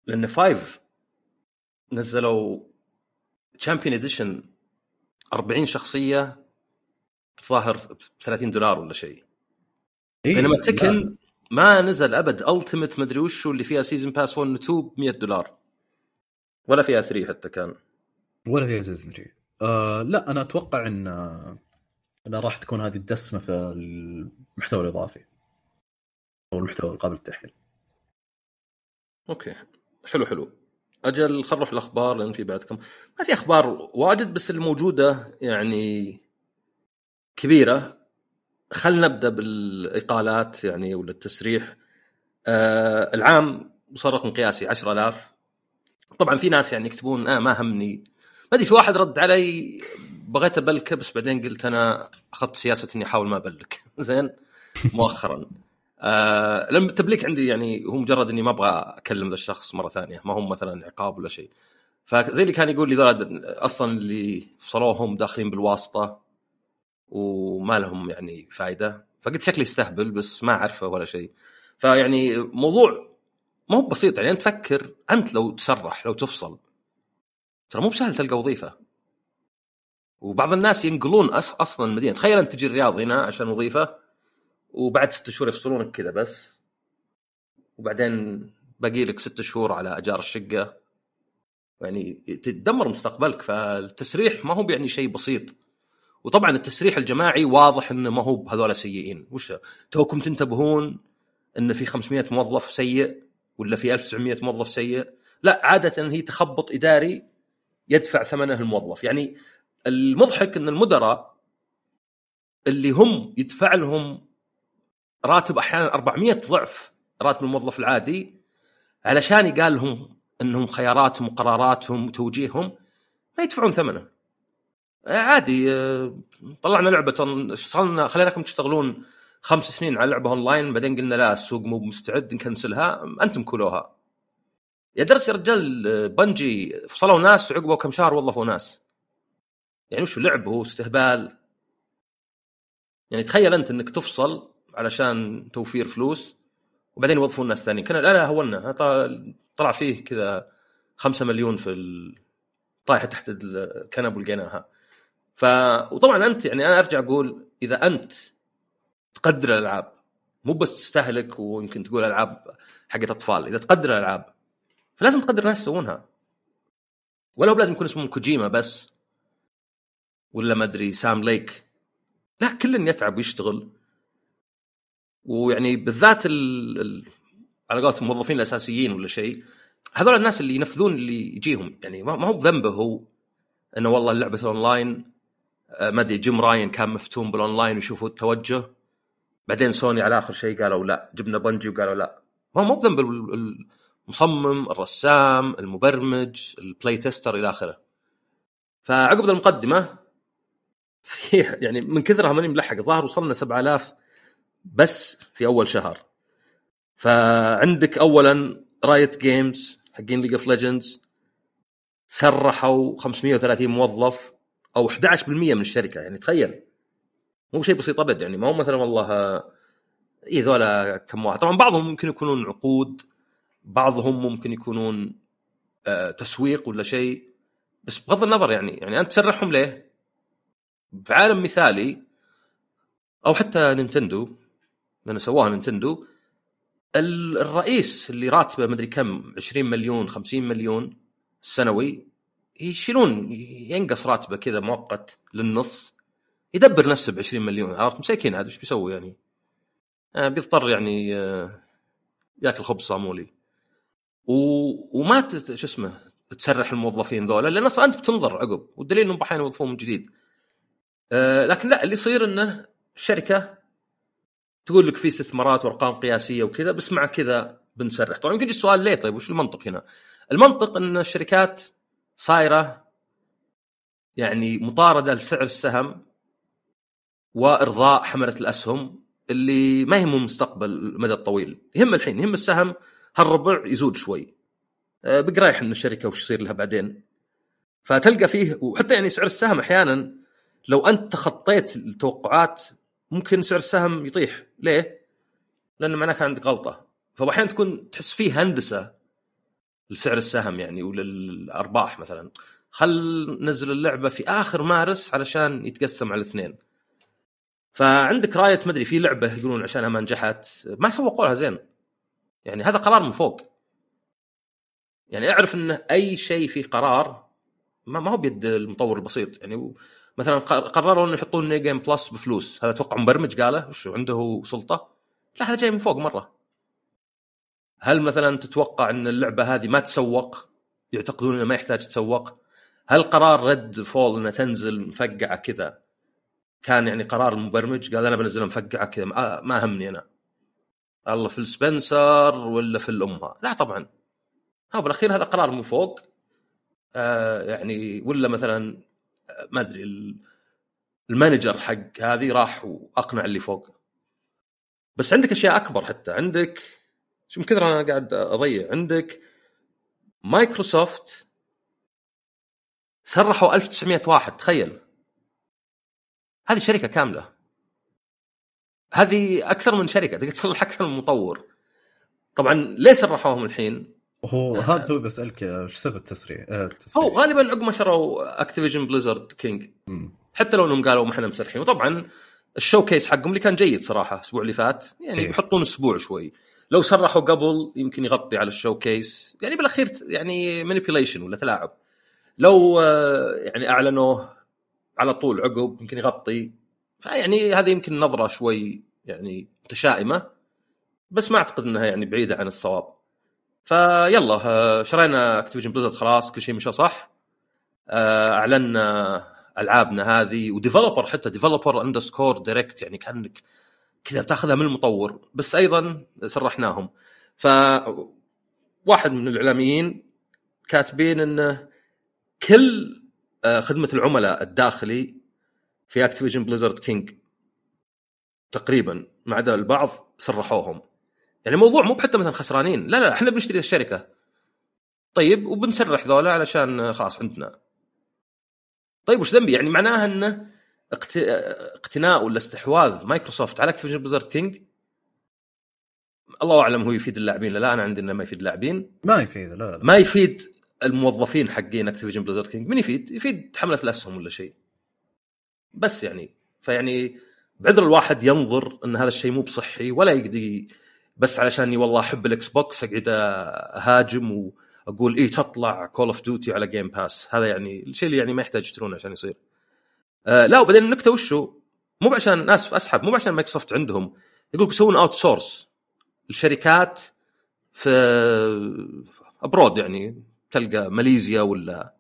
لأن 5 نزلوا Champion Edition 40 شخصية ظاهر ب 30 دولار ولا شيء. إيه بينما تكن ما نزل أبد ultimate مدري وش اللي فيها season pass 1 و 2 ب 100 دولار. ولا فيها 3 حتى كان. ولا فيها season 3 آه لا أنا أتوقع إن إنها راح تكون هذه الدسمة في المحتوى الإضافي. أو المحتوى القابل للتحميل أوكي. حلو حلو. أجل خل نروح الأخبار لأن في بعدكم. ما في أخبار واجد بس الموجودة يعني كبيرة. خلينا نبدأ بالإقالات يعني ولا التسريح. آه العام وصل رقم قياسي 10000 طبعا في ناس يعني يكتبون آه ما همني. ما أدري في واحد رد علي بغيت أبلكه بس بعدين قلت أنا أخذت سياسة إني أحاول ما أبلك. <laughs> زين؟ مؤخرا. آه لما التبليك عندي يعني هو مجرد إني ما أبغى أكلم ذا الشخص مرة ثانية ما هو مثلا عقاب ولا شيء. فزي اللي كان يقول لي أصلا اللي فصلوهم داخلين بالواسطة وما لهم يعني فائده فقلت شكلي يستهبل بس ما أعرفه ولا شيء. فيعني موضوع ما هو بسيط يعني أنت تفكر أنت لو تسرح لو تفصل ترى مو بسهل تلقى وظيفة. وبعض الناس ينقلون أص... أصلا المدينة تخيل أنت تجي الرياض هنا عشان وظيفة وبعد ست شهور يفصلونك كذا بس. وبعدين باقي لك ست شهور على أجار الشقة. يعني تدمر مستقبلك. فالتسريح ما هو يعني شيء بسيط. وطبعا التسريح الجماعي واضح إنه ما هو بهذول سيئين. وش توكم تنتبهون إن في 500 موظف سيء ولا في 1900 موظف سيء؟ لا عادة هي تخبط إداري يدفع ثمنه الموظف. يعني المضحك إن المدراء اللي هم يدفع لهم راتب أحيانا 400 ضعف راتب الموظف العادي علشان يقال لهم إنهم خياراتهم وقراراتهم وتوجيههم ما يدفعون ثمنه. عادي آه، طلعنا لعبة صرنا خليناكم تشتغلون خمس سنين على لعبة أونلاين بعدين قلنا لا السوق مو مستعد نكنسلها أنتم كلوها. يا درس يا رجال آه، بنجي فصلوا ناس وعقبوا كم شهر وظفوا ناس. يعني وش لعب هو استهبال؟ يعني تخيل أنت إنك تفصل علشان توفير فلوس وبعدين يوظفون ناس ثانيين. كان لا لا هولنا طلع فيه كذا خمسة مليون في طايحة تحت الكنب ولقيناها. ف وطبعا أنت يعني أنا أرجع أقول إذا أنت تقدر الألعاب مو بس تستهلك ويمكن تقول ألعاب حقت أطفال إذا تقدر الألعاب فلازم تقدر الناس يسوونها. ولا هو لازم يكون اسمهم كوجيما بس. ولا ما أدري سام ليك لا كل يتعب ويشتغل. ويعني بالذات ال... على قولة الموظفين الأساسيين ولا شيء هذول الناس اللي ينفذون اللي يجيهم. يعني ما هو بذنبه هو إنه والله اللعبة الأونلاين آه، ما أدري جيم رايان كان مفتون بالأونلاين ويشوفوا التوجه. بعدين سوني على آخر شيء قالوا لا جبنا بنجي وقالوا لا. ما هو مو بذنب المصمم الرسام المبرمج ال play tester إلى آخره. فعقب المقدمة في يعني من كثرها ماني ملحق. الظاهر وصلنا 7000 بس في أول شهر. فعندك اولا Riot Games حقين League of Legends سرحوا 530 موظف أو 11% من الشركة. يعني تخيل. مو شيء بسيط أبد. يعني ما هو مثلا والله اي ذولا كم واحد. طبعا بعضهم ممكن يكونون عقود بعضهم ممكن يكونون آه تسويق ولا شيء. بس بغض النظر يعني يعني أنت تسرحهم ليه؟ في عالم مثالي أو حتى نينتندو لأن سواها نينتندو الرئيس اللي راتبه مدري كم 20 مليون 50 مليون سنوي يشيلون ينقص راتبه كذا مؤقت للنص؟ يدبر نفسه ب 20 مليون عرفت؟ مساكين هذا إيش بيسوي يعني؟ آه بيضطر يعني آه ياكل خبز صامولي. و... وما شو اسمه تسرح الموظفين ذولا لأن أصلا أنت بتنظر عقب والدليل إنهم أحيانا يوظفون من جديد. آه لكن لا اللي يصير إنه الشركة تقول لك في استثمارات وأرقام قياسية وكذا بس مع كذا بنسرح. طبعا يمكن السؤال ليه طيب؟ وش المنطق هنا؟ المنطق إن الشركات صايرة يعني مطاردة لسعر السهم وإرضاء حملة الأسهم اللي ما يهمهم مستقبل المدى الطويل. يهم الحين يهم السهم هالربع يزود شوي. آه، بقرايح إن الشركة وش يصير لها بعدين؟ فتلقى فيه وحتى يعني سعر السهم أحيانا لو أنت تخطيت التوقعات ممكن سعر السهم يطيح. ليه؟ لأنه معناه كان عندك غلطة. فأحيانا تكون تحس فيه هندسة لسعر السهم يعني وللأرباح مثلا. خل ننزل اللعبة في آخر مارس علشان يتقسم على الاثنين. فعندك رايه ما أدري في لعبة يقولون عشانها ما نجحت. ما سوقوا لها زين. يعني هذا قرار من فوق. يعني أعرف إن أي شيء فيه قرار ما هو بيد المطور البسيط. يعني مثلا قرروا إنه يحطون New Game Plus بفلوس. هذا أتوقع مبرمج قاله وش عنده سلطة؟ لا هذا جاي من فوق مرة. هل مثلا تتوقع إن اللعبة هذه ما تسوق؟ يعتقدون إنه ما يحتاج تسوق. هل قرار ريد فول إنها تنزل مفقعة كذا؟ كان يعني قرار المبرمج قال أنا بنزلها مفقعة كذا ما همني أنا. الله في السبنسر ولا في الأمها؟ لا طبعا. ها بالأخير هذا قرار من فوق. آه يعني ولا مثلا ما أدري المانجر حق هذه راح وأقنع اللي فوق. بس عندك أشياء أكبر حتى. عندك شو من كثر أنا قاعد أضيع عندك مايكروسوفت سرحوا 1900 واحد تخيل. هذه شركة كاملة. هذه أكثر من شركة تقدر تصلح أكثر من مطور. طبعا ليه سرحوهم الحين؟ هو هذا هو بسألك وش سبب التسريح؟ آه، التسريح. هو غالبا عقب ما شروا Activision Blizzard King. حتى لو انهم قالوا ما إحنا مسرحين. وطبعا ال showcase حقهم اللي كان جيد صراحة الأسبوع اللي فات. يعني إيه. بيحطون أسبوع شوي. لو سرحوا قبل يمكن يغطي على ال showcase يعني بالأخير يعني manipulation ولا تلاعب. لو آه، يعني أعلنوه على طول عقب يمكن يغطي. فيعني هذه يمكن نظرة شوي يعني متشائمة. بس ما أعتقد إنها يعني بعيدة عن الصواب. فيلا آه، شرينا Activision Blizzard خلاص كل شيء مشى صح. آه، أعلنا ألعابنا هذه و developer حتى developer underscore direct يعني كأنك كذا بتاخذها من المطور بس أيضا سرحناهم. ف واحد من الإعلاميين كاتبين انه كل آه، خدمة العملاء الداخلي في Activision Blizzard King تقريبا ما عدا البعض سرحوهم. يعني الموضوع مو حتى مثلا خسرانين. لا لا إحنا بنشتري الشركة. طيب وبنسرح ذولا علشان خلاص عندنا. طيب وش ذنبي؟ يعني معناها انه اقت- اقتناء ولا استحواذ مايكروسوفت على Activision Blizzard King؟ الله أعلم هو يفيد اللاعبين لا, لا. أنا عندي إنه ما يفيد اللاعبين. ما يفيد لا لا. ما يفيد الموظفين حقين Activision Blizzard King. من يفيد؟ يفيد حملة الأسهم ولا شيء. بس يعني فيعني بعذر الواحد ينظر إن هذا الشيء مو بصحي ولا يقدر بس علشان والله أحب ال Xbox أقعد أهاجم وأقول إيه تطلع Call of Duty على Game Pass هذا يعني الشيء اللي يعني ما يحتاج يشترونه عشان يصير. آه لا وبعدين النكتة وشو؟ مو عشان اسف أسحب مو عشان مايكروسوفت عندهم. يقول يسوون outsource الشركات في abroad يعني تلقى ماليزيا ولا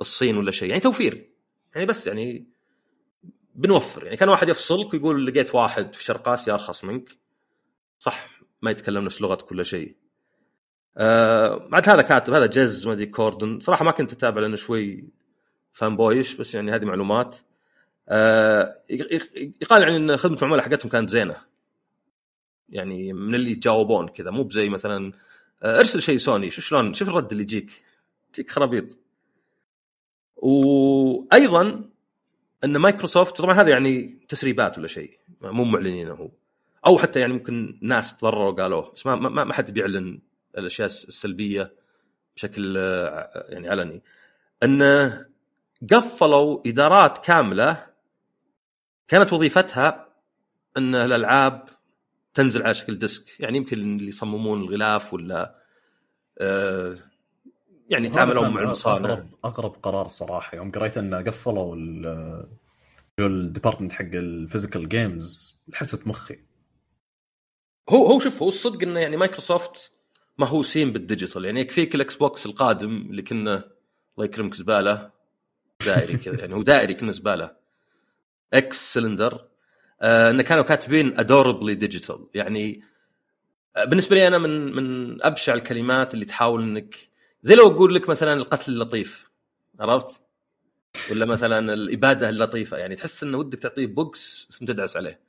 الصين ولا شيء. يعني توفير. يعني بس يعني بنوفر. يعني كان واحد يفصلك ويقول لقيت واحد في شرق آسيا أرخص منك. صح. ما يتكلم نفس لغتك كل شيء. آه بعد هذا كاتب هذا Jez ما أدري Corden. صراحة ما كنت أتابع لأنه شوي fanboyish بس يعني هذه معلومات. آه يقال يعني إن خدمة العملاء حقتهم كانت زينة. يعني من اللي يتجاوبون كذا مو ب زي مثلا آه، ارسل شيء سوني شو شلون؟ شوف الرد اللي يجيك. يجيك خرابيط. وأيضا إن مايكروسوفت طبعا هذا يعني تسريبات ولا شيء مو معلنينه هو. أو حتى يعني ممكن ناس تضرروا وقالوه بس ما ما, ما حد بيعلن الأشياء السلبية بشكل آه، يعني علني. انه قفلوا إدارات كاملة كانت وظيفتها أن الألعاب تنزل على شكل ديسك. يعني يمكن اللي يصممون الغلاف ولا آه يعني يتعاملون هذا مع المصانع. اقرب أقرب قرار صراحة. يوم قريت انه قفلوا ال- ال department حق ال physical games حسب مخي. هو هو شوف هو الصدق إنه يعني مايكروسوفت مهووسين بال digital. يعني يكفيك ال Xbox القادم اللي كنا الله يكرمك زبالة. دائري كذا يعني هو دائري كنا زبالة. X cylinder. آه إنه كانوا كاتبين adorably digital يعني آه، بالنسبة لي أنا من من أبشع الكلمات اللي تحاول إنك زي لو أقول لك مثلا القتل اللطيف. عرفت؟ ولا مثلا الإبادة اللطيفة. يعني تحس إنه ودك تعطيه بوكس بس تدعس عليه.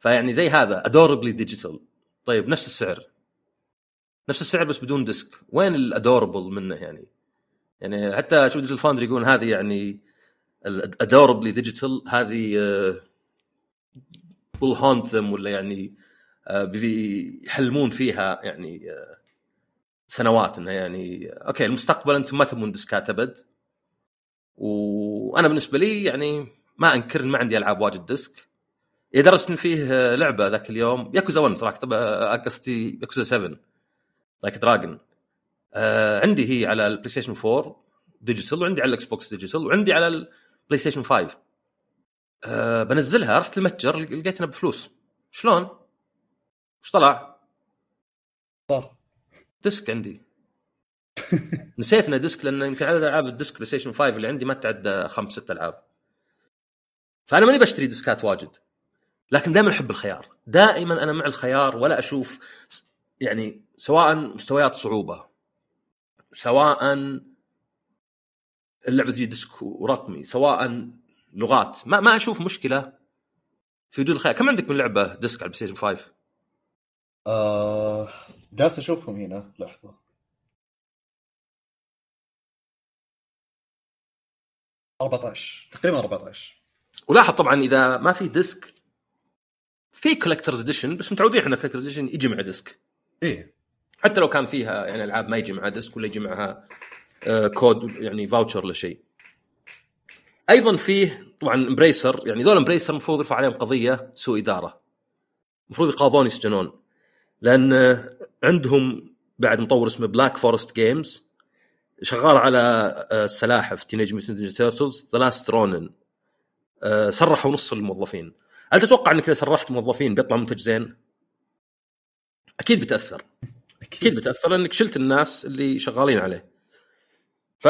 فيعني زي هذا adorably digital طيب نفس السعر. نفس السعر بس بدون disc. وين ال adorable منه يعني؟ يعني حتى شوف Digital Foundry يقولون هذه يعني ال adorably digital هذه will haunt them ولا يعني آه، بيحلمون فيها يعني آه، سنوات انه يعني okay المستقبل أنتم ما تبون disc ات أبد. وأنا بالنسبة لي يعني ما أنكر ما عندي ألعاب واجد disc. لدرجه ان فيه آه، لعبة ذاك اليوم ياكوزا 1 صراحة. طبعا قصدي ياكوزا 7 Like a Dragon آه عندي هي على ال PlayStation 4 digital وعندي على ال Xbox digital وعندي على ال PlayStation 5 آه بنزلها رحت المتجر لقيتها بفلوس. شلون؟ وش طلع؟ صار disc عندي. <laughs> نسيتنا disc لأن يمكن عدد ألعاب ال disc PlayStation 5 اللي عندي ما تعدى خمس ست ألعاب. فأنا ماني بشتري disc ات واجد. لكن دائما أحب الخيار. دائما أنا مع الخيار ولا أشوف يعني سواء مستويات صعوبة سواء اللعبة تجي disc ورقمي سواء لغات. ما ما أشوف مشكلة في وجود الخيار. كم عندك من لعبة disc على ال PlayStation 5 آه جالس أشوفهم هنا. لحظة. أربعة تقريبا 14 ولاحظ طبعا إذا ما في disc في collector's edition بس متعودين إحنا collector's edition يجي مع disc. إيه. حتى لو كان فيها يعني ألعاب ما يجي معها disc ولا يجي معها آه، كود يعني voucher ولا شيء. أيضا فيه طبعا Embracer يعني ذول Embracer المفروض يرفع عليهم قضية سوء إدارة. المفروض يقاضون يسجنون. لأن عندهم بعد مطور اسمه Black Forest Games شغال على آه، السلاحف Teenage Mutant Turtles The Last Ronin سرحوا نص الموظفين. هل تتوقع انك إذا سرحت موظفين بيطلع منتج زين؟ أكيد بتأثر. أكيد. بتأثر لأنك شلت الناس اللي شغالين عليه. ف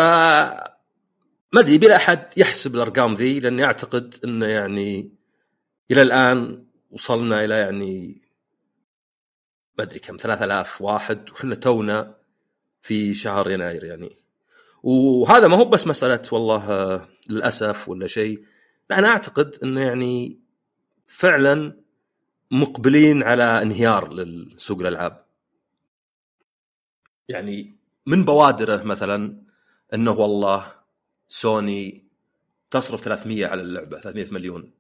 ما أدري يبي أحد يحسب الأرقام ذي؟ لأني أعتقد إنه يعني إلى الآن وصلنا إلى يعني ما أدري كم 3000 واحد وحنا تونا في شهر يناير يعني. وهذا ما هو بس مسألة والله آه، للأسف ولا شيء. لا أنا أعتقد إنه يعني فعلا مقبلين على انهيار لسوق الألعاب. يعني من بوادره مثلا إنه والله سوني تصرف 300 على اللعبة 300 مليون.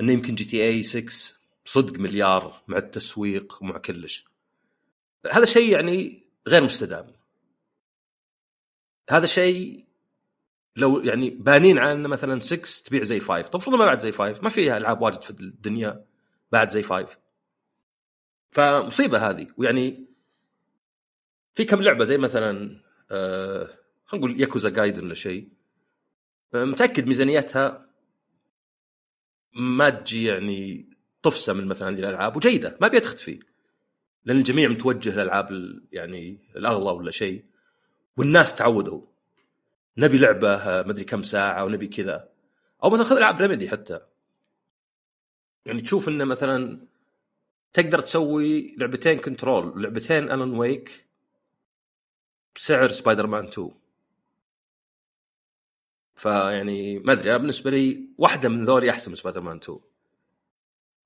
إنه يمكن GTA 6 صدق مليار مع التسويق ومع كلش. هذا شيء يعني غير مستدام. هذا شيء لو يعني بانين على ان مثلا 6 تبيع زي 5 طب المفروض ما بعد زي 5 ما في ألعاب واجد في الدنيا بعد زي 5 فمصيبة هذه. ويعني في كم لعبة زي مثلا آه خلينا نقول ياكوزا جايدن ولا شيء. آه، متأكد ميزانيتها ما تجي يعني طفسة من مثلا هذه الألعاب وجيدة ما بيها تختفي لأن الجميع متوجه للالعاب يعني الأغلى ولا شيء. والناس تعودوا. نبي لعبة آه، مدري كم ساعة ونبي كذا. أو مثلا خذ ألعاب ريميدي حتى. يعني تشوف إنه مثلا تقدر تسوي لعبتين كنترول لعبتين الون ويك بسعر سبايدر مان 2 فيعني ما أدري بالنسبة لي واحدة من ذولي أحسن من سبايدر مان 2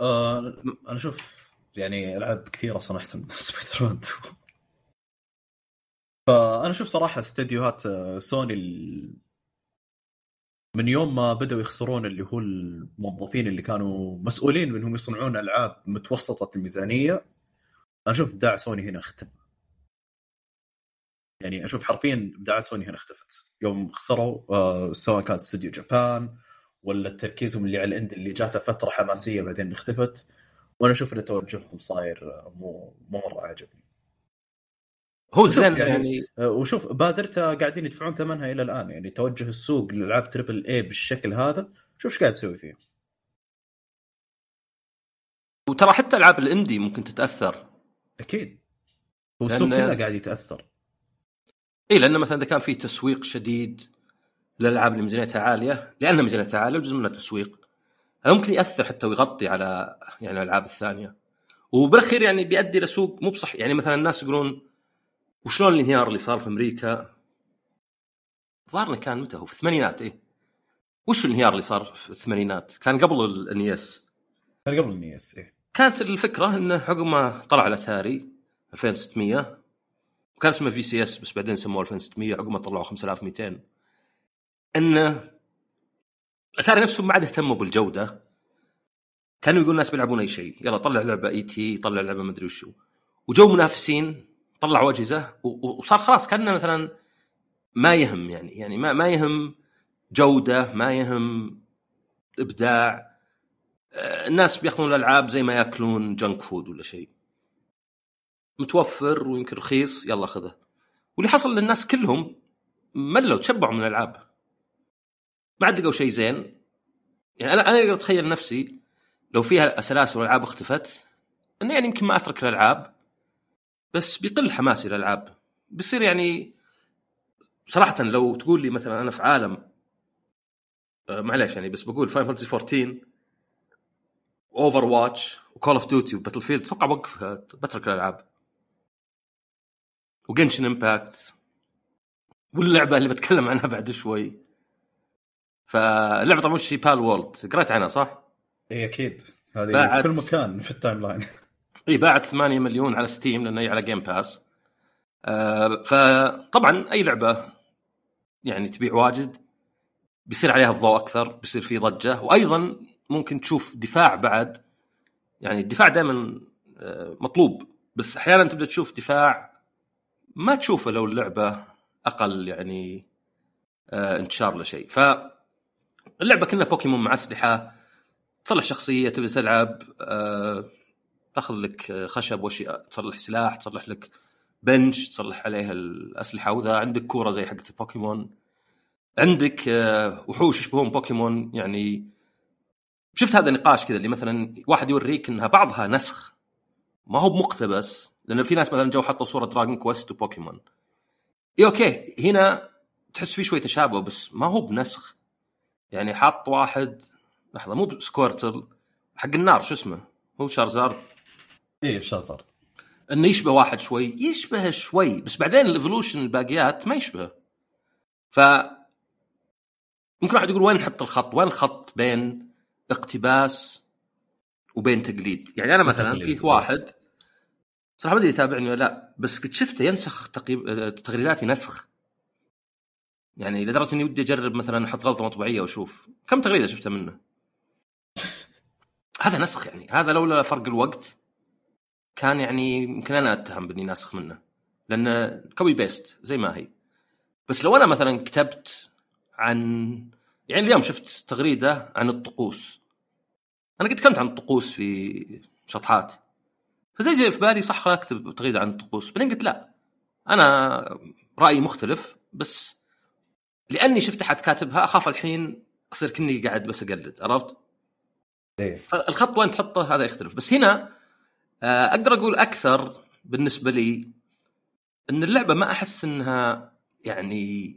آه أنا أشوف يعني ألعاب كثيرة أصلا أحسن من سبايدر مان 2 فأنا أشوف صراحة استديوهات آه، سوني من يوم ما بدأوا يخسرون اللي هو الموظفين اللي كانوا مسؤولين منهم يصنعون ألعاب متوسطة الميزانية أنا أشوف ابداع سوني هنا اختفى. يعني أشوف حرفيا ابداعات سوني هنا اختفت. يوم خسروا آه سواء كان استوديو جابان ولا تركيزهم اللي على الإند اللي جاته فترة حماسية بعدين اختفت. وأنا أشوف إن توجههم صاير آه، مو مو مرة عاجبني. هو زين يعني, يعني. آه، وشوف بادرته قاعدين يدفعون ثمنها إلى الآن. يعني توجه السوق للالعاب تربل اي بالشكل هذا شوف إيش قاعد تسوي فيه وترى حتى ألعاب الإندي ممكن تتأثر. أكيد. هو السوق لأن... كله قاعد يتأثر. اي لأنه مثلا إذا كان في تسويق شديد للألعاب اللي ميزانيتها عالية لأن ميزانيتها عالية وجزء منها تسويق ممكن يأثر حتى ويغطي على يعني الألعاب الثانية. وبالأخير يعني بيؤدي لسوق مو بصح يعني مثلا الناس يقولون وشلون الانهيار اللي صار في أمريكا؟ ظهرنا كان متى هو؟ في الثمانينات إيه. وش الانهيار اللي صار في الثمانينات؟ كان قبل النيس. كان قبل النيس إيه. كانت الفكرة إنه عقب ما طلع الاتاري 2600 وكان اسمه VCS بس بعدين سموه 2600 عقب ما طلعوا 5200 إنه الاتاري نفسهم ما عاد اهتموا بالجودة. كانوا يقول الناس بيلعبون أي شيء. يلا طلع لعبة E.T. طلع لعبة مدري وشو. وجو منافسين طلعوا أجهزة وصار خلاص كأنه مثلا ما يهم يعني يعني ما ما يهم جودة ما يهم إبداع. آه، الناس بيأخذون الألعاب زي ما يأكلون junk food ولا شيء. متوفر ويمكن رخيص يلا خذه. واللي حصل للناس كلهم ملوا تشبعوا من الألعاب. ما عاد لقوا شيء زين. يعني أنا أنا أقدر أتخيل نفسي لو فيها سلاسل والالعاب اختفت انه يعني يمكن ما أترك الألعاب. بس بيقل حماسي للالعاب بيصير يعني صراحة لو تقول لي مثلا أنا في عالم آه، معليش يعني بس بقول Final Fantasy 14 Overwatch و Call of Duty و Battlefield أتوقع بوقف بترك الألعاب. و Genshin Impact واللعبة اللي بتكلم عنها بعد شوي. فاللعبة طبعا وش هي Palworld قريت عنها صح؟ اي أكيد. هذه في كل مكان في ال timeline اي باعت 8 مليون على ستيم لأنه هي على Game Pass آه فطبعا أي لعبة يعني تبيع واجد بيصير عليها الضوء أكثر بيصير في ضجة. وأيضا ممكن تشوف دفاع بعد. يعني الدفاع دائما آه، مطلوب. بس أحيانا تبدأ تشوف دفاع ما تشوفه لو اللعبة أقل يعني آه انتشار لشيء ف اللعبه كلها بوكيمون مع أسلحة تصلح شخصية تبي تلعب آه تاخذ لك خشب واشياء تصلح سلاح تصلح لك bench تصلح عليها الأسلحة. وإذا عندك كورة زي حقت البوكيمون عندك آه وحوش يشبهون بوكيمون يعني شفت هذا النقاش كذا اللي مثلا واحد يوريك إنها بعضها نسخ. ما هو مقتبس لأن في ناس مثلا جو حطوا صورة Dragon Quest وبوكيمون اي okay هنا تحس في شوي تشابه بس ما هو بنسخ. يعني حاط واحد لحظة مو Squirtle حق النار شو اسمه؟ هو Charizard. إيه Charizard إنه يشبه واحد شوي يشبه شوي بس بعدين ال evolution الباقيات ما يشبه ف ممكن واحد يقول وين نحط الخط؟ وين الخط بين اقتباس وبين تقليد؟ يعني أنا مثلا. في واحد صراحة ما أدري يتابعني ولا لا بس قد شفته ينسخ. تغريداتي نسخ يعني لدرجة إني ودي أجرب مثلا أحط غلطة مطبعيه وأشوف كم تغريدة شفتها منه <laughs> هذا نسخ يعني هذا لولا فرق الوقت كان يعني يمكن أنا أتهم بإني ناسخ منه لأن copy paste زي ما هي. بس لو أنا مثلا كتبت عن يعني اليوم شفت تغريدة عن الطقوس. أنا قد تكلمت عن الطقوس في شطحات. فزي جاي في بالي صح خلاص أكتب تغريدة عن الطقوس. بعدين قلت لا أنا رأيي مختلف بس لأني شفت أحد كاتبها أخاف الحين أصير كني قاعد بس أقلد عرفت؟ إيه الخط وين تحطه؟ هذا يختلف. بس هنا أقدر أقول أكثر بالنسبة لي إن اللعبة ما أحس إنها يعني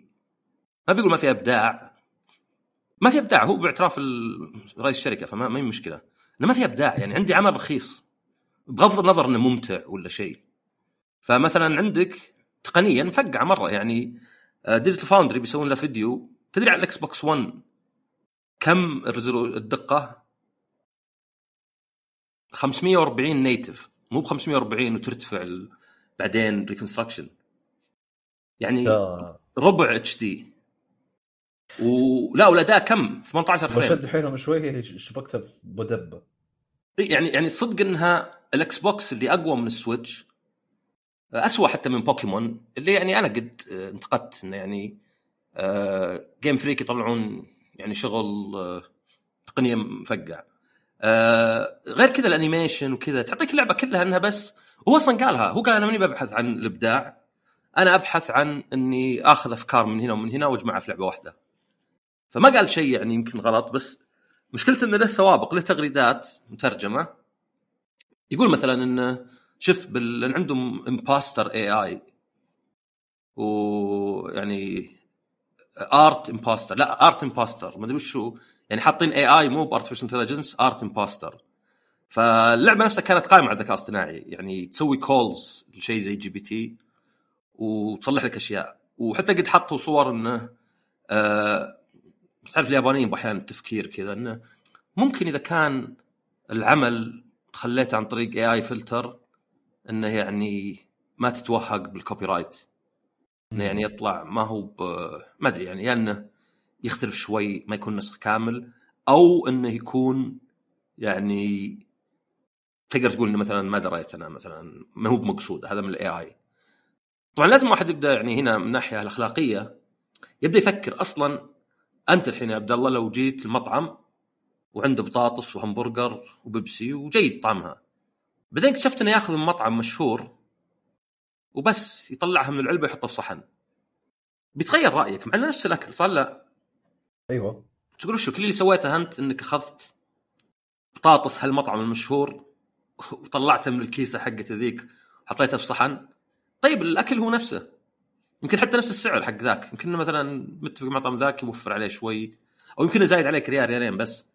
ما بيقول ما فيها إبداع. ما في إبداع هو باعتراف رئيس الشركة فما ما هي مشكلة. إنه ما في إبداع يعني عندي عمل رخيص بغض النظر إنه ممتع ولا شيء. فمثلا عندك تقنيا مفقعه مرة يعني Digital Foundry بيسوون له فيديو. تدري على ال Xbox 1 كم الدقة؟ 540 نيتف مو ب 540 وترتفع ال- بعدين ريكونستراكشن يعني ده ربع اتش دي ولا والاداء كم؟ 18 فريم. وشد حيلهم شوي شبكتها بدبة. يعني يعني صدق إنها الإكس بوكس اللي أقوى من السويتش اسوء حتى من بوكيمون اللي يعني أنا قد آه، انتقدت إنه يعني جيم فريك يطلعون يعني شغل آه، تقنية مفقع. آه، غير كذا ال animation وكذا تعطيك اللعبة كلها إنها بس هو أصلا قالها هو قال أنا ماني ببحث عن الإبداع أنا أبحث عن إني آخذ أفكار من هنا ومن هنا وأجمعها في لعبة واحدة. فما قال شيء يعني يمكن غلط بس مشكلته إنه له سوابق له تغريدات مترجمة. يقول مثلا انه شوف بال... لأن عندهم Imposter AI ويعني Art Impostor لا Art Impostor ما أدري وش هو. يعني حاطين AI مو ب artificial intelligence Art Impostor فاللعبة نفسها كانت قائمة على الذكاء الاصطناعي. يعني تسوي calls لشيء زي GPT وتصلح لك أشياء. وحتى قد حطوا صور إنه آه تعرف اليابانيين أحيانا التفكير كذا إنه ممكن إذا كان العمل خليته عن طريق AI filter إنه يعني ما تتوهق بال copyright إنه يعني يطلع ما هو. ما أدري يعني يا إنه يختلف شوي ما يكون نسخ كامل أو إنه يكون يعني تقدر تقول إنه مثلا ما دريت أنا مثلا ما هو بمقصود هذا من ال AI طبعا لازم واحد يبدأ يعني هنا من الناحيه الأخلاقية يبدأ يفكر أصلا أنت الحين يا عبد الله لو جيت المطعم وعنده بطاطس وهمبرجر وبيبسي وجيد طعمها. بعدين اكتشفت إنه ياخذ من مطعم مشهور وبس يطلعها من العلبة يحطها في صحن. بيتغير رأيك مع نفس الأكل صار لا. أيوه. تقول وشو كل اللي سويته أنت إنك أخذت بطاطس هالمطعم المشهور وطلعتها من الكيسة حقته ذيك وحطيتها في صحن. طيب الأكل هو نفسه. يمكن حتى نفس السعر حق ذاك. يمكن مثلا متفق مع مطعم ذاك يوفر عليه شوي أو يمكن زايد عليك ريال ريالين بس.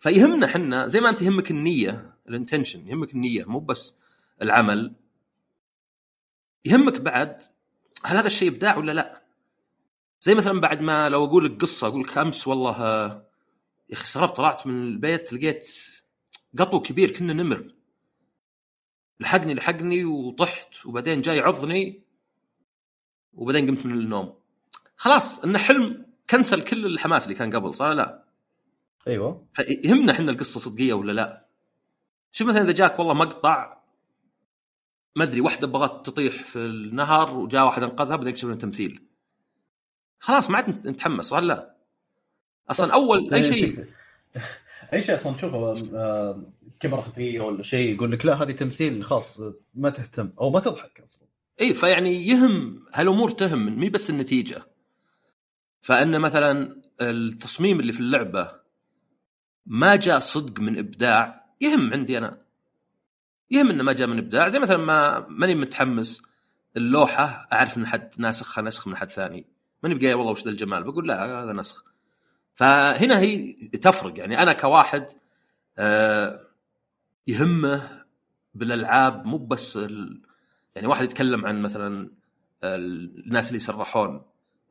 فيهمنا إحنا زي ما أنت يهمك النية الانتنشن يهمك النية مو بس العمل. يهمك بعد هل هذا الشيء إبداع ولا لا؟ زي مثلا بعد ما لو أقول لك قصه أقول لك أمس والله آه، يا أخي استغربت طلعت من البيت لقيت قطو كبير كنا نمر. لحقني لحقني وطحت وبعدين جاي عضني وبعدين قمت من النوم. خلاص انه حلم كنسل كل الحماس اللي كان قبل صار لا. أيوه. فيهمنا إحنا القصة صدقية ولا لا؟ شوف مثلا إذا جاك والله مقطع ما أدري واحدة بغت تطيح في النهر وجاء واحد أنقذها بدا يكشف لنا تمثيل. خلاص ما عاد نتحمس ولا لا؟ أصلا أول أي شيء أي شيء أصلا تشوفه كاميرا خفية ولا شيء يقول لك لا هذه تمثيل خاص ما تهتم أو ما تضحك أصلا. اي فيعني يهم هالأمور تهم مي بس النتيجة. فأن مثلا التصميم اللي في اللعبة ما جاء صدق من إبداع يهم عندي أنا. يهم إنه ما جاء من إبداع زي مثلا ما ماني متحمس اللوحة أعرف إن حد ناسخها نسخ من حد ثاني. ماني بقايل والله وش ذا الجمال بقول لا هذا نسخ فهنا هي تفرق يعني أنا كواحد آه، يهمه بالألعاب مو بس ال... يعني واحد يتكلم عن مثلا الناس اللي يسرحون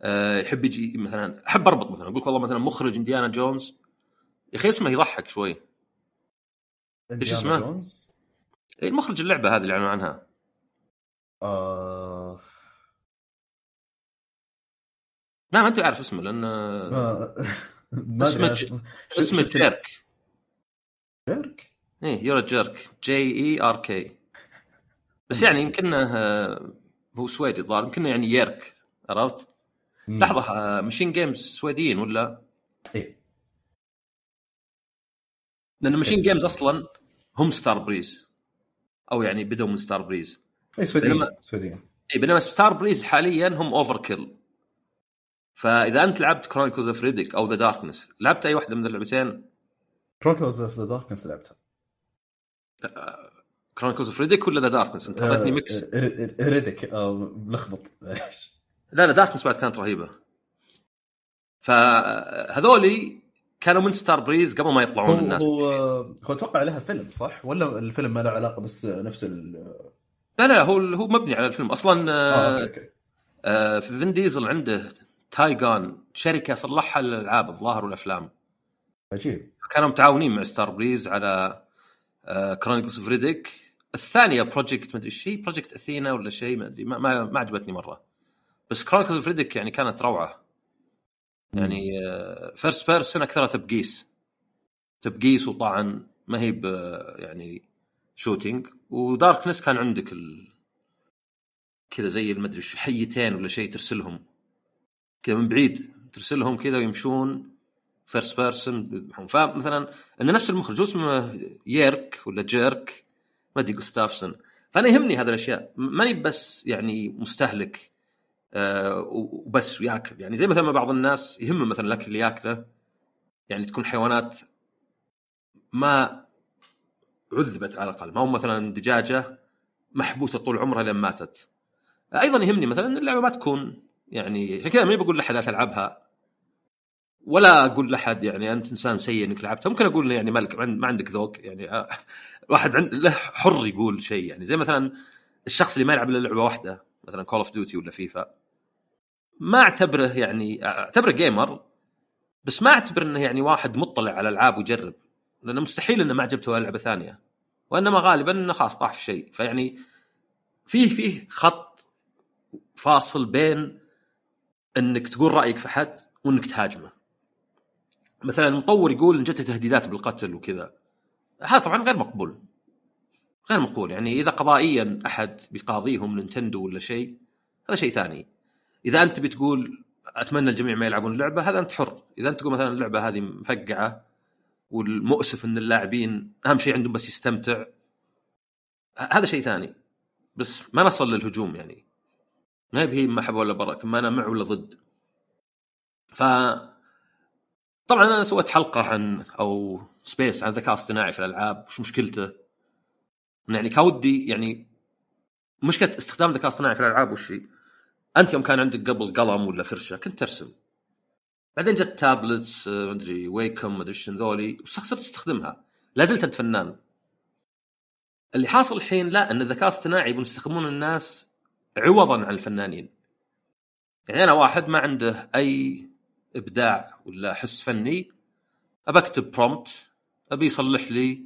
آه، يحب يجي مثلا أحب أربط مثلا أقول والله مثلا مخرج إنديانا جونز يا أخي اسمه يضحك شوي إيش اسمه؟ جونز؟ إيه، المخرج اللعبة هذه اللي أعلنوا عنها آه... لا ما أنت عارف اسمه لأن آه... <laughs> اسمه ج... اسمه جيرك. جيرك؟ إيه يورا جيرك. J E R K بس يعني يمكنه آه، هو سويدي الظاهر يمكنه يعني ييرك عرفت؟ لحظة MachineGames سويديين ولا؟ إيه. لأن MachineGames أصلا هم Starbreeze أو يعني بدوا من Starbreeze إيه سويديين بينما... سويديين. إيه بينما Starbreeze حاليا هم Overkill فإذا أنت لعبت Chronicles of Riddick أو The Darkness لعبت أي واحدة من اللعبتين؟ Chronicles of The Darkness لعبتها Chronicles of Riddick ولا The Darkness؟ أنت أعطيتني mix Riddick ملخبط لا لا Darkness بعد كانت رهيبة فهذولي كانوا من Starbreeze قبل ما يطلعون هو الناس هو هو أتوقع لها فيلم صح؟ ولا الفيلم ما له علاقة بس نفس ال لا لا هو هو مبني على الفيلم أصلا آه، okay، okay. آه في فين ديزل عنده Tigon شركة صلحها الالعاب الظاهر والأفلام. عجيب. كانوا متعاونين مع Starbreeze على آه Chronicles of Riddick الثانية project ما أدري إيش هي project Athena ولا شيء ما أدري ما, ما, ما عجبتني مرة. بس Chronicles of Riddick يعني كانت روعة. يعني first person أكثرها تبقيس. تبقيس وطعن ما هي يعني shooting و Darkness كان عندك ال... كذا زي ما أدري حيتين ولا شيء ترسلهم. كذا من بعيد ترسلهم كذا ويمشون first person فمثلا ان نفس المخرج اسمه ييرك ولا جيرك ما أدري جوستافسون فأنا يهمني هذه الأشياء ماني بس يعني مستهلك آه وبس وياكل. يعني زي مثلا ما بعض الناس يهمه مثلا الأكل اللي ياكله. يعني تكون حيوانات ما عذبت على الأقل ما هو مثلا دجاجة محبوسة طول عمرها لين ماتت. أيضا يهمني مثلا اللعبة ما تكون يعني عشان كذا ما بقول لأحد لا تلعبها. ولا أقول لأحد يعني أنت إنسان سيء إنك لعبتها. ممكن أقول يعني مالك ما عندك ذوق يعني آه، واحد عند له حر يقول شيء. يعني زي مثلا الشخص اللي ما يلعب إلا لعبة واحدة مثلا Call of Duty ولا فيفا ما أعتبره يعني أعتبره gamer بس ما أعتبر إنه يعني واحد مطلع على العاب ويجرب. لأنه مستحيل إنه ما عجبته لعبة ثانية. وإنما غالبا إنه خلاص طاح في شيء. فيعني فيه فيه خط فاصل بين إنك تقول رأيك في حد وإنك تهاجمه. مثلا المطور يقول إن جته تهديدات بالقتل وكذا. هذا طبعا غير مقبول. غير مقبول. يعني إذا قضائيا أحد بيقاضيهم نينتندو ولا شيء هذا شيء ثاني. إذا أنت بتقول أتمنى الجميع ما يلعبون اللعبة هذا أنت حر. إذا أنت تقول مثلا اللعبة هذه مفقعة والمؤسف إن اللاعبين أهم شيء عندهم بس يستمتع هذا شيء ثاني. بس ما نصل للهجوم يعني. ما هي محبه ولا برك ما أنا مع ولا ضد. ف طبعا أنا سويت حلقة عن أو space عن الذكاء الاصطناعي في الألعاب وش مشكلته؟ يعني كودي يعني مشكلة استخدام الذكاء الاصطناعي في الألعاب وش؟ أنت يوم كان عندك قبل قلم ولا فرشة كنت ترسم. بعدين جت tablets ما أدري Wacom ما أدري إيش ذولي صرت تستخدمها لا زلت أنت فنان. اللي حاصل الحين لا أن الذكاء الاصطناعي يبون يستخدمون الناس عوضا عن الفنانين. يعني أنا واحد ما عنده أي إبداع ولا حس فني أبى أكتب prompt ابي يصلح لي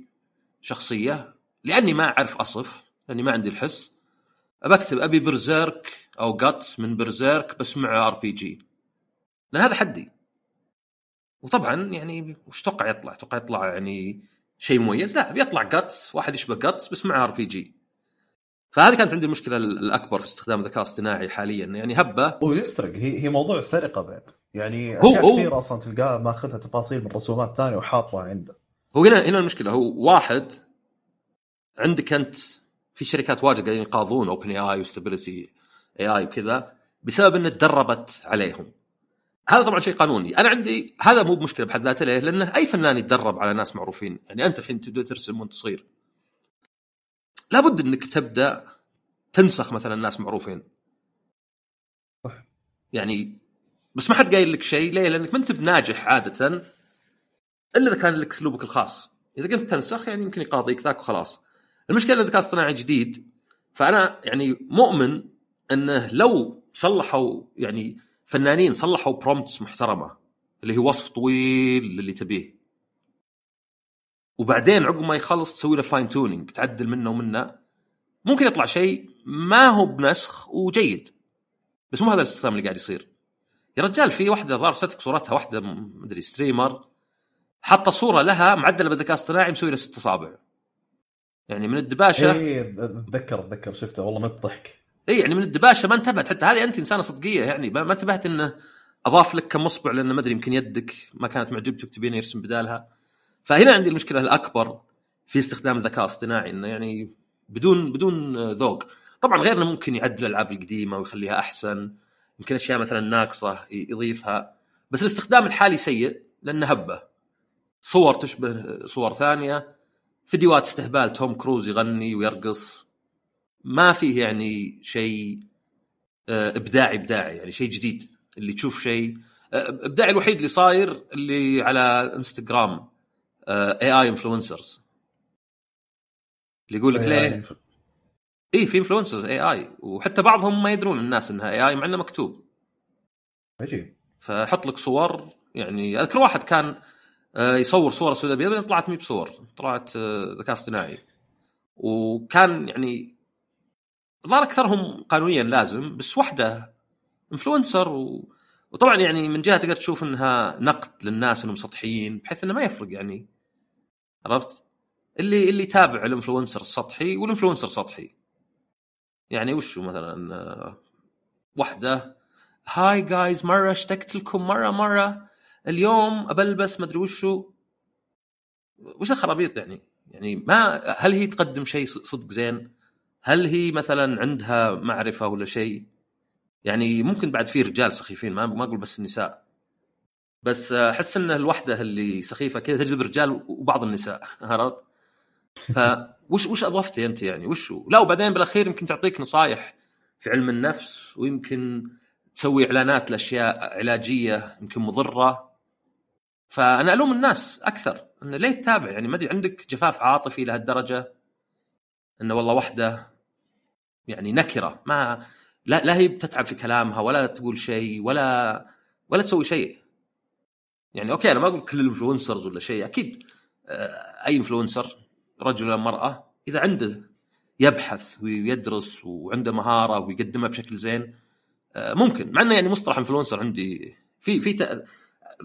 شخصية لأني ما أعرف أصف لأني ما عندي الحس. أبى أكتب ابي Berserk أو جاتس من Berserk بس مع RPG لأن هذا حدي. وطبعا يعني وش توقع يطلع؟ توقع يطلع يعني شيء مميز؟ لا بيطلع جاتس واحد يشبه جاتس بس مع RPG فهذه كانت عندي المشكلة الأكبر في استخدام الذكاء الاصطناعي حاليا يعني هبة. ويسرق هي هي موضوع السرقة بعد. يعني هو- أشياء هو- كثيرة أصلا تلقاه ماخذها تفاصيل من رسومات ثانية وحاطها عنده. هو هنا هنا المشكلة. هو واحد عندك أنت في شركات واجد قاعدين يقاضون OpenAI و Stability اي آي وكذا بسبب ان تدربت عليهم. هذا طبعا شيء قانوني. أنا عندي هذا مو بمشكلة بحد ذاته ليه؟ لأنه أي فنان يتدرب على ناس معروفين. يعني أنت الحين تبدأ ترسم وأنت صغير. لابد انك تبدأ تنسخ مثلا ناس معروفين. صح. يعني بس ما حد قايل لك شيء. ليه؟ لأنك ما أنت بناجح عادة إلا إذا كان لك أسلوبك الخاص. إذا كنت تنسخ يعني يمكن يقاضيك ذاك وخلاص. المشكلة إن الذكاء الاصطناعي جديد فأنا يعني مؤمن إنه لو صلحوا يعني فنانين صلحوا prompts محترمة اللي هو وصف طويل للي تبيه. وبعدين عقب ما يخلص تسوي له fine tuning تعدل منه ومنه. ممكن يطلع شيء ما هو بنسخ وجيد. بس مو هذا الاستخدام اللي قاعد يصير. يا رجال في واحدة ظهر ستك صورتها واحدة مدري streamer حاطة صورة لها معدلة بالذكاء الاصطناعي مسوي لها ست أصابع. يعني من الدباشه اي اتذكر اتذكر شفته. والله ما تضحك. اي يعني من الدباشة ما انتبهت. حتى هذه أنت إنسانة صدقية يعني ما ما انتبهت إنه أضاف لك كم اصبع لأنه ما أدري يمكن يدك ما كانت معجبتك تبين يرسم بدالها. فهنا عندي المشكلة الأكبر في استخدام الذكاء الاصطناعي إنه يعني بدون بدون ذوق. طبعا غير انه ممكن يعدل الألعاب القديمة ويخليها أحسن يمكن أشياء مثلا ناقصة يضيفها بس الاستخدام الحالي سيء لأنه هبة. صور تشبه صور ثانية فيديوهات استهبال توم كروز يغني ويرقص. ما فيه يعني شيء آه، إبداعي إبداعي يعني شيء جديد. اللي تشوف شيء آه، إبداعي الوحيد اللي صاير اللي على إنستغرام. AI influencers اللي يقول لك ليه؟ اي في influencers AI وحتى بعضهم ما يدرون الناس إنها AI مع إنه مكتوب. عجيب. فحط لك صور يعني أذكر واحد كان آه، يصور صورة سوداء بيضاء بعدين طلعت مو بصور طلعت آه، ذكاء اصطناعي. وكان يعني ظهر أكثرهم قانونيا لازم بس واحدة influencer و... وطبعا يعني من جهة تقدر تشوف إنها نقد للناس إنهم سطحيين بحيث إنه ما يفرق يعني. عرفت؟ اللي اللي يتابع ال influencer السطحي وال influencer سطحي. يعني وشو مثلا آه، واحدة هاي جايز مرة اشتقت لكم مرة مرة اليوم ابلبس مدري وشو. وش الخرابيط يعني؟ يعني ما هل هي تقدم شيء صدق زين؟ هل هي مثلا عندها معرفة ولا شيء؟ يعني ممكن بعد في رجال سخيفين ما ما أقول بس النساء. بس أحس إن الوحدة اللي سخيفة كذا تجذب الرجال وبعض النساء عرفت؟ فوش <laughs> وش أضفتي أنت يعني؟ وشو؟ لا وبعدين بالأخير يمكن تعطيك نصائح في علم النفس ويمكن تسوي إعلانات لأشياء علاجية يمكن مضرة. فأنا ألوم الناس أكثر انه ليه تتابع؟ يعني ما أدري عندك جفاف عاطفي لهالدرجة؟ إنه والله واحدة يعني نكرة ما لا لا هي بتتعب في كلامها ولا تقول شيء ولا ولا تسوي شيء. يعني أوكي أنا ما أقول كل ال influencers ولا شيء أكيد آه، أي influencer رجل أو امراه إذا عنده يبحث ويدرس وعنده مهارة ويقدمها بشكل زين آه، ممكن. مع إنه يعني مصطلح influencer عندي في في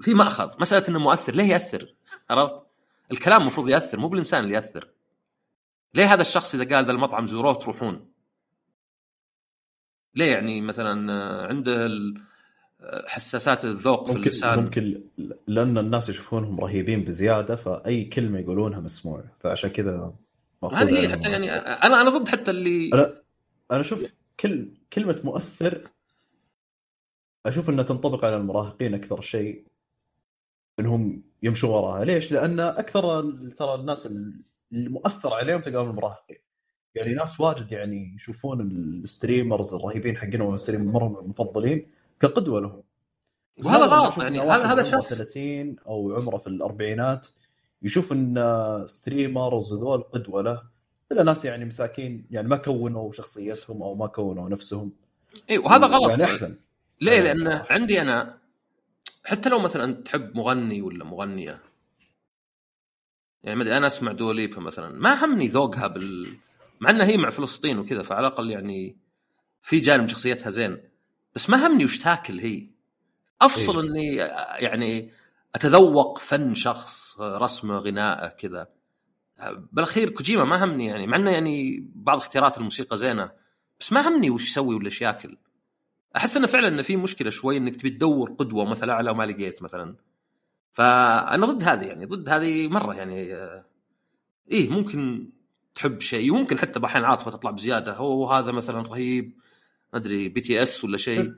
في مأخذ. مسألة إنه مؤثر ليه يأثر؟ عرفت؟ الكلام المفروض يأثر مو بالإنسان اللي يأثر. ليه هذا الشخص إذا قال ذا المطعم زوروه تروحون؟ ليه يعني مثلا آه، عنده ال- حساسات الذوق في ممكن اللسان ممكن لأن الناس يشوفونهم رهيبين بزيادة فأي كلمة يقولونها مسموعه فعشان كذا هذه هي حتى يعني. أنا أنا ضد حتى اللي أنا أنا أشوف كل كلمة مؤثر أشوف إنها تنطبق على المراهقين أكثر شيء إنهم يمشوا وراها ليش؟ لأن أكثر ترى الناس المؤثر عليهم تلقاهم المراهقين يعني ناس واجد يعني يشوفون ال streamers الرهيبين حقنا وال streamer مره المفضلين كقدوة بس وهذا غلط يعني هذا هذا شخص 30 أو عمره في الأربعينات يشوف إن ستريمرز ذول قدوة له. إلا ناس يعني مساكين يعني ما كونوا شخصيتهم أو ما كونوا نفسهم. اي وهذا غلط. يعني أحسن. ليه؟ يعني لأن بصراحة. عندي أنا حتى لو مثلا تحب مغني ولا مغنية. يعني ما أدري، أنا أسمع دوليبا مثلا. ما همني ذوقها بال مع إنها هي مع فلسطين وكذا فعلى الأقل يعني في جانب شخصيتها زين. بس ما همني وش تاكل هي. أفصل إني يعني أتذوق فن شخص رسمه غناءه كذا. بالأخير كوجيما ما همني يعني مع إنه يعني بعض اختيارات الموسيقى زينة بس ما همني وش يسوي ولا إيش ياكل. أحس إنه فعلا إنه في مشكلة شوي إنك تبي تدور قدوة مثل اعلى وما لقيت مثلا. فأنا ضد هذه يعني ضد هذه مرة يعني إيه ممكن تحب شيء وممكن حتى باحيان عاطفة تطلع بزيادة هو هذا مثلا رهيب. ما أدري BTS ولا شيء.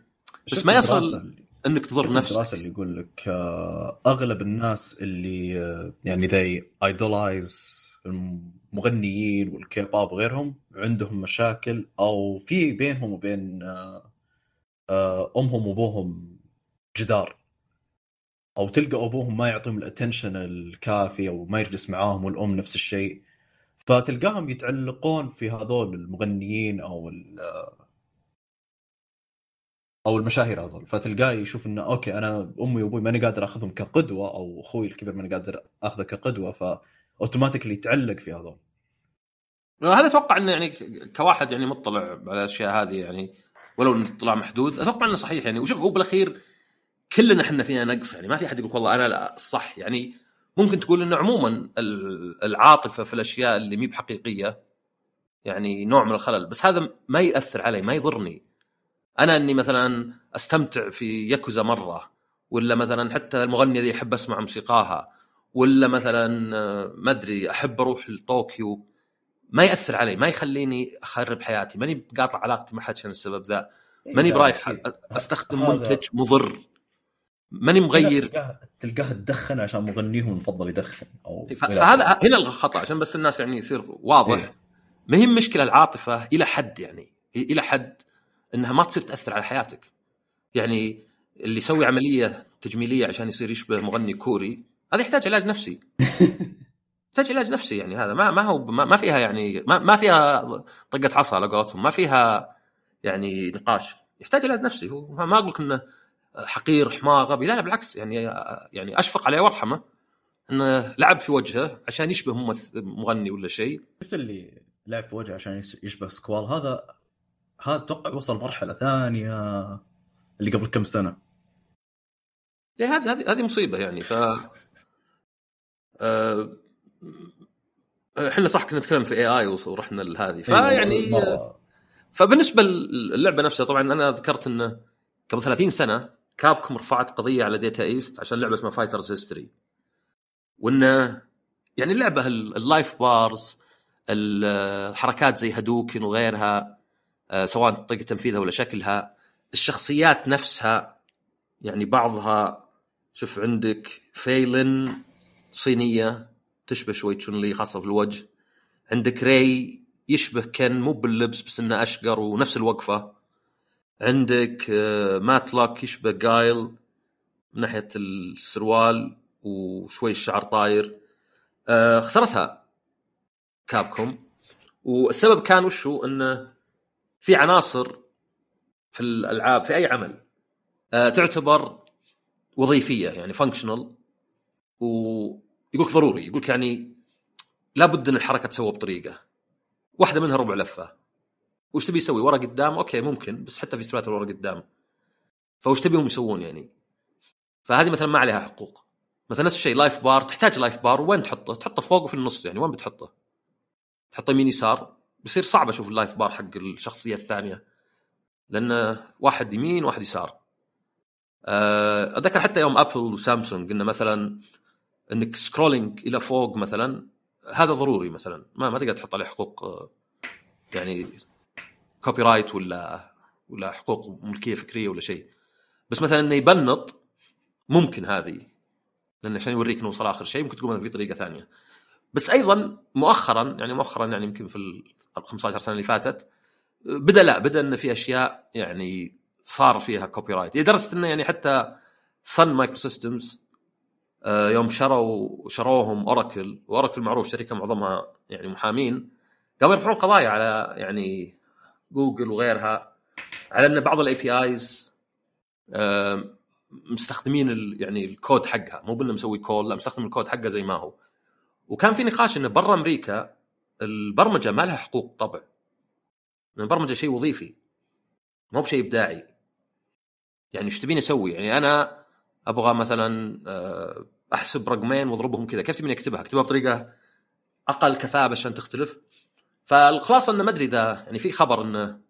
بس ما يصل إنك تضر نفسك. الدراسة اللي يقول لك آه، أغلب الناس اللي آه، يعني ذي idolize المغنيين والكيباب وغيرهم عندهم مشاكل أو في بينهم وبين آه، أمهم وأبوهم جدار. أو تلقى أبوهم ما يعطيهم ال attention الكافي أو ما يجلس معاهم والأم نفس الشيء. فتلقاهم يتعلقون في هذول المغنيين أو أو المشاهير هذول فتلقاه يشوف إنه أوكي أنا أمي وأبوي ماني قادر أخذهم كقدوة أو أخوي الكبير ماني قادر أخذه كقدوة ف automatically يتعلق في هذول. هذا أتوقع إنه يعني كواحد يعني مطلع على الأشياء هذه يعني ولو إن الاطلاع محدود أتوقع إنه صحيح يعني. وشوف هو بالأخير كلنا إحنا فينا نقص يعني. ما في أحد يقول والله أنا لا صح يعني. ممكن تقول إنه عموما العاطفة في الأشياء اللي مي بحقيقية يعني نوع من الخلل بس هذا ما يأثر علي ما يضرني. أنا إني مثلا أستمتع في ياكوزا مرة ولا مثلا حتى المغنية ذي أحب أسمع موسيقاها ولا مثلا ما أدري أحب أروح لطوكيو. ما يأثر علي ما يخليني أخرب حياتي ماني قاطع علاقتي مع حد عشان السبب ذا. إيه، ماني برايح أستخدم منتج مضر. ماني مغير. تلقاه تدخن عشان مغنيهم المفضل يدخن أو فهذا هنا الخطأ عشان بس الناس يعني يصير واضح. إيه؟ ما هي مشكله العاطفة إلى حد يعني إلى حد إنها ما تصير تأثر على حياتك. يعني اللي يسوي عملية تجميلية عشان يصير يشبه مغني كوري هذا يحتاج علاج نفسي. <laughs> يحتاج علاج نفسي يعني هذا ما ما هو ما, فيها يعني ما, ما فيها طقة عصا على قولتهم ما فيها يعني نقاش. يحتاج علاج نفسي. هو ما أقول لك إنه حقير حمار غبي لا, لا بالعكس. يعني يعني أشفق عليه وأرحمه إنه لعب في وجهه عشان يشبه مغني ولا شيء. شفت اللي لعب في وجهه عشان يشبه سكوال؟ هذا هذا أتوقع وصل مرحلة ثانية اللي قبل كم سنة. هذه هذه هذه مصيبة يعني ف آه، إحنا صح كنا نتكلم في AI ورحنا لهذه. فيعني فبالنسبة للعبة نفسها طبعا أنا ذكرت إنه قبل 30 سنة كابكم رفعت قضية على داتا ايست عشان لعبة اسمها Fighter's History وإنه يعني اللعبة ال life bars الحركات زي هادوكن وغيرها آه، سواء طريقة تنفيذها ولا شكلها الشخصيات نفسها يعني بعضها شوف عندك villain صينية تشبه شوي تشون لي خاصة في الوجه. عندك ري يشبه كان مو باللبس بس إنه أشقر ونفس الوقفة. عندك آه، ماتلوك يشبه جايل من ناحية السروال وشوي الشعر طاير. آه، خسرتها كابكوم. والسبب كان وشو إنه في عناصر في الألعاب في أي عمل آه، تعتبر وظيفية يعني functional ويقولك ضروري يقولك يعني لابد إن الحركة تسوى بطريقة. واحدة منها ربع لفة. وش تبي يسوي؟ ورا قدام؟ أوكي ممكن بس حتى في سبات ورا قدام. فوش تبيهم يسوون يعني؟ فهذه مثلا ما عليها حقوق. مثلا نفس الشيء life bar تحتاج life bar وين تحطه؟ تحطه فوق وفي النص يعني وين بتحطه؟ تحطه يمين يسار. بصير صعب أشوف ال life bar حق الشخصية الثانية لأن واحد يمين واحد يسار. آه، أتذكر حتى يوم أبل وسامسونج قلنا مثلا إنك scrolling إلى فوق مثلا هذا ضروري مثلا. ما ما تقدر تحط عليه حقوق آه، يعني copyright ولا ولا حقوق ملكية فكرية ولا شيء. بس مثلا إنه ينط ممكن هذه لأن عشان يوريك إنه وصل آخر شيء ممكن تقول في طريقة ثانية. بس أيضا مؤخرا يعني مؤخرا يعني يمكن في ال 15 سنة اللي فاتت بدأ لا بدأ إن في أشياء يعني صار فيها copyright لدرجة إنه يعني حتى صن مايكرو سيستمز يوم شروا شروهم اوراكل وأوراكل معروف شركة معظمها يعني محامين قاموا يرفعون قضايا على يعني جوجل وغيرها على إن بعض ال APIs مستخدمين يعني الكود حقها. مو بإنه مسوي call لا مستخدم الكود حقها زي ما هو. وكان في نقاش انه برا أمريكا البرمجة ما لها حقوق طبع. البرمجة شيء وظيفي مو بشيء إبداعي. يعني إيش تبيني أسوي؟ يعني أنا أبغى مثلا آه، أحسب رقمين وأضربهم كذا. كيف تبيني أكتبها؟ أكتبها بطريقة أقل كثافه عشان تختلف. فالخلاصة إنه ما أدري إذا يعني في خبر إنه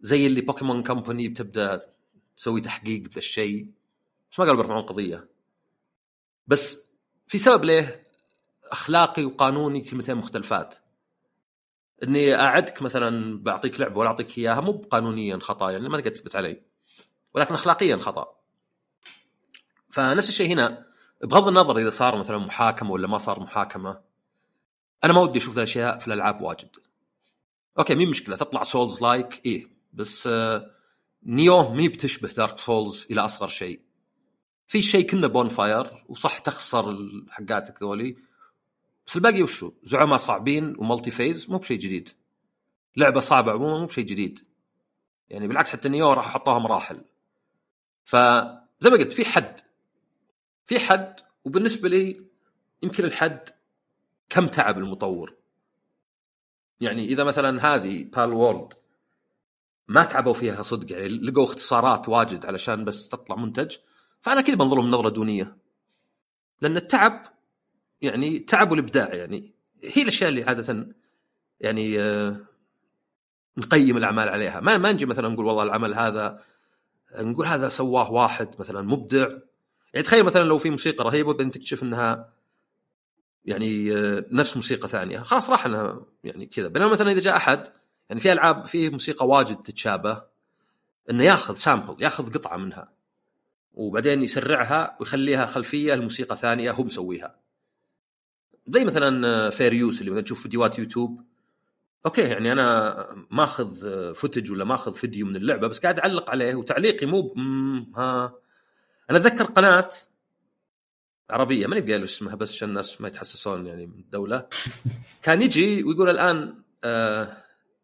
زي اللي بوكيمون كومباني بتبدأ تسوي تحقيق بذا الشيء. بس ما قالوا بيرفعون قضية. بس في سبب ليه أخلاقي وقانوني كلمتين مختلفات. إني أعدك مثلا بعطيك لعبة ولا أعطيك إياها مو قانونيا خطأ يعني ما تقدر تثبت علي. ولكن اخلاقيا خطأ. فنفس الشيء هنا. بغض النظر إذا صار مثلا محاكمة ولا ما صار محاكمة أنا ما ودي أشوف الأشياء في الألعاب واجد. okay مي ب مشكلة؟ تطلع souls-like إيه. بس آه Nioh مي بتشبه Dark Souls إلى أصغر شيء. في شيء كنا bonfire وصح تخسر حقاتك ذولي. بس الباقي وشو؟ زعماء صعبين و multi-phase مو بشيء جديد. لعبة صعبة عموما مو بشيء جديد. يعني بالعكس حتى Nioh راح حطوها مراحل فزي ما قلت في حد. في حد وبالنسبة لي يمكن الحد كم تعب المطور. يعني إذا مثلا هذه بال وورلد ما تعبوا فيها صدق يعني لقوا اختصارات واجد علشان بس تطلع منتج فأنا كذا بنظر لهم نظرة دونية. لأن التعب يعني تعب والابداع يعني. هي الأشياء اللي عادة يعني آه، نقيم الأعمال عليها. ما ما نجي مثلا نقول والله العمل هذا نقول هذا سواه واحد مثلا مبدع. يعني تخيل مثلا لو في موسيقى رهيبة بعدين تكتشف إنها يعني آه، نفس موسيقى ثانية. خلاص راح إنها يعني كذا. بينما مثلا إذا جاء أحد يعني في ألعاب في موسيقى واجد تتشابه إنه ياخذ sample ياخذ قطعة منها وبعدين يسرعها ويخليها خلفية لموسيقى ثانية هو مسويها. زي مثلا fair use اللي مثلا تشوف فيديوهات YouTube. okay يعني أنا ماخذ footage ولا ماخذ فيديو من اللعبة بس قاعد أعلق عليه وتعليقي مو ها. أنا أتذكر قناة عربية ماني بقايل اسمها بس عشان الناس ما يتحسسون يعني من الدولة. <laughs> كان يجي ويقول الآن آه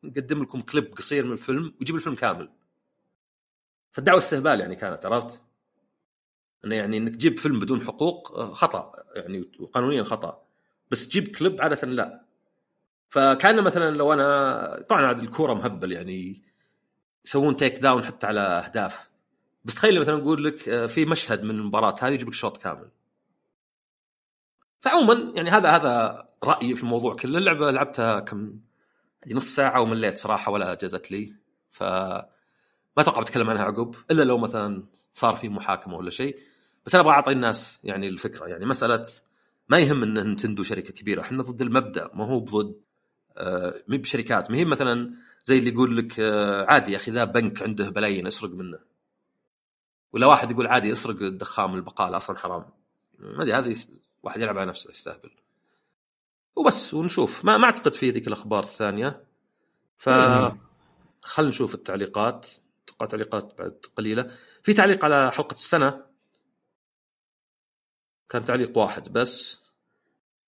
نقدم لكم كليب قصير من الفيلم ويجيب الفيلم كامل. فالدعوة استهبال يعني كانت عرفت؟ إنه يعني إنك تجيب فيلم بدون حقوق آه، خطأ يعني وقانونيا خطأ. بس تجيب كليب عادة لا. فكان مثلا لو أنا طبعا عاد الكورة مهبل يعني. يسوون تيك داون حتى على أهداف. بس تخيل مثلا نقول لك آه، في مشهد من المباراة هذه يجيب لك شوط كامل. فعموما يعني هذا هذا رأيي في الموضوع كله. اللعبة لعبتها كم نص ساعة ومليت صراحة ولا جازت لي. ف ما أتوقع بتكلم عنها عقب. إلا لو مثلا صار في محاكمة ولا شيء. بس أنا أبغى أعطي الناس يعني الفكرة. يعني مسألة ما يهم ان نتندو شركة كبيرة. إحنا ضد المبدأ ما هو بضد. آه مي بشركات. ما هي مثلا زي اللي يقول لك آه عادي يا أخي ذا بنك عنده بلايين أسرق منه. ولا واحد يقول عادي أسرق الدخان من البقاله أصلا حرام. ما أدري هذه واحد يلعب على نفسه يستهبل. وبس ونشوف. ما ما أعتقد في ذيك الأخبار الثانية. ف خلينا نشوف التعليقات. أتوقع تعليقات بعد قليلة. في تعليق على حلقة السنة. كان تعليق واحد بس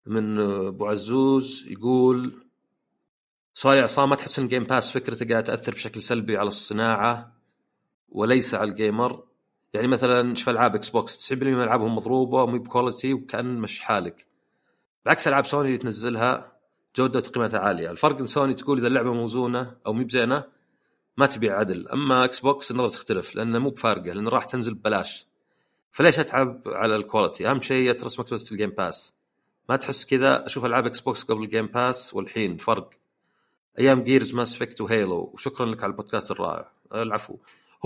من أبو عزوز يقول يا عصام ما تحس إن Game Pass فكرته قاعدة تأثر بشكل سلبي على الصناعة وليس على ال gamer؟ يعني مثلا شوف ألعاب إكس بوكس 90% من ألعابهم مضروبة ومي ب quality وكأن مش حالك. بعكس ألعاب سوني اللي تنزلها جودة قيمتها عالية. الفرق إن سوني تقول إذا اللعبة مو زينة أو مي بزينة ما تبيع عدل. أما Xbox النظرة تختلف لأنه مو بفارقة لأنه راح تنزل ببلاش. فليش أتعب على ال quality أهم شيء اترس مكتبته في ال Game Pass ما تحس كذا؟ أشوف ألعاب Xbox قبل ال Game Pass والحين فرق. أيام Gears Mass Effect و Halo وشكرا لك على البودكاست الرائع. العفو.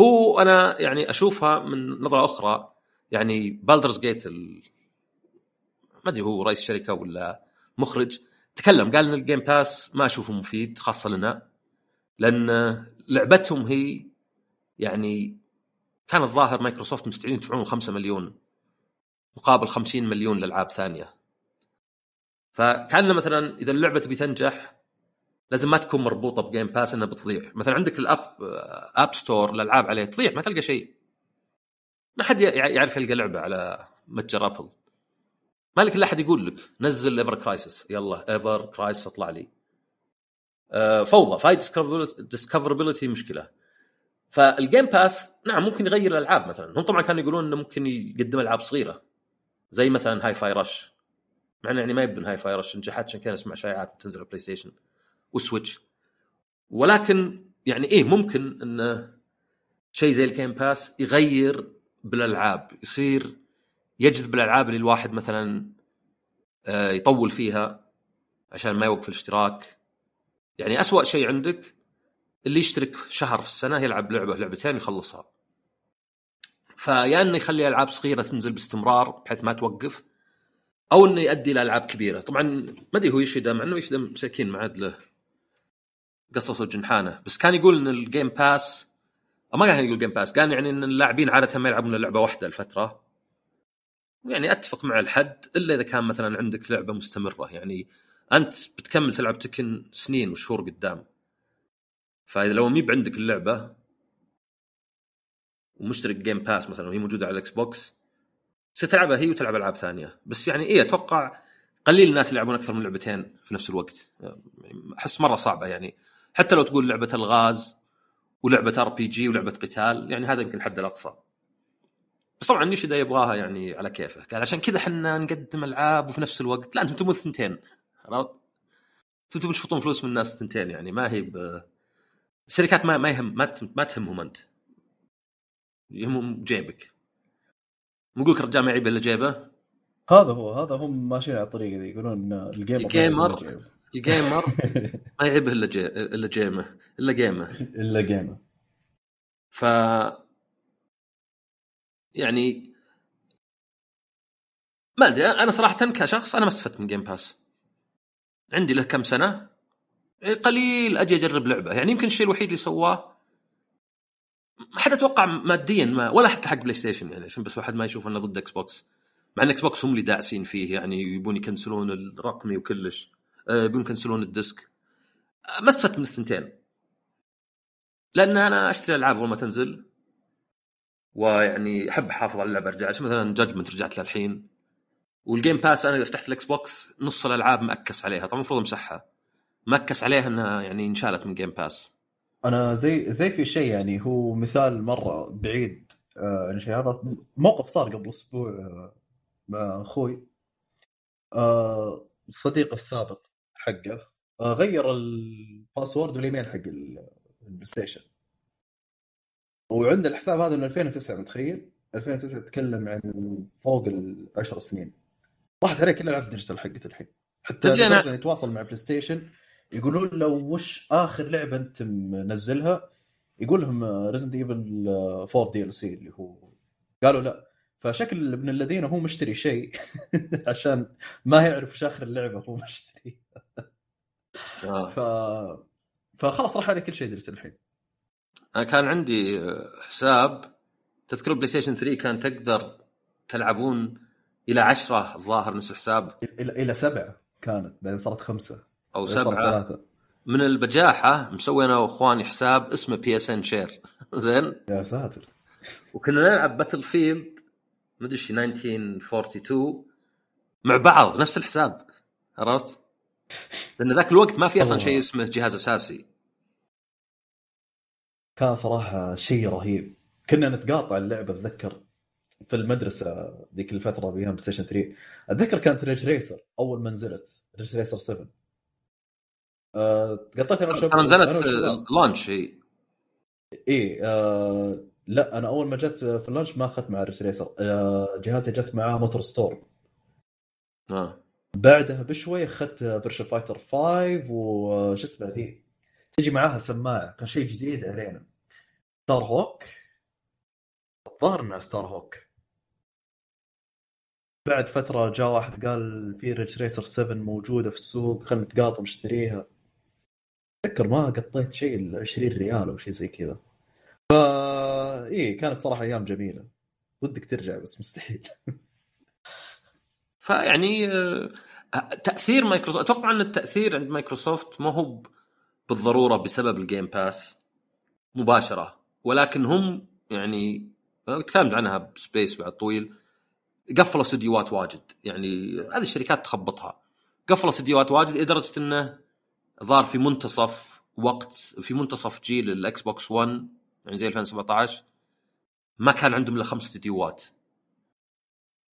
هو أنا يعني أشوفها من نظرة أخرى. يعني Baldur's Gate ال... ما أدري هو رئيس شركة ولا مخرج. تكلم قال إن ال Game Pass ما أشوفه مفيد خاصة لنا. لأن لعبتهم هي يعني كان الظاهر مايكروسوفت مستعدين يدفعون 5 مليون مقابل 50 مليون لألعاب ثانية. فكأن مثلا إذا اللعبة تبي تنجح لازم ما تكون مربوطة ب Game Pass إنها بتضيع. مثلا عندك ال App App Store الالعاب عليه تضيع ما تلقى شيء. ما حد يعرف يلقى لعبة على متجر ابل ما لك إلا أحد يقول لك نزل Ever Crisis يلا Ever Crisis أطلع لي. آه، فوضى. ف ال discoverability مشكلة. فال Game Pass نعم ممكن يغير الألعاب مثلا. هم طبعا كانوا يقولون إنه ممكن يقدم ألعاب صغيرة زي مثلا Hi-Fi Rush مع إنه يعني ما يبدو Hi-Fi Rush نجحت عشان كذا اسمع شائعات تنزل على PlayStation وال Switch ولكن يعني إيه ممكن انه شيء زي ال Game Pass يغير بالألعاب يصير يجذب الألعاب اللي الواحد مثلا آه، يطول فيها عشان ما يوقف الاشتراك. يعني أسوأ شيء عندك اللي يشترك شهر في السنة يلعب لعبة لعبتين يخلصها. فيا إنه يخلي ألعاب صغيرة تنزل باستمرار بحيث ما توقف أو إنه يؤدي إلى ألعاب كبيرة. طبعا ما أدري هو يشهد مع إنه يشهد مساكين ما عاد له قصص وجنحانه بس كان يقول إن الجيم باس أو ما كان يقول جيم باس كان يعني إن اللاعبين عادة ما يلعبون لعبة واحدة الفترة. يعني أتفق مع الحد إلا إذا كان مثلا عندك لعبة مستمرة. يعني أنت بتكمل تلعب Tekken سنين وشهور قدام. فإذا لو ميب عندك اللعبة ومشترك Game Pass مثلا وهي موجودة على ال Xbox ستلعبها هي وتلعب ألعاب ثانية. بس يعني إيه أتوقع قليل الناس يلعبون أكثر من لعبتين في نفس الوقت. يعني أحس مرة صعبة يعني. حتى لو تقول لعبة الغاز ولعبة RPG ولعبة قتال يعني هذا يمكن الحد الأقصى. بس طبعا يوشيدا يبغاها يعني على كيفه؟ قال عشان كذا إحنا نقدم ألعاب وفي نفس الوقت. لا أنتم تبون الثنتين عرفت؟ أنتم تبون تشفطون فلوس من الناس الثنتين يعني. ما هي ب... الشركات ما ما يهم ما, ما تهمهم أنت. يهمهم جيبك. مو يقولك الرجال ما يعيب إلا جيبه؟ هذا هو هذا هم ماشيين على الطريقة دي يقولون ال gamer ال gamer ال gamer ما يعيبه <laughs> إلا جي... إلا جيمه. إلا جيمه. إلا جيمه. ف يعني ما أدري أنا صراحة كشخص أنا ما استفدت من Game Pass عندي له كم سنة؟ قليل أجي أجرب لعبة. يعني يمكن الشيء الوحيد اللي سواه ما حد أتوقع ماديا ما ولا حتى حق PlayStation يعني عشان بس واحد ما يشوف إنه ضد Xbox مع إن Xbox هم اللي داعسين فيه يعني يبون يكنسلون الرقمي وكلش. آه، يبون يكنسلون ال disc. آه، ما استفدت من الثنتين. لأن أنا أشتري ألعاب أول ما تنزل ويعني أحب أحافظ على اللعبة أرجع. مثلا Judgment رجعت لها الحين وال Game Pass أنا إذا فتحت ال Xbox نص الألعاب مأكس عليها. طبعا المفروض أمسحها. مكس عليها إنها يعني انشالت من Game Pass أنا زي زي في شيء يعني هو مثال مرة بعيد آه عن شيء. هذا موقف صار قبل أسبوع آه مع أخوي. آه صديق السابق حقه غير ال password والإيميل حق ال PlayStation. وعند الحساب هذا من 2009 متخيل؟ 2009 تتكلم عن فوق ال 10 سنين. راحت عليه كل العاب digital حقته الحين. حتى أنا... يتواصل مع PlayStation. يقولون لو وش آخر لعبة أنت منزلها؟ يقول لهم Resident Evil 4 DLC اللي هو قالوا لا. فشكل ابن الذين هو مشتري شيء <laughs> عشان ما يعرف وش آخر اللعبة هو مشتري. آه. ف فخلاص راح عليه كل شيء درست الحين. أنا كان عندي حساب تذكر PlayStation 3 كان تقدر تلعبون إلى عشرة الظاهر نفس الحساب. إلى إلى سبعة كانت بعدين صارت خمسة. أو سبعة. من البجاحة مسوي أنا واخواني حساب اسمه PSN Share زين؟ يا ساتر. وكنا نلعب Battlefield مدري إيش 1942 مع بعض نفس الحساب. عرفت؟ لأن ذاك الوقت ما في أصلا شيء اسمه جهاز أساسي. كان صراحة شيء رهيب. كنا نتقاط اللعبه أتذكر في المدرسة ذيك الفترة PlayStation 3 أتذكر كانت Ridge Racer أول ما نزلت. Ridge Racer 7 آه، قطيت أنا وشباب نزلت launch إي. إي آه لا أنا أول ما جت في ال launch ما أخذت مع Ridge Racer آه جهازي جت معاه MotorStorm آه. بعدها بشوي أخذت Virtua Fighter 5 وش اسمه ذي تجي معاها سماعة كان شيء جديد علينا. Starhawk. الظاهر إنها Starhawk. بعد فترة جاء واحد قال في Ridge Racer 7 موجودة في السوق خلينا نتقاط نشتريها أتذكر ما قطيت شيء ال 20 ريال أو شيء زي كذا. فا إيه كانت صراحة أيام جميلة. ودك ترجع بس مستحيل. <laughs> فيعني آه، تأثير مايكروسوفت أتوقع أن التأثير عند مايكروسوفت ما هو بالضرورة بسبب ال Game Pass مباشرة. ولكن هم يعني تكلمت عنها ب space بعد طويل. قفلوا استديوهات واجد. يعني هذه الشركات تخبطها. قفلوا استديوهات واجد لدرجة إنه ظهر في منتصف وقت في منتصف جيل ال Xbox 1 يعني زي 2017 ما كان عندهم إلا خمس استديوهات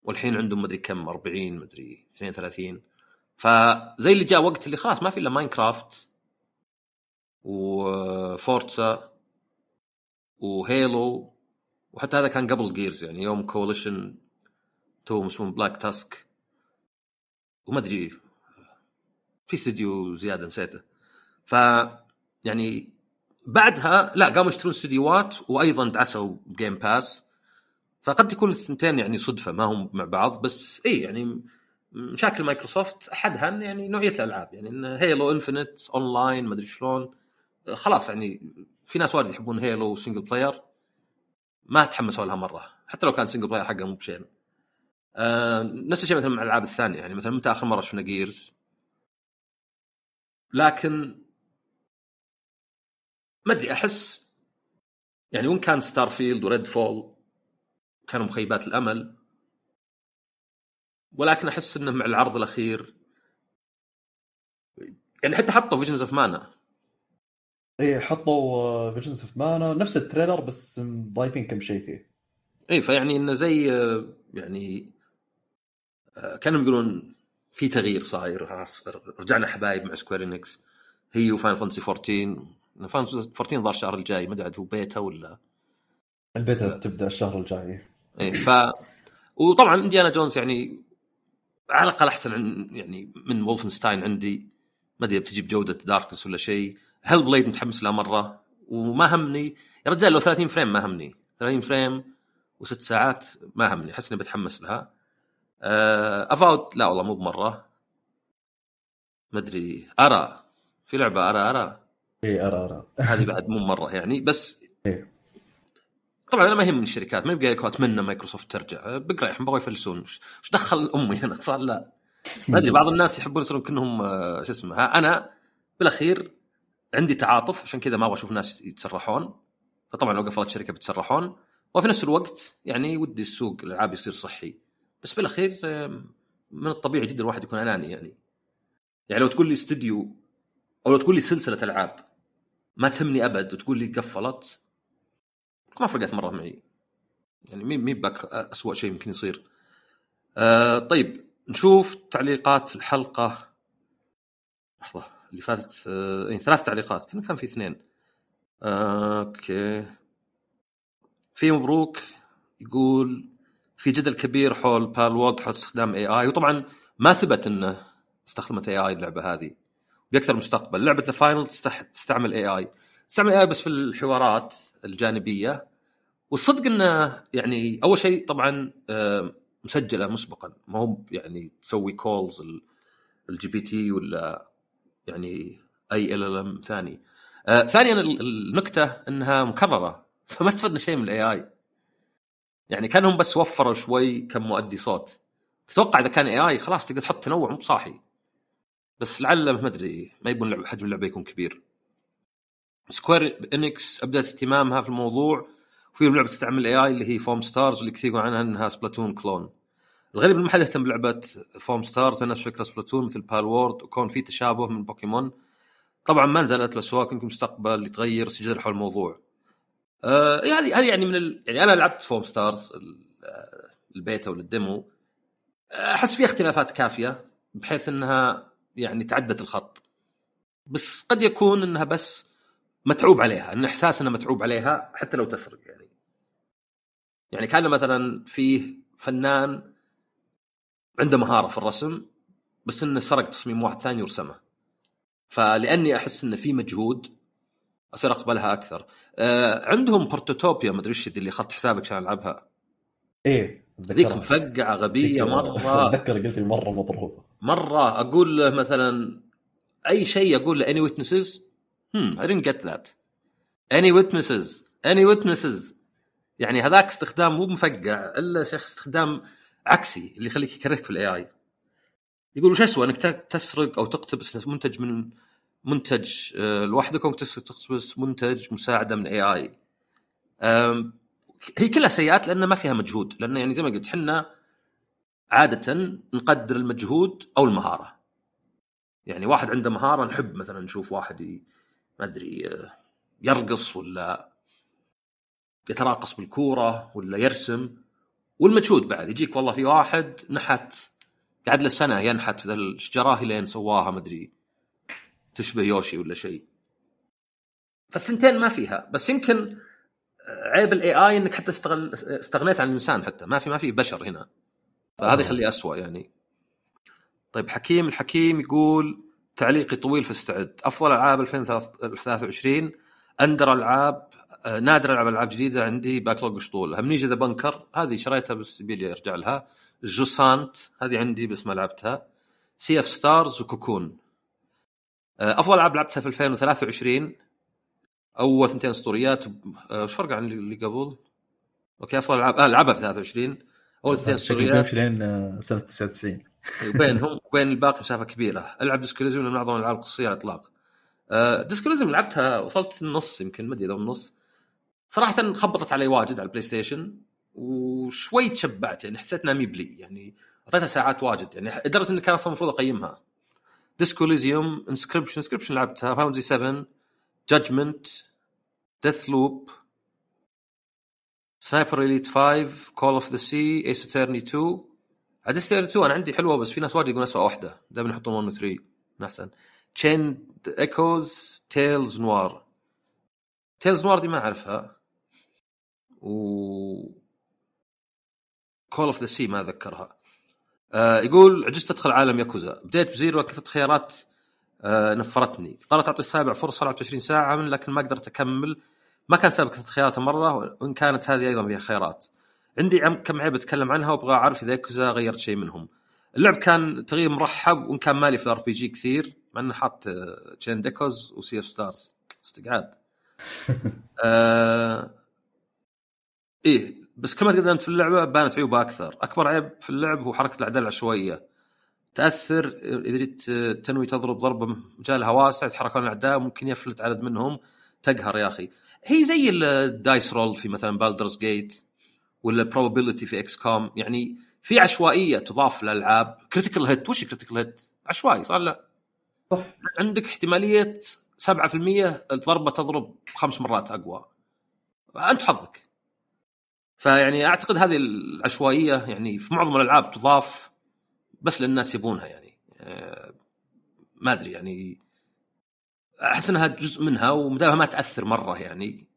والحين عندهم مدري كم 40 مدري 32 فزي اللي جاء وقت اللي خلاص ما في إلا Minecraft و Forza و Halo وحتى هذا كان قبل Gears يعني يوم Coalition تو اسمه Black Tusk وما أدري في استديو زيادة نسيته. ف يعني بعدها لا قاموا يشترون استديوهات وأيضا دعسوا Game Pass فقد تكون الثنتين يعني صدفة ما هم مع بعض بس اي يعني مشاكل مايكروسوفت أحدها يعني نوعية الألعاب. يعني Halo Infinite online ما أدري شلون خلاص يعني في ناس وايد يحبون Halo single player ما تحمسوا لها مرة حتى لو كان single player حقها مو بشين آه نفس الشيء مثلا مع الألعاب الثانية يعني مثلا متى آخر مرة شفنا Gears لكن ما أدري أحس يعني وين كان Starfield و Redfall كانوا مخيبات الأمل ولكن أحس إنه مع العرض الأخير يعني حتى حطوا Visions of Mana إيه حطوا Visions of Mana نفس ال trailer بس ضايفين كم شيء فيه. إي فيعني إنه زي آه، يعني آه، كانوا يقولون في تغيير صاير. رجعنا حبايب مع Square Enix هي و Final Fantasy 14 Final Fantasy 14 ظهر الشهر الجاي. ما أدري هو بيتا ولا. البيتا تبدأ الشهر الجاي. اي ف وطبعا Indiana Jones يعني على الأقل أحسن عن يعني من Wolfenstein عندي. ما أدري بتجيب جودة Darkness ولا شيء. Hellblade متحمس لها مرة. وما همني. يا رجال لو 30 frame ما همني. 30 frame وست ساعات ما همني. أحس إني بتحمس لها. Avowed لا والله مو بمرة. ما أدري. Ara. في لعبة Ara Ara. اي Ara Ara. هذه بعد مو مره يعني بس إيه. طبعا أنا ما يهمني الشركات. ما يبقى لك اتمنى مايكروسوفت ترجع. بقرأ بغوا يفلسون. وش دخل أمي أنا صار لا. ما أدري بعض الناس يحبون يصيرون كأنهم آه، شو اسمه. أنا بالأخير عندي تعاطف عشان كذا ما أبغى أشوف ناس يتسرحون. فطبعا لو قفلت شركة بيتسرحون وفي نفس الوقت يعني ودي السوق الألعاب يصير صحي. بس بالأخير من الطبيعي جدا الواحد يكون أناني يعني. يعني لو تقول لي استوديو أو لو تقول لي سلسلة ألعاب ما تهمني أبد وتقول لي قفلت ما فرقت مرة معي. يعني مي مي باك اسوء شيء يمكن يصير. آه طيب نشوف تعليقات الحلقة. لحظة اللي فاتت آه يعني ثلاث تعليقات كان كان في اثنين. آه okay. في مبروك يقول في جدل كبير حول Palworld حول استخدام AI وطبعا ما ثبت إنه استخدمت AI اللعبة هذه. باكثر مستقبل. لعبة The Finals تستعمل AI تستعمل اي بس في الحوارات الجانبية. والصدق إنه يعني أول شيء طبعا آه، مسجلة مسبقا. ما هو يعني تسوي calls ال GPT ولا يعني أي LLM ثاني. آه، ثانيا ال- النكتة إنها مكررة. <laughs> فما استفدنا شيء من ال AI يعني كانهم بس وفروا شوي كم مؤدي صوت. تتوقع إذا كان AI خلاص تقدر تحط تنوع مو صاحي بس لعل ما أدري ما يبون لعب حجم اللعبة يكون كبير. Square Enix ابدت اهتمامها في الموضوع وفي لعبة تستعمل AI اللي هي Foamstars اللي كثير عنها إنها Splatoon clone الغريب إنه ما حد يهتم بلعبة Foamstars نفس فكرة Splatoon مثل Palworld وكون في تشابه من بوكيمون طبعا ما نزلت الأسواق يمكن مستقبل يتغير سجل حول الموضوع. آه هذه هذه يعني من ال... يعني أنا لعبت Foamstars آه، البيتا ولا ال demo آه، أحس فيها اختلافات كافية بحيث إنها يعني تعدت الخط. بس قد يكون إنها بس متعوب عليها إن إحساس إنها متعوب عليها حتى لو تسرق يعني. يعني كان مثلا فيه فنان عنده مهارة في الرسم بس إنه سرق تصميم واحد ثاني ورسمه. فلأني أحس إنه في مجهود أصير أقبلها أكثر. آه عندهم بورتوتوبيا مدري إيش ذي اللي اخذت حسابك عشان ألعبها. إيه ذيك. مفقعة غبية مرة. <laughs> أتذكر قلت لي مرة مضروبة. مرة أقول له مثلا أي شيء أقول له any witnesses? Hmm I didn't get that. Any witnesses? Any witnesses? يعني هذاك استخدام مو مفقع إلا شيخ استخدام عكسي اللي يخليك يكرهك في ال AI يقول وش اسوء إنك تسرق أو تقتبس منتج من منتج آه، لوحدك أو تس- تقتبس منتج مساعدة من AI هي كلها سيئات لأن ما فيها مجهود لأن يعني زي ما قلت إحنا عادة نقدر المجهود أو المهارة. يعني واحد عنده مهارة نحب مثلا نشوف واحد ما أدري آه، يرقص ولا يتراقص بالكورة ولا يرسم والمجهود بعد. يجيك والله في واحد نحت قعد له سنة ينحت في الشجرة لين سواها ما أدري. تشبه يوشي ولا شيء. فالثنتين ما فيها. بس يمكن عيب ال AI إنك حتى استغل استغنيت عن الإنسان حتى. ما في ما في بشر هنا. فهذا آه. يخليه اسوء يعني. طيب حكيم الحكيم يقول تعليقي طويل فاستعد. أفضل ألعاب 2023 أندر العاب آه، نادر ألعب ألعاب جديدة عندي. backlog شطول Amnesia The Bunker. هذه شريتها بس يبي ارجع لها. Jusant. هذه عندي بس ما لعبتها. Sea of Stars و Cocoon. أفضل ألعاب لعبتها في 2023 أول ثنتين أسطوريات. آه، وش فرق عن اللي قبل؟ أوكي أفضل العاب آه لعبها في 23 أول ثنتين أسطوريات. بيمشي لين سنة 99 <laughs> وبينهم وبين الباقي مسافة كبيرة. ألعب Disco Elysium من اعظم الألعاب القصصيه على الإطلاق. آه Disco Elysium لعبتها وصلت النص يمكن ما أدري إذا النص. صراحة خبطت علي واجد على البلاي ستيشن وشوي تشبعت يعني حسيت إنها ميبلي يعني أعطيتها ساعات واجد يعني لدرجه اني كان أصلا المفروض أقيمها. Disco Elysium Inscryption Inscryption لعبتها فاونزي 7 Judgment Deathloop Sniper Elite 5 Call of the Sea Ace Attorney 2 Ace Attorney 2 أنا عندي حلوة بس في ناس واجد يقولون اسوء واحدة. دائما يحطون 1 و 3 من أحسن. Chained Echoes Tails Noir Tails Noir دي ما أعرفها. و Call of the Sea ما أذكرها. آه يقول عجزت أدخل عالم ياكوزا. بديت ب Zero كثرة خيارات آه نفرتني. قررت أعطي السابع فرصة لعبت 20 ساعة من لكن ما قدرت أكمل. ما كان سبب كثره خيارات مرة وإن كانت هذه أيضا فيها خيارات. عندي كم عيب أتكلم عنها وأبغى أعرف إذا ياكوزا غيرت شيء منهم. اللعب كان تغيير مرحب وإن كان مالي في ال RPG كثير مع إنه حاط Chained Echoes و Sea of Stars استقعاد. <laughs> آه إيه. بس كما تقدمت في اللعبة بانت عيوبها أكثر. أكبر عيب في اللعب هو حركة الأعداء العشوائية. تأثر إذا جيت تنوي تضرب ضربة مجالها واسع يتحركون الأعداء ممكن يفلت عدد منهم. تقهر يا أخي. هي زي ال dice roll في مثلا Baldur's Gate ولا probability في XCOM يعني في عشوائية تضاف للألعاب. critical hit وش critical hit؟ عشوائي صار لا؟ صح. عندك احتمالية 7% الضربة تضرب خمس مرات أقوى. أنت حظك. فيعني أعتقد هذه العشوائية يعني في معظم الألعاب تضاف بس للناس يبونها يعني. آه، ما أدري يعني. أحس إنها جزء منها ومدامها ما تأثر مرة يعني.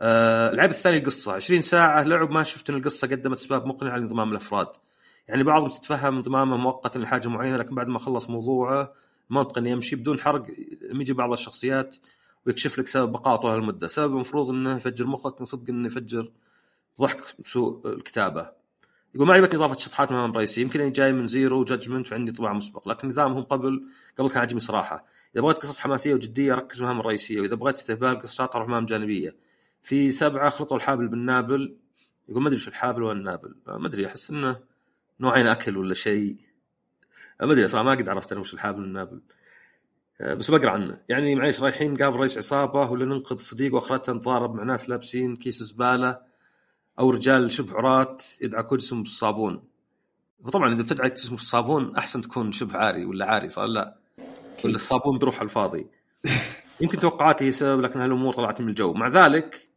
آه العيب الثاني القصة. 20 ساعة لعب ما شفت إن القصة قدمت اسباب مقنعه لانضمام الأفراد. يعني بعضهم تتفهم انضمامه مؤقتا لحاجة معينة لكن بعد ما خلص موضوعه منطق إنه يمشي بدون حرق يجي بعض الشخصيات ويكشف لك سبب بقائه طول المدة. سبب المفروض إنه يفجر مخك من صدق إنه يفجر ضحك سوء الكتابة. يقول ما عجبتني إضافة شطحات مهام رئيسيه يمكن أني جاي من Zero Judgment وعندي انطباع مسبق. لكن نظامهم قبل قبل كان عجبني صراحة. إذا بغيت قصص حماسية وجدية ركز المهام الرئيسيه وإذا بغيت استهبال قصص شاطره مهام جانبية. في سبعة خلطوا الحابل بالنابل يقول ما أدري وش الحابل ولا النابل ما أدري أحس إنه نوعين أكل ولا شيء. ما أدري صراحة ما قد عرفت أنا وش الحابل والنابل بس بقرأ عنه. يعني معليش رايحين قابل رئيس عصابة ولا ننقذ صديق وأخرته نتضارب مع ناس لابسين كيس زبالة أو رجال شبه عراة يدعكون جسمهم بالصابون. وطبعا إذا بتدعك جسمك بالصابون أحسن تكون شبه عاري ولا عاري صار لا؟ ولا الصابون بيروح على الفاضي. <laughs> يمكن توقعاتي هي سبب لكن هالأمور طلعت من الجو. مع ذلك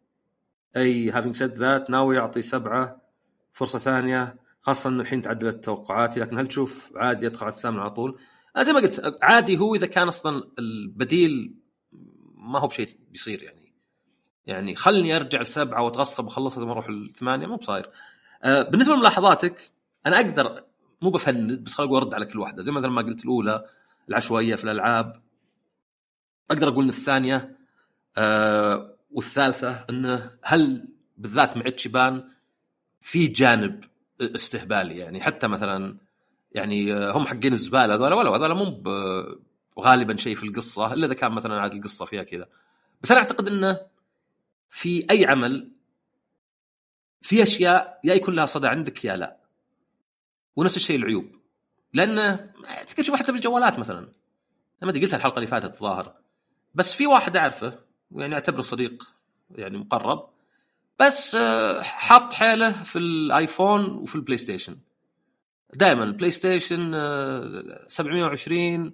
أي هافينج سيد ذات ناوي أعطي سبعة فرصة ثانية خاصة إنه الحين تعدلت توقعاتي لكن هل تشوف عادي يدخل على الثامن على طول؟ أنا زي ما قلت عادي هو إذا كان أصلا البديل ما هو بشيء بيصير يعني. يعني خلني أرجع لسبعه وأتغصب وأخلصها ثم أروح الثمانية مو بصاير. آه بالنسبة لملاحظاتك أنا أقدر مو بفند بس خليني أرد على كل واحدة. زي مثلا ما قلت الأولى العشوائية في الألعاب. أقدر أقول إن الثانية آه والثالثة انه هل بالذات مع تشيبان في جانب استهبالي. يعني حتى مثلا يعني هم حقين الزبالة هذول ولا هذول مو غالبا شيء في القصة إلا إذا كان مثلا عاد القصة فيها كذا. بس أنا أعتقد إنه في أي عمل في أشياء يا يكون لها صدى عندك يا لا. ونفس الشيء العيوب. لأن تقدر تشوف حتى بالجوالات مثلا. ما أدري قلتها الحلقة اللي فاتت الظاهر. بس في واحد أعرفه يعني أعتبره صديق يعني مقرب. بس آه، حط حيله في الآيفون وفي البلاي ستيشن دائما البلاي ستيشن 720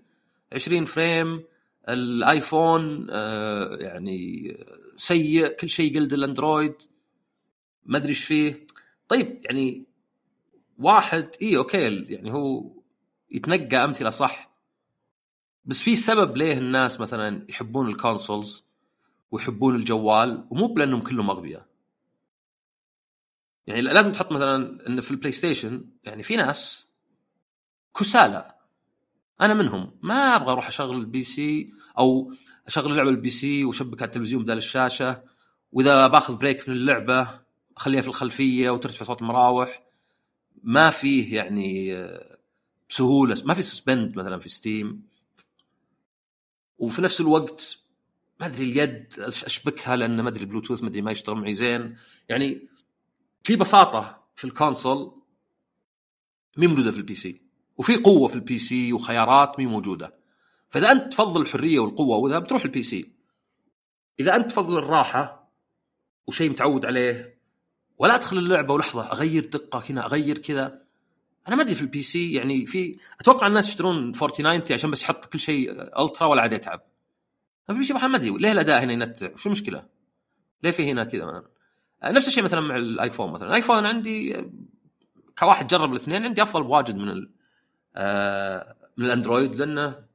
20 frame. الآيفون آه، يعني سيء كل شيء قلد الأندرويد. ما أدري إيش فيه. طيب يعني واحد اي أوكي يعني هو يتنقى أمثلة صح. بس في سبب ليه الناس مثلا يحبون ال consoles ويحبون الجوال ومو بلأنهم كلهم أغبياء. يعني لازم تحط مثلا إن في البلاي ستيشن يعني في ناس كسالى. أنا منهم. ما أبغى أروح أشغل ال PC أو أشغل اللعبة ال PC وأشبك على التلفزيون بدل الشاشة. وإذا باخذ break من اللعبة أخليها في الخلفية وترتفع صوت المراوح. ما فيه يعني آه، بسهولة ما في suspend مثلا في Steam وفي نفس الوقت ما أدري اليد أشبكها لأن ما أدري البلوتوث ما أدري ما يشتغل معي زين. يعني في بساطة في ال console مي موجودة في ال PC. وفي قوة في ال PC وخيارات مي موجودة. فإذا أنت تفضل الحرية والقوة وذا بتروح ال PC إذا أنت تفضل الراحة وشيء متعود عليه ولا أدخل اللعبة ولحظة أغير دقة هنا أغير كذا. أنا ما أدري في ال PC يعني في أتوقع الناس يشترون 4090 عشان بس يحط كل شيء ultra ولا عاد يتعب. في سي ما أدري ليه الأداء هنا ينتع؟ شو المشكلة؟ ليه في هنا كذا مثلا؟ نفس الشيء مثلا مع الآيفون مثلا. الآيفون عندي كواحد جرب الاثنين عندي أفضل بواجد من آه، من الأندرويد لأنه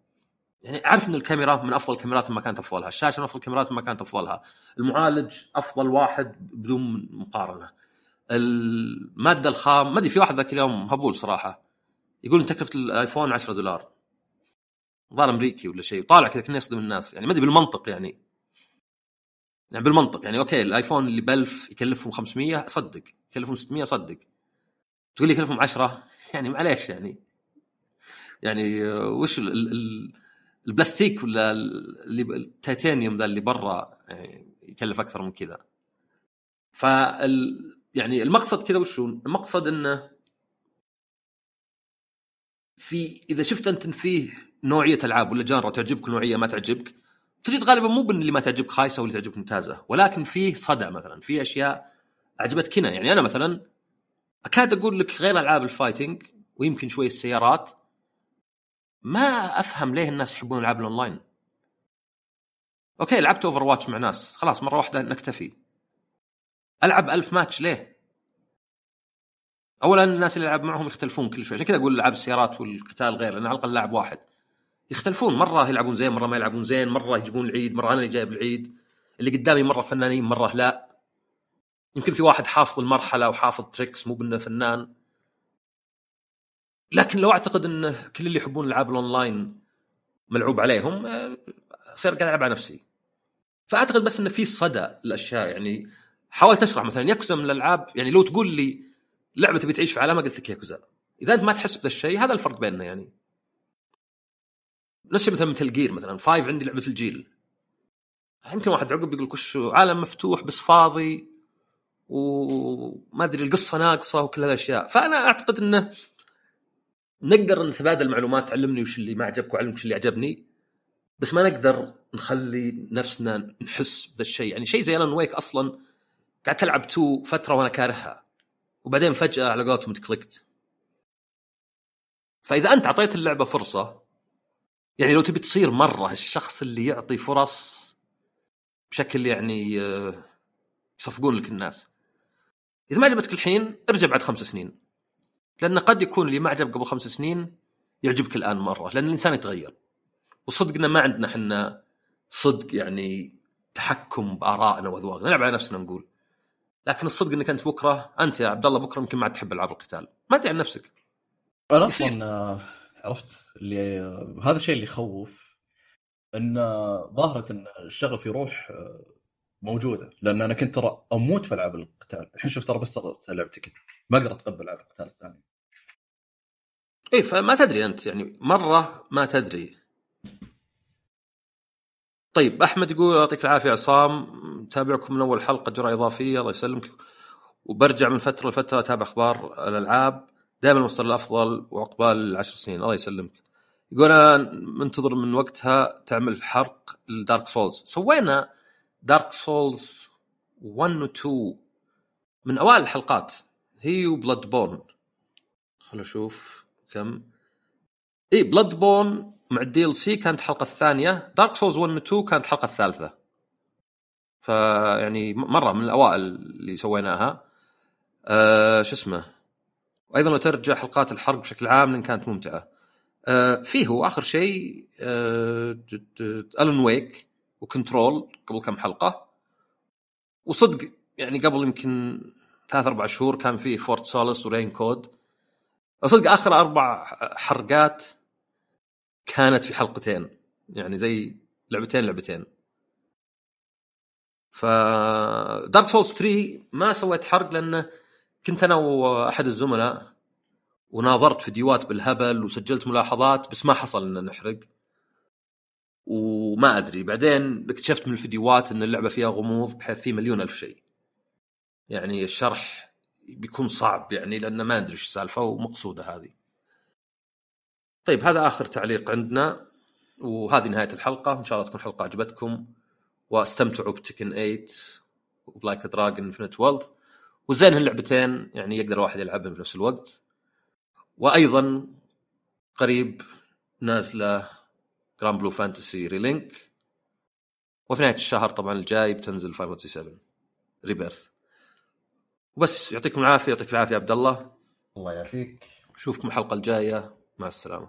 يعني أعرف إن الكاميرا من أفضل الكاميرات ما كانت أفضلها، الشاشة من أفضل الكاميرات ما كانت أفضلها، المعالج أفضل واحد بدون مقارنة. المادة الخام ما أدري في واحد ذاك اليوم هبول صراحة يقول ان تكلفة الآيفون 10 دولار. ظهر أمريكي ولا شيء، طالع كذا كأنه يصدم الناس، يعني ما أدري بالمنطق يعني. يعني بالمنطق يعني okay الآيفون اللي ب 1000 يكلفهم 500 صدق، يكلفهم 600 صدق. تقول لي يكلفهم 10 يعني معليش يعني يعني وش ال ال البلاستيك ولا اللي التيتانيوم ذا اللي برا يعني يكلف أكثر من كذا. فال يعني المقصد كذا وشو المقصد إنه في إذا شفت أنت إن فيه نوعية ألعاب ولا جانرا تعجبك نوعيه ما تعجبك تجد غالبا مو بإن اللي ما تعجبك خايسة واللي تعجبك ممتازة ولكن فيه صدى مثلا في أشياء عجبتك هنا يعني أنا مثلا أكاد أقول لك غير ألعاب ال fighting ويمكن شوي السيارات ما أفهم ليه الناس يحبون العاب ال online. okay لعبت Overwatch مع ناس. خلاص مرة واحدة نكتفي. ألعب ألف ماتش ليه؟ اولا الناس اللي العب معهم يختلفون كل شوي. عشان كذا أقول العاب السيارات والقتال غير لأن على الأقل لاعب واحد. يختلفون. مرة يلعبون زين مرة ما يلعبون زين. مرة يجيبون العيد مرة أنا اللي جايب العيد. اللي قدامي مرة فنانين مرة لا. يمكن في واحد حافظ المرحلة وحافظ tricks مو بإنه فنان. لكن لو أعتقد إن كل اللي يحبون ألعاب الأونلاين ملعوب عليهم اصير قاعد ألعب على نفسي. فأعتقد بس انه في صدى الاشياء يعني حاولت اشرح مثلا ياكوزا من الألعاب يعني لو تقول لي لعبة تبي تعيش في عالمها قلت لك ياكوزا. إذا أنت ما تحس بذا الشيء هذا الفرق بيننا يعني. نفس مثلا مثل Gears مثلا Five عندي لعبة الجيل. يمكن واحد عقب يقول وش عالم مفتوح بس فاضي وما أدري القصة ناقصة وكل هالاشياء فأنا أعتقد إنه نقدر نتبادل معلومات تعلمني وش اللي ما عجبك وعلمك وش اللي عجبني بس ما نقدر نخلي نفسنا نحس بذا الشيء. يعني شيء زي Alan Wake أصلا قاعد تلعب تو فترة وأنا كارهها. وبعدين فجأة على قولتهم ت click ت فإذا أنت أعطيت اللعبة فرصة يعني لو تبي تصير مرة الشخص اللي يعطي فرص بشكل يعني آه، يصفقون لك الناس. إذا ما عجبتك الحين ارجع بعد خمس سنين. لأن قد يكون اللي ما عجب قبل خمس سنين يعجبك الآن مرة لأن الإنسان يتغير. وصدق ان ما عندنا إحنا صدق يعني تحكم بآرائنا وأذواقنا نلعب على نفسنا نقول. لكن الصدق إنك أنت بكرة أنت يا عبد الله بكرة يمكن ما تحب ألعاب القتال. ما ادري عن نفسك. أنا أصلا آه، عرفت اللي آه، هذا الشيء اللي يخوف إن آه، ظاهرة إن الشغف يروح موجودة. لأن أنا كنت ترى أموت في ألعاب القتال. الحين شوف ترى بس لعبتك ما أقدر أتقبل ألعاب القتال الثانية. إيه فما تدري أنت يعني مرة ما تدري. طيب أحمد يقول يعطيك العافية عصام تابعكم من أول حلقة جرعة إضافية الله يسلمك. وبرجع من فترة لفترة أتابع أخبار الألعاب دائما المصدر الأفضل وعقبال العشر سنين الله يسلمك. يقول أنا منتظر من وقتها تعمل حرق ال Dark Souls. سوينا Dark Souls 1 و 2 من أوائل الحلقات هي و Bloodborne خلنا نشوف. كم؟ إي Bloodborne مع ال DLC كانت الحلقة الثانية. Dark Souls 1 و 2 كانت الحلقة الثالثة. فيعني مرة من الأوائل اللي سويناها. أه شو اسمه؟ وأيضا لو ترجع حلقات الحرق بشكل عام لأن كانت ممتعة. أه فيه هو آخر شيء أه Alan Wake و Control قبل كم حلقة. وصدق يعني قبل يمكن ثلاث أربع شهور كان فيه Fort Solis و Rain Code صدق آخر أربع حرقات كانت في حلقتين. يعني زي لعبتين لعبتين. ف Dark Souls 3 ما سويت حرق لأنه كنت أنا وأحد الزملاء وناظرت فيديوهات بالهبل وسجلت ملاحظات بس ما حصل ان نحرق. وما أدري. بعدين اكتشفت من الفيديوهات إن اللعبة فيها غموض بحيث في مليون ألف شيء. يعني الشرح بيكون صعب يعني لأن ما أدري إيش السالفة ومقصودة هذه. طيب هذا آخر تعليق عندنا وهذه نهاية الحلقة. إن شاء الله تكون حلقة عجبتكم واستمتعوا ب Tekken 8 وب Like a Dragon Infinite Wealth وزين هاللعبتين يعني يقدر الواحد يلعبهم في نفس الوقت. وأيضا قريب نازلة Granblue Fantasy Relink وفي نهاية الشهر طبعا الجاي بتنزل 5 Rebirth وبس يعطيكم العافية يعطيك العافية عبد الله. الله يعافيك. نشوفكم الحلقة الجاية. مع السلامة.